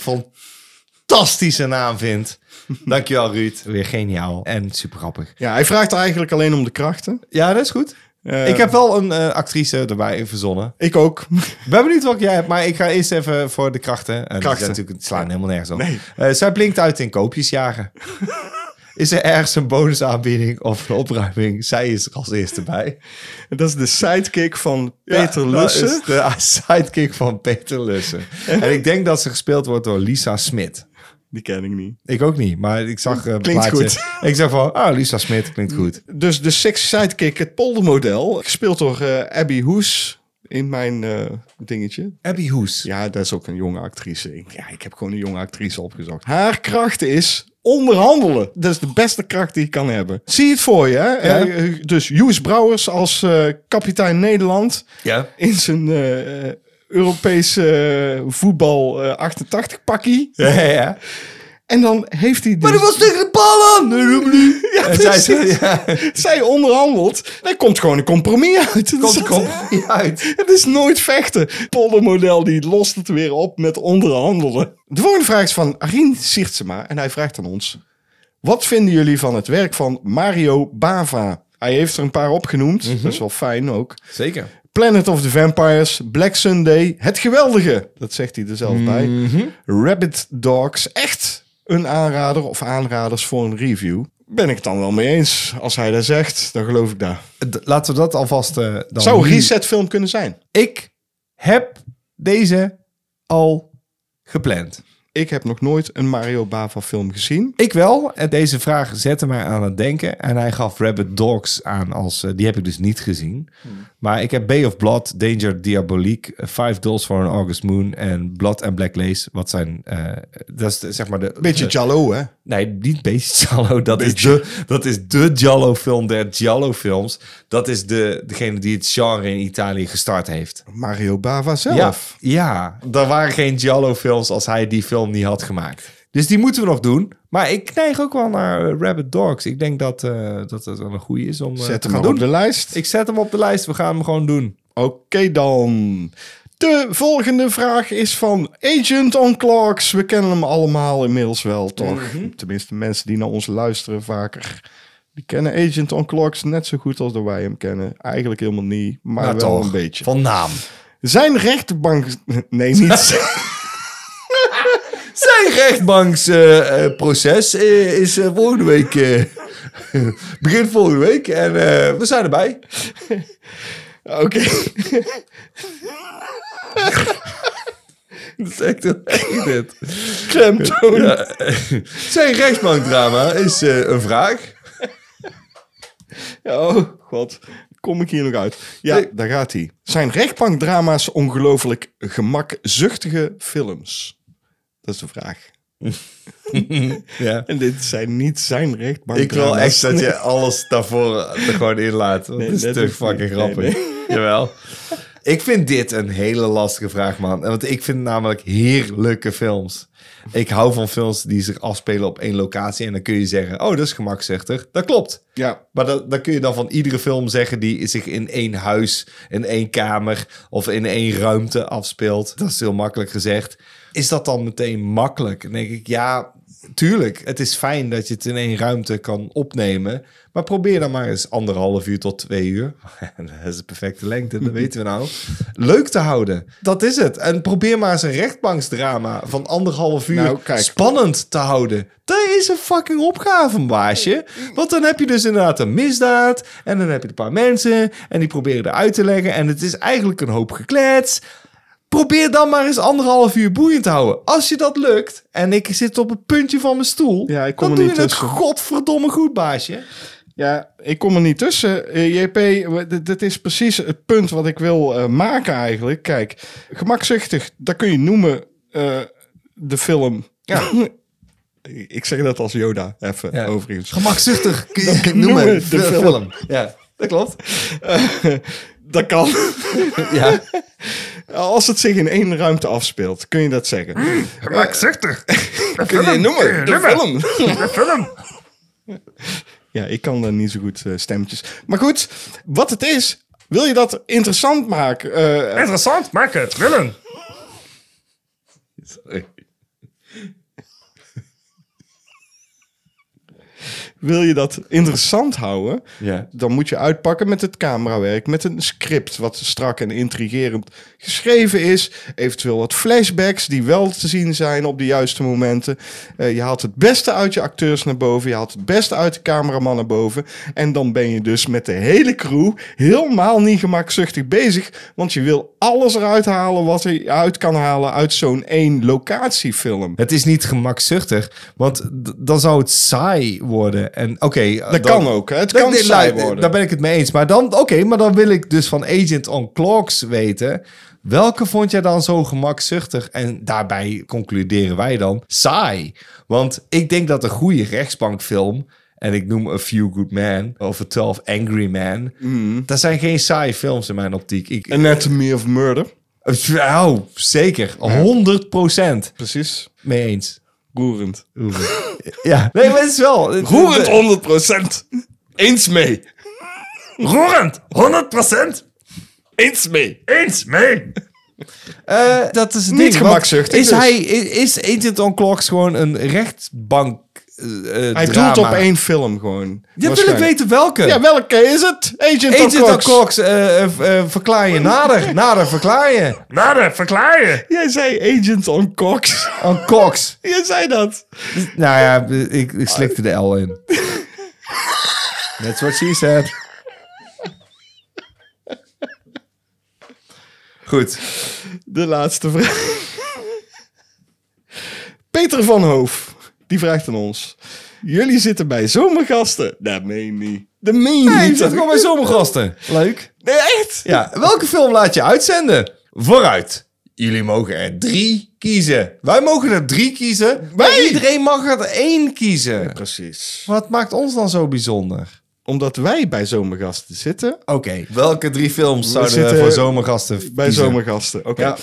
Speaker 2: fantastische naam vind. Dankjewel, Ruud. Weer geniaal en super grappig.
Speaker 1: Ja, hij vraagt eigenlijk alleen om de krachten.
Speaker 2: Ja, dat is goed.
Speaker 1: Eh,
Speaker 2: ik heb wel een eh, actrice erbij verzonnen.
Speaker 1: Ik ook.
Speaker 2: Ik ben benieuwd wat jij hebt, maar ik ga eerst even voor de krachten. En
Speaker 1: Krachten.
Speaker 2: Die zijn natuurlijk, het slaan helemaal nergens op.
Speaker 1: Nee.
Speaker 2: Eh, zij blinkt uit in koopjes jagen. is er ergens een bonusaanbieding of een opruiming? Zij is er als eerste bij.
Speaker 1: Dat is de sidekick van Peter
Speaker 2: Ja, dat
Speaker 1: Lussen.
Speaker 2: is de sidekick van Peter Lussen. en ik denk dat ze gespeeld wordt door Lisa Smit.
Speaker 1: Die ken ik niet.
Speaker 2: Ik ook niet, maar ik zag een
Speaker 1: Klinkt
Speaker 2: plaatje.
Speaker 1: goed.
Speaker 2: Ik zag van, oh, Lisa Smit klinkt goed.
Speaker 1: Dus de sexy sidekick, het poldermodel, gespeeld door eh, Abby Hoes in mijn eh, dingetje.
Speaker 2: Abby Hoes.
Speaker 1: Ja, dat is ook een jonge actrice. Ik- Ja, ik heb gewoon een jonge actrice opgezocht. Haar kracht is onderhandelen. Dat is de beste kracht die je kan hebben. Zie het voor je, hè? Eh, dus Joes Brouwers als eh, kapitein Nederland
Speaker 2: Ja.
Speaker 1: in zijn eh, eh, Europese eh, voetbal eh, 88 pakkie.
Speaker 2: Ja, ja.
Speaker 1: En dan heeft hij dus...
Speaker 2: Maar dat was tegen de bal aan! Nee, dat niet.
Speaker 1: Ja,
Speaker 2: En zij, ja,
Speaker 1: Zij onderhandelt. Er komt gewoon een compromis uit.
Speaker 2: komt
Speaker 1: Het
Speaker 2: kom
Speaker 1: is-
Speaker 2: niet uit.
Speaker 1: Het is nooit vechten. Poldermodel die lost het weer op met onderhandelen. De volgende vraag is van Arien Siertsema. En hij vraagt aan ons. Wat vinden jullie van het werk van Mario Bava? Hij heeft er een paar opgenoemd. Dat is wel fijn ook.
Speaker 2: Zeker.
Speaker 1: Planet of the Vampires, Black Sunday, Het Geweldige. Dat zegt hij er zelf bij. Rabbit Dogs, echt een aanrader of aanraders voor een review. Ben ik het dan wel mee eens. Als hij dat zegt, dan geloof ik dat.
Speaker 2: D- Laten we dat alvast eh, dan
Speaker 1: Zou een resetfilm kunnen zijn.
Speaker 2: Ik heb deze al gepland.
Speaker 1: Ik heb nog nooit een Mario Bava film gezien.
Speaker 2: Ik wel. En deze vraag zette mij aan het denken. En hij gaf Rabbit Dogs aan als... eh, die heb ik dus niet gezien. Maar ik heb Bay of Blood, Danger Diabolique... eh, Five Dolls for an August Moon... en Blood and Black Lace. Wat zijn... eh, dat is de- zeg maar de...
Speaker 1: Beetje
Speaker 2: de-
Speaker 1: Jallo, hè?
Speaker 2: Nee, niet Beetje Giallo. Dat, is de, dat is de Giallo-film der Giallo-films. Dat is de, degene die het genre in Italië gestart heeft.
Speaker 1: Mario Bava zelf.
Speaker 2: Ja, ja, er waren geen Giallo-films als hij die film niet had gemaakt. Dus die moeten we nog doen. Maar ik neig ook wel naar eh, Rabbit Dogs. Ik denk dat, eh, dat het wel een goede is om eh,
Speaker 1: Zet
Speaker 2: te
Speaker 1: hem
Speaker 2: gaan
Speaker 1: maar
Speaker 2: doen.
Speaker 1: op de lijst.
Speaker 2: Ik zet hem op de lijst. We gaan hem gewoon doen.
Speaker 1: Oké dan. De volgende vraag is van Agent on Clocks. We kennen hem allemaal inmiddels wel, toch? Tenminste, mensen die naar ons luisteren vaker. Die kennen Agent on Clocks net zo goed als dat wij hem kennen. Eigenlijk helemaal niet, maar
Speaker 2: Maar
Speaker 1: wel
Speaker 2: toch,
Speaker 1: een beetje.
Speaker 2: Van naam.
Speaker 1: Zijn rechterbank... Nee, niet...
Speaker 2: Zijn rechtbanksproces is eh, volgende week. eh, begint volgende week. En eh, we zijn erbij.
Speaker 1: Oké.
Speaker 2: Dat is echt heel erg dit.
Speaker 1: Klemtoon.
Speaker 2: Ja. Zijn rechtsbankdrama is eh, een vraag.
Speaker 1: Oh, god. Kom ik hier nog uit? Ja, daar gaat hij. Zijn rechtbankdrama's ongelooflijk gemakzuchtige films? Dat is de vraag.
Speaker 2: Ja.
Speaker 1: En dit zijn niet zijn rechtbankdrama's.
Speaker 2: Ik wil echt dat je alles daarvoor er gewoon inlaat. Want
Speaker 1: Nee,
Speaker 2: het is
Speaker 1: dat
Speaker 2: te fucking
Speaker 1: niet.
Speaker 2: grappig.
Speaker 1: Nee,
Speaker 2: Jawel. Ik vind dit een hele lastige vraag, man. Want ik vind namelijk heerlijke films. Ik hou van films die zich afspelen op één locatie. En dan kun je zeggen, oh, dat is gemakzuchtig. Dat klopt.
Speaker 1: Ja,
Speaker 2: Maar dat, dan kun je dan van iedere film zeggen die zich in één huis, in één kamer of in één ruimte afspeelt. Dat is heel makkelijk gezegd. Is dat dan meteen makkelijk? Dan denk ik, ja, tuurlijk. Het is fijn dat je het in één ruimte kan opnemen. Maar probeer dan maar eens anderhalf uur tot twee uur. dat is de perfecte lengte, dat weten we nou. Leuk te houden. Dat is het. En probeer maar eens een rechtbanksdrama van anderhalf uur
Speaker 1: Nou,
Speaker 2: spannend te houden. Dat is een fucking opgave, baasje. Want dan heb je dus inderdaad een misdaad. En dan heb je een paar mensen. En die proberen eruit te leggen. En het is eigenlijk een hoop geklets. Probeer dan maar eens anderhalf uur boeiend te houden. Als je dat lukt. En ik zit op het puntje van mijn stoel.
Speaker 1: Ja, ik kom
Speaker 2: dan
Speaker 1: er
Speaker 2: doe
Speaker 1: niet
Speaker 2: je het
Speaker 1: tussen.
Speaker 2: godverdomme goed, baasje.
Speaker 1: Ja, ik kom er niet tussen. Eh, JP, dit- is precies het punt wat ik wil eh, maken eigenlijk. Kijk, gemakzuchtig, dat kun je noemen eh, de film.
Speaker 2: Ja.
Speaker 1: ik zeg dat als Yoda, even
Speaker 2: Ja.
Speaker 1: overigens.
Speaker 2: Gemakzuchtig kun je
Speaker 1: noemen
Speaker 2: noemen
Speaker 1: de
Speaker 2: de
Speaker 1: film.
Speaker 2: film. Ja, dat klopt.
Speaker 1: dat kan.
Speaker 2: Ja.
Speaker 1: Als het zich in één ruimte afspeelt, kun je dat zeggen.
Speaker 9: Gemakzuchtig.
Speaker 1: kun je noemen de film.
Speaker 9: De film.
Speaker 1: Ja, ik kan dan niet zo goed eh, stemmetjes. Maar goed, wat het is, wil je dat interessant maken? eh,
Speaker 9: Interessant, maak het. Willen.
Speaker 1: Wil je dat interessant houden,
Speaker 2: Ja.
Speaker 1: dan moet je uitpakken met het camerawerk, met een script wat strak en intrigerend geschreven is. Eventueel wat flashbacks die wel te zien zijn op de juiste momenten. Eh, je haalt het beste uit je acteurs naar boven, je haalt het beste uit de cameraman naar boven. En dan ben je dus met de hele crew helemaal niet gemakzuchtig bezig, want je wil alles eruit halen wat je uit kan halen uit zo'n één locatiefilm.
Speaker 2: Het is niet gemakzuchtig, want dan zou het saai worden. En oké,
Speaker 1: Dat kan ook, hè? Het kan saai worden.
Speaker 2: Daar ben ik het mee eens. Maar dan, oké, maar dan wil ik dus van Agent on Clocks weten. Welke vond jij dan zo gemakzuchtig? En daarbij concluderen wij dan saai. Want ik denk dat een goede rechtsbankfilm. En ik noem A Few Good Men of A 12 Angry Men. Dat zijn geen saaie films in mijn optiek. Ik,
Speaker 1: Anatomy of Murder.
Speaker 2: oh, zeker. 100 procent.
Speaker 1: Precies.
Speaker 2: Mee eens.
Speaker 1: Roerend.
Speaker 2: Ja, nee, maar het is wel.
Speaker 1: Roerend 100%. Eens mee.
Speaker 9: Roerend. 100%.
Speaker 1: Eens mee.
Speaker 9: Eens mee.
Speaker 2: Eh, dat is het
Speaker 1: Niet
Speaker 2: ding, want
Speaker 1: gemakzuchtig
Speaker 2: Is,
Speaker 1: dus.
Speaker 2: hij, is, is Agent on Clocks gewoon een rechtbank eh,
Speaker 1: Hij
Speaker 2: drama?
Speaker 1: doelt op één film gewoon.
Speaker 2: Ja, wil ik weten welke.
Speaker 1: Ja, welke is het? Agent,
Speaker 2: Agent
Speaker 1: of Cox.
Speaker 2: Eh, eh, eh, verklaar je nader. nader, verklaar je.
Speaker 9: Nader, verklaar je.
Speaker 1: Jij zei Agent on Cox.
Speaker 2: On Cox.
Speaker 1: Jij zei dat.
Speaker 2: Nou ja, ik, ik slikte de L in. That's what she said. Goed.
Speaker 1: De laatste vraag. Peter van Hoof. Die vraagt aan ons. Jullie zitten bij zomergasten. Dat meen je niet. Dat meen je
Speaker 2: je
Speaker 1: niet.
Speaker 2: zit gewoon bij zomergasten. Leuk.
Speaker 1: Nee, echt?
Speaker 2: Ja, welke film laat je uitzenden? Vooruit. Jullie mogen er drie kiezen. Wij mogen er drie kiezen.
Speaker 1: Wij?
Speaker 2: iedereen mag er één kiezen.
Speaker 1: Precies.
Speaker 2: Wat maakt ons dan zo bijzonder?
Speaker 1: Omdat wij bij zomergasten zitten.
Speaker 2: Oké, welke drie films zouden we voor zomergasten
Speaker 1: Bij
Speaker 2: kiezen?
Speaker 1: zomergasten. Oké.
Speaker 2: Ja.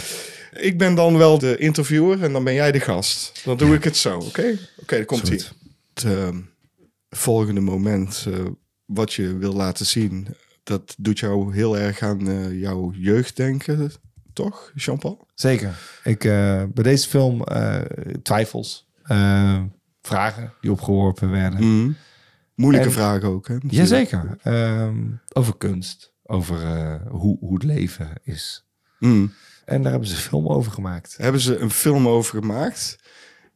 Speaker 1: Ik ben dan wel de interviewer en dan ben jij de gast. Dan doe ik het zo, oké? Oké, dan komt ie. Het ehm, volgende moment eh, wat je wil laten zien, dat doet jou heel erg aan eh, jouw jeugd denken, toch, Jean-Paul?
Speaker 2: Zeker. Ik, eh, bij deze film eh, twijfels, vragen die opgeworpen werden.
Speaker 1: Moeilijke
Speaker 2: En-
Speaker 1: vragen ook, hè? natuurlijk.
Speaker 2: Jazeker. Ehm, over kunst, over eh, hoe, hoe het leven is.
Speaker 1: Mm.
Speaker 2: En daar hebben ze een film over gemaakt.
Speaker 1: Hebben ze een film over gemaakt.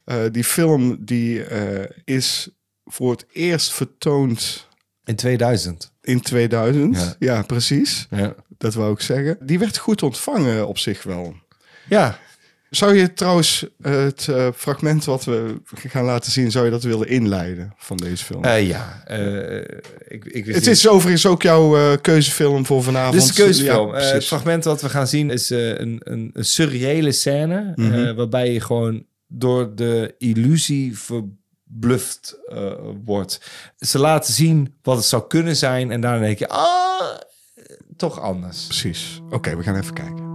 Speaker 1: Eh, die film die eh, is voor het eerst vertoond
Speaker 2: In 2000.
Speaker 1: in 2000.
Speaker 2: Ja.
Speaker 1: ja precies.
Speaker 2: Ja.
Speaker 1: Dat wou ik zeggen. Die werd goed ontvangen op zich wel.
Speaker 2: Ja,
Speaker 1: Zou je trouwens eh, het eh, fragment wat we gaan laten zien, zou je dat willen inleiden van deze film?
Speaker 2: Eh, ja. ik, ik wist
Speaker 1: het
Speaker 2: niet-
Speaker 1: is overigens ook jouw keuzefilm voor vanavond.
Speaker 2: Dit is de keuzefilm.
Speaker 1: Ja,
Speaker 2: het fragment wat we gaan zien is een, een, een surreële scène.
Speaker 1: Mhm.
Speaker 2: waarbij je gewoon door de illusie verbluft wordt. Ze laten zien wat het zou kunnen zijn. En daarna denk je, ah, toch anders.
Speaker 1: Precies. Oké, we gaan even kijken.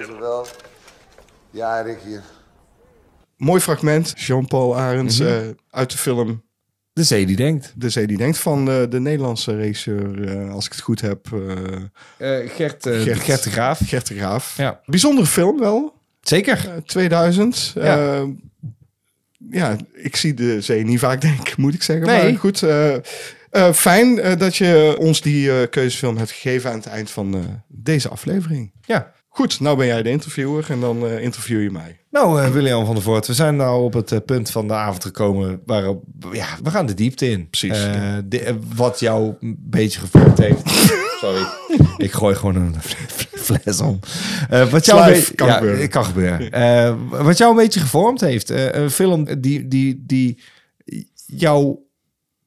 Speaker 10: Is er
Speaker 5: wel. Ja, Rick hier.
Speaker 1: Mooi fragment, Jean-Paul Arends
Speaker 2: Mhm.
Speaker 1: eh, uit de film
Speaker 2: De zee die denkt.
Speaker 1: De Zee die Denkt van eh, de Nederlandse regisseur, eh, als ik het goed heb, eh,
Speaker 2: Eh, Gert, eh, Gert de Graaf.
Speaker 1: Gert de Graaf.
Speaker 2: Ja.
Speaker 1: Bijzondere film wel,
Speaker 2: Zeker.
Speaker 1: eh, 2000.
Speaker 2: Ja.
Speaker 1: Ja, ik zie de zee niet vaak denken, moet ik zeggen.
Speaker 2: Nee.
Speaker 1: Maar goed, eh, eh, fijn dat je ons die eh, keuzefilm hebt gegeven aan het eind van eh, deze aflevering.
Speaker 2: Ja.
Speaker 1: Goed, nou ben jij de interviewer en dan eh, interview je mij.
Speaker 2: Nou, eh, William van der Voort, we zijn nou op het eh, punt van de avond gekomen waarop, ja, we gaan de diepte in.
Speaker 1: Precies, ja.
Speaker 2: de- wat jou een beetje gevormd heeft. Sorry, ik gooi gewoon een fles om. Wat jou een
Speaker 1: Slijf,
Speaker 2: beetje-
Speaker 1: kan
Speaker 2: ja,
Speaker 1: gebeuren.
Speaker 2: het kan gebeuren. Wat jou een beetje gevormd heeft. een film die, die, die jou,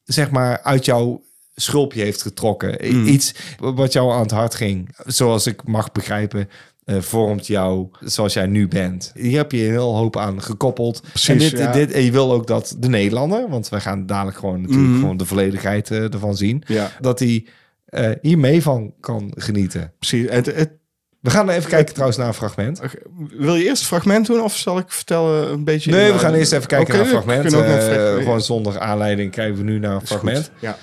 Speaker 2: zeg maar, uit jouw schulpje heeft getrokken. I-
Speaker 1: Mm.
Speaker 2: Iets wat jou aan het hart ging. Zoals ik mag begrijpen, eh, vormt jou zoals jij nu bent. Hier heb je een heel hoop aan gekoppeld.
Speaker 1: Precies,
Speaker 2: en, dit,
Speaker 1: ja.
Speaker 2: dit, en je wil ook dat de Nederlander, want wij gaan dadelijk gewoon natuurlijk
Speaker 1: Mhm.
Speaker 2: gewoon de volledigheid eh, ervan zien,
Speaker 1: Ja,
Speaker 2: dat hij eh, hier mee van kan genieten.
Speaker 1: precies. Het, het,
Speaker 2: We gaan even kijken trouwens naar een fragment.
Speaker 1: wil je eerst het fragment doen of zal ik vertellen een beetje?
Speaker 2: Nee, we gaan eerst even kijken naar een fragment.
Speaker 1: fragment.
Speaker 2: gewoon zonder aanleiding kijken we nu naar een
Speaker 1: goed.
Speaker 2: fragment.
Speaker 1: Ja.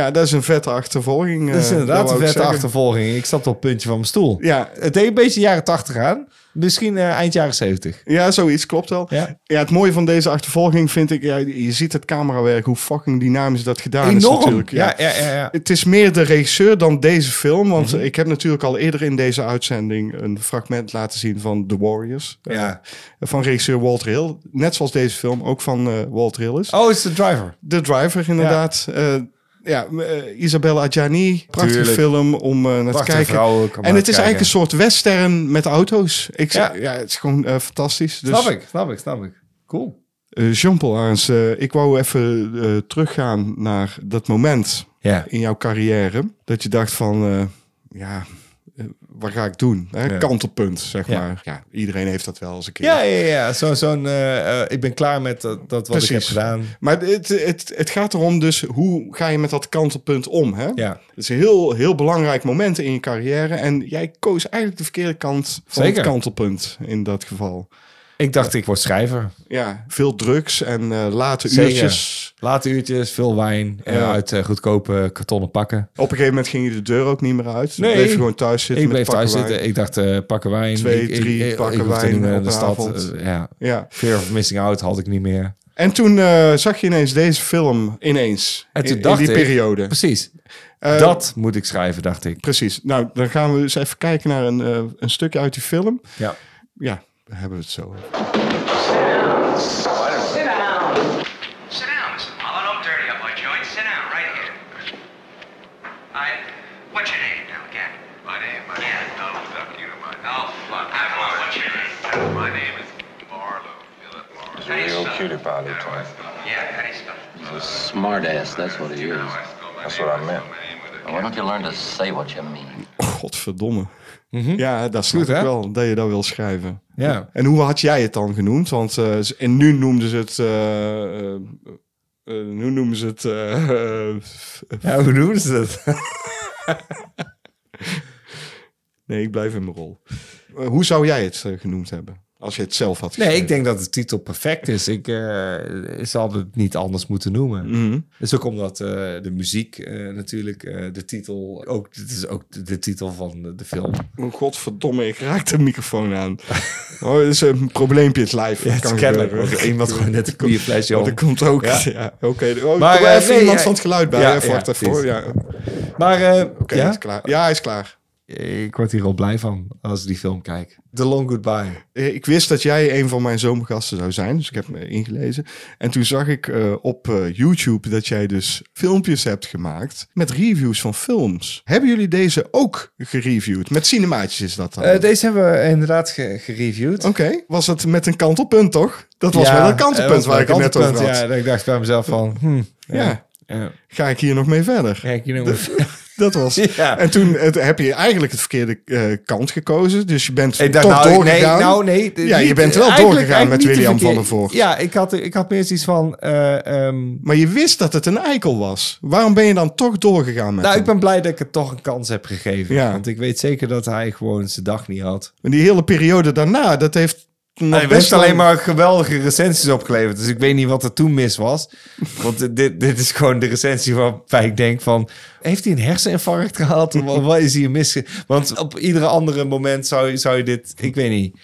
Speaker 1: Ja, dat is een vette achtervolging.
Speaker 2: dat is
Speaker 1: eh,
Speaker 2: inderdaad een vette
Speaker 1: zeggen.
Speaker 2: achtervolging. Ik zat op het puntje van mijn stoel.
Speaker 1: Ja,
Speaker 2: Het deed een beetje jaren 80 aan. Misschien eh, eind jaren 70.
Speaker 1: ja, zoiets klopt wel.
Speaker 2: Ja.
Speaker 1: Ja, het mooie van deze achtervolging vind ik, ja, je ziet het camerawerk, hoe fucking dynamisch dat gedaan is natuurlijk.
Speaker 2: Ja, ja, ja. ja.
Speaker 1: Het is meer de regisseur dan deze film, want
Speaker 2: Mhm.
Speaker 1: ik heb natuurlijk al eerder in deze uitzending een fragment laten zien van The Warriors.
Speaker 2: Ja.
Speaker 1: eh, van regisseur Walter Hill. Net zoals deze film ook van eh, Walter Hill is.
Speaker 2: Oh, is de driver.
Speaker 1: De Driver, inderdaad. Ja, ja eh, Isabella Adjani. Prachtige
Speaker 2: Tuurlijk.
Speaker 1: film om eh, naar te kijken. en het is eigenlijk een soort western met auto's. Ik
Speaker 2: Ja.
Speaker 1: ja. het is gewoon eh, fantastisch. Dus,
Speaker 2: Snap ik, snap ik, snap ik. Cool.
Speaker 1: Jean-Paul ik wou even teruggaan naar dat moment
Speaker 2: Ja.
Speaker 1: in jouw carrière. Dat je dacht van, ja, wat ga ik doen? Hè?
Speaker 2: Ja.
Speaker 1: Kantelpunt, zeg
Speaker 2: Ja.
Speaker 1: maar. Ja, iedereen heeft dat wel eens een keer.
Speaker 2: Ja, ja, ja. Zo, zo'n, eh, eh, ik ben klaar met dat, dat wat ik heb gedaan.
Speaker 1: Maar het, het, het gaat erom dus, hoe ga je met dat kantelpunt om? Hè?
Speaker 2: Ja.
Speaker 1: Het is een heel, heel belangrijk moment in je carrière. En jij koos eigenlijk de verkeerde kant van
Speaker 2: Zeker.
Speaker 1: het kantelpunt in dat geval.
Speaker 2: Ik dacht, ik word schrijver.
Speaker 1: Ja, veel drugs en eh, late
Speaker 2: Zeker.
Speaker 1: uurtjes.
Speaker 2: Late uurtjes, veel wijn. eh,
Speaker 1: Ja.
Speaker 2: uit eh, goedkope kartonnen pakken.
Speaker 1: Op een gegeven moment ging je de deur ook niet meer uit.
Speaker 2: Nee.
Speaker 1: bleef je gewoon thuis zitten
Speaker 2: Ik bleef thuis zitten. Ik dacht, eh, pakken wijn.
Speaker 1: Twee,
Speaker 2: ik,
Speaker 1: drie
Speaker 2: ik,
Speaker 1: pakken
Speaker 2: ik
Speaker 1: wijn
Speaker 2: niet meer in
Speaker 1: op
Speaker 2: de stad. Eh, ja.
Speaker 1: Ja.
Speaker 2: Fear of missing out had ik niet meer.
Speaker 1: En toen eh, zag je ineens deze film ineens.
Speaker 2: En toen
Speaker 1: in,
Speaker 2: dacht
Speaker 1: in die
Speaker 2: ik-
Speaker 1: periode.
Speaker 2: Precies.
Speaker 1: Eh,
Speaker 2: dat moet ik schrijven, dacht ik.
Speaker 1: Precies. Nou, dan gaan we eens even kijken naar een, eh, een stukje uit die film.
Speaker 2: Ja.
Speaker 1: Ja, hebben we het zo. over.
Speaker 7: Sit down. Sit down, Mr. Marlowe. Don't dirty up my joint. Sit down, right here. I. What's your name now again? My name? My yeah. name is Donald Duck. You know my name. Oh, fuck. I don't know what's your name. My name is Marlowe. Philip Marlowe. How do you spell it?
Speaker 5: pie,
Speaker 7: Yeah, how do you spell it?
Speaker 11: He's a smart ass, that's what he is.
Speaker 5: That's what I meant.
Speaker 11: Why don't you learn to say what you mean?
Speaker 1: Godverdomme. Ja, dat snap
Speaker 2: Goed,
Speaker 1: ik
Speaker 2: hè?
Speaker 1: wel, dat je dat wil schrijven.
Speaker 2: Ja.
Speaker 1: En hoe had jij het dan genoemd? Want eh, en nu noemden ze het... eh, eh, nu noemen ze het...
Speaker 2: Ja, hoe doen ze dat?
Speaker 1: nee, ik blijf in mijn rol. Hoe zou jij het genoemd hebben? Als je het zelf had
Speaker 2: Nee, ik denk dat de titel perfect is. Ik eh, zal het niet anders moeten noemen.
Speaker 1: Mhm.
Speaker 2: Dat is ook omdat eh, de muziek eh, natuurlijk, de titel, ook, dit is ook de, de titel van de, film.
Speaker 1: Oh, godverdomme, ik raak de microfoon aan. Oh, is een probleempje, het live.
Speaker 2: Ja, het
Speaker 1: kan
Speaker 2: kennelijk, iemand gewoon net een bierflesje
Speaker 1: Oh,
Speaker 2: om.
Speaker 1: Dat komt ook.
Speaker 2: Ja.
Speaker 1: Ja, oké. Oh,
Speaker 2: Maar,
Speaker 1: even
Speaker 2: nee,
Speaker 1: iemand
Speaker 2: ja,
Speaker 1: van het geluid bij.
Speaker 2: ja,
Speaker 1: even
Speaker 2: ja. Maar
Speaker 1: Oké,
Speaker 2: ja,
Speaker 1: is klaar. Ja, hij is klaar.
Speaker 2: Ik word hier al blij van als ik die film kijk. The Long Goodbye.
Speaker 1: Eh, Ik wist dat jij een van mijn zomergasten zou zijn, dus ik heb me ingelezen. En toen zag ik eh, op eh, YouTube dat jij dus filmpjes hebt gemaakt met reviews van films. Hebben jullie deze ook gereviewd? Met cinemaatjes is dat dan?
Speaker 2: Eh, deze hebben we inderdaad ge- gereviewd.
Speaker 1: Oké, was het met een kantelpunt toch? Dat was
Speaker 2: Ja,
Speaker 1: wel een kantelpunt waar ik het net over had.
Speaker 2: Ja, ik dacht bij mezelf van, hm,
Speaker 1: Ja.
Speaker 2: ja.
Speaker 1: Ga ik hier nog mee verder?
Speaker 2: Kijk, je nog
Speaker 1: Dat was.
Speaker 2: Ja.
Speaker 1: En toen het, heb je eigenlijk het verkeerde eh, kant gekozen. Dus je bent
Speaker 2: Ik dacht,
Speaker 1: toch
Speaker 2: nou, nee,
Speaker 1: doorgegaan.
Speaker 2: nou, nee.
Speaker 1: Ja, je bent wel
Speaker 2: eigenlijk-
Speaker 1: doorgegaan met
Speaker 2: eigenlijk
Speaker 1: William
Speaker 2: de
Speaker 1: van der Voort.
Speaker 2: Ja, ik had, ik had meer zoiets van... eh, ehm,
Speaker 1: Maar je wist dat het een eikel was. Waarom ben je dan toch doorgegaan met
Speaker 2: nou,
Speaker 1: hem?
Speaker 2: ik ben blij dat ik het toch een kans heb gegeven.
Speaker 1: Ja.
Speaker 2: Want ik weet zeker dat hij gewoon zijn dag niet had.
Speaker 1: En die hele periode daarna, dat heeft nog
Speaker 2: Hij
Speaker 1: best
Speaker 2: alleen maar geweldige recensies opgeleverd. Dus ik weet niet wat er toen mis was. Want dit, dit is gewoon de recensie waarbij ik denk van... Heeft hij een herseninfarct gehad? Wat wat is hier mis? Want op iedere andere moment zou, je- zou je dit... Ik weet niet.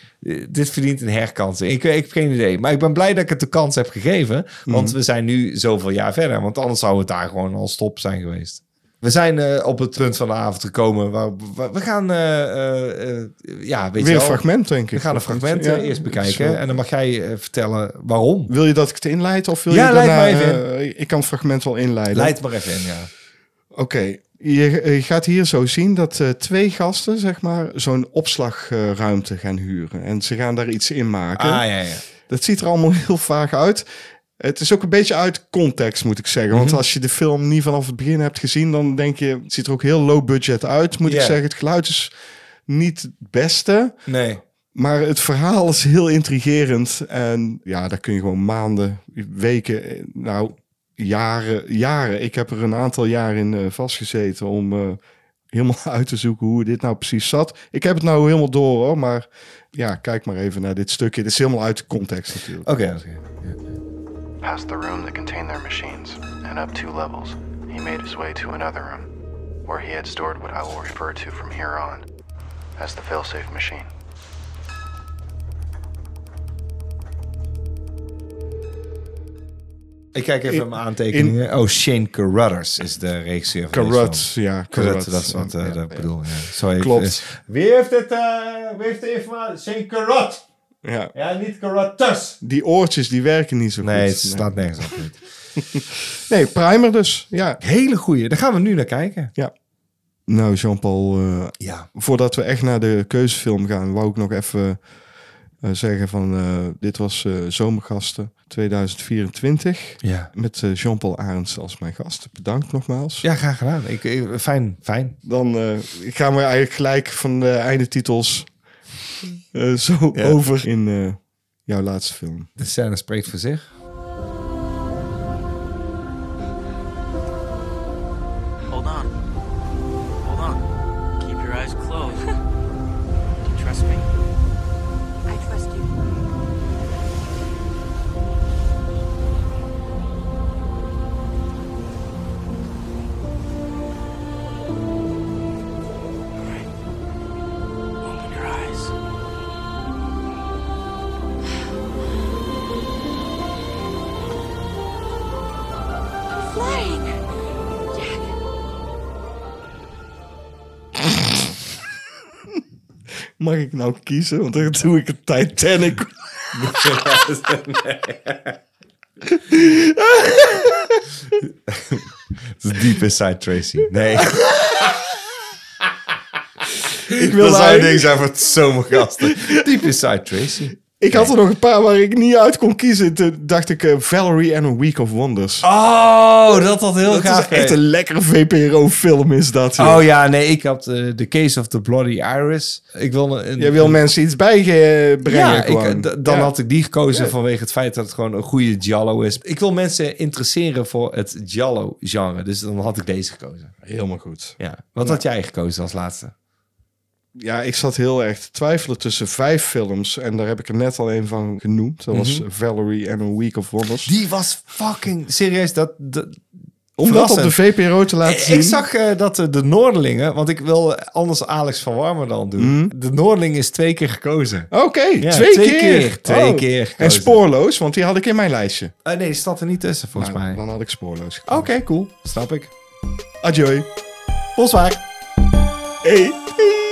Speaker 2: Dit verdient een herkansing. Ik, ik heb geen idee. Maar ik ben blij dat ik het de kans heb gegeven. Want we zijn nu zoveel jaar verder. Want anders zou het daar gewoon al stop zijn geweest. We zijn eh, op het punt van de avond gekomen waar waar- we gaan, eh, eh, ja, weet
Speaker 1: Weer
Speaker 2: je
Speaker 1: een
Speaker 2: wel,
Speaker 1: fragment, denk ik.
Speaker 2: We gaan een fragment
Speaker 1: Ja,
Speaker 2: eerst bekijken
Speaker 1: zo.
Speaker 2: en dan mag jij vertellen waarom.
Speaker 1: Wil je dat ik het inleid of wil
Speaker 2: Ja,
Speaker 1: je
Speaker 2: leid
Speaker 1: daarna...
Speaker 2: maar even
Speaker 1: eh, ik kan het fragment wel inleiden.
Speaker 2: Leid maar even in, ja.
Speaker 1: Oké, je, je gaat hier zo zien dat twee gasten, zeg maar, zo'n opslagruimte gaan huren. En ze gaan daar iets in maken.
Speaker 2: Ah, ja, ja.
Speaker 1: Dat ziet er allemaal heel vaag uit. Het is ook een beetje uit context, moet ik zeggen. Want
Speaker 2: Mhm.
Speaker 1: als je de film niet vanaf het begin hebt gezien, dan denk je, het ziet er ook heel low budget uit, moet ik zeggen. Het geluid is niet het beste.
Speaker 2: Nee.
Speaker 1: Maar het verhaal is heel intrigerend. En ja, daar kun je gewoon maanden, weken, eh, nou jaren, jaren. Ik heb er een aantal jaar in eh, vastgezeten om eh, helemaal uit te zoeken hoe dit nou precies zat. Ik heb het nou helemaal door hoor, maar ja, kijk maar even naar dit stukje. Het is helemaal uit de context natuurlijk.
Speaker 2: Oké, oké.
Speaker 12: Past the room that contained their machines, and up two levels, he made his way to another room, where he had stored what I will refer to from here on as the failsafe machine.
Speaker 2: Ik kijk even
Speaker 1: In-
Speaker 2: mijn aantekeningen. oh, Shane Carruthers is de regisseur van
Speaker 1: Carrut,
Speaker 2: deze film.
Speaker 1: ja,
Speaker 2: Carrut,
Speaker 1: Carrut.
Speaker 2: dat is wat eh,
Speaker 1: Ja,
Speaker 2: dat
Speaker 1: ja.
Speaker 2: bedoel. Ja. Sorry,
Speaker 1: Klopt.
Speaker 2: eh, wie heeft dit, eh, wie heeft de informatie? Shane Carrut.
Speaker 1: Ja.
Speaker 2: Ja, niet Carruthers.
Speaker 1: Die oortjes die werken niet zo goed.
Speaker 2: Nee, het slaat nergens op.
Speaker 1: Nee, Primer dus. Ja.
Speaker 2: Hele goeie. Daar gaan we nu naar kijken.
Speaker 1: Ja. Nou, Jean-Paul, eh,
Speaker 2: Ja.
Speaker 1: voordat we echt naar de keuzefilm gaan, wou ik nog even eh, zeggen van eh, dit was eh, Zomergasten 2024
Speaker 2: Ja.
Speaker 1: met eh, Jean-Paul Arends als mijn gast. Bedankt nogmaals.
Speaker 2: Ja, graag gedaan. Ik, ik- fijn, fijn.
Speaker 1: Dan eh, gaan we eigenlijk gelijk van de eindetitels zo
Speaker 2: Ja.
Speaker 1: over in eh, jouw laatste film.
Speaker 2: De scène spreekt voor zich.
Speaker 1: Nou kiezen? Want dan doe ik het Titanic.
Speaker 2: Het is Deep Inside Tracy. Nee.
Speaker 1: Ik wil
Speaker 2: dat zou
Speaker 1: eigenlijk-
Speaker 2: een ding zijn voor het zomergasten. Deep Inside Tracy.
Speaker 1: Ik had er nog een paar waar ik niet uit kon kiezen. Toen dacht ik eh, Valerie and a Week of Wonders.
Speaker 2: Oh, dat had heel
Speaker 1: dat
Speaker 2: gaaf.
Speaker 1: is echt een lekkere VPRO-film is dat. joh.
Speaker 2: Oh ja, nee, ik had eh, The Case of the Bloody Iris. Ik wil een,
Speaker 1: Jij wil mensen iets bijbrengen
Speaker 2: ja,
Speaker 1: gewoon.
Speaker 2: ik, dan
Speaker 1: Ja.
Speaker 2: had ik die gekozen
Speaker 1: Ja.
Speaker 2: vanwege het feit dat het gewoon een goede giallo is. Ik wil mensen interesseren voor het giallo-genre. Dus dan had ik deze gekozen.
Speaker 1: Helemaal goed.
Speaker 2: Ja. Wat had jij gekozen als laatste?
Speaker 1: Ja, ik zat heel erg te twijfelen tussen vijf films. En daar heb ik er net al een van genoemd. Dat was
Speaker 2: Mhm.
Speaker 1: Valerie and a Week of Wonders.
Speaker 2: Die was fucking serieus. Dat, dat,
Speaker 1: Om dat op de VPRO te laten zien.
Speaker 2: Ik zag eh, dat eh, de Noorderlingen, want ik wil anders Alex van Warmer dan doen.
Speaker 1: Mhm.
Speaker 2: De Noorderling is twee keer gekozen.
Speaker 1: Oké,
Speaker 2: Ja,
Speaker 1: twee,
Speaker 2: twee
Speaker 1: keer.
Speaker 2: keer, twee
Speaker 1: Oh.
Speaker 2: keer
Speaker 1: En spoorloos, want die had ik in mijn lijstje.
Speaker 2: Eh, nee, die staat er niet tussen volgens
Speaker 1: Nou,
Speaker 2: mij.
Speaker 1: Dan had ik spoorloos.
Speaker 2: Oké, cool. Snap ik.
Speaker 1: Adieu.
Speaker 2: Boswaar.
Speaker 1: Hey.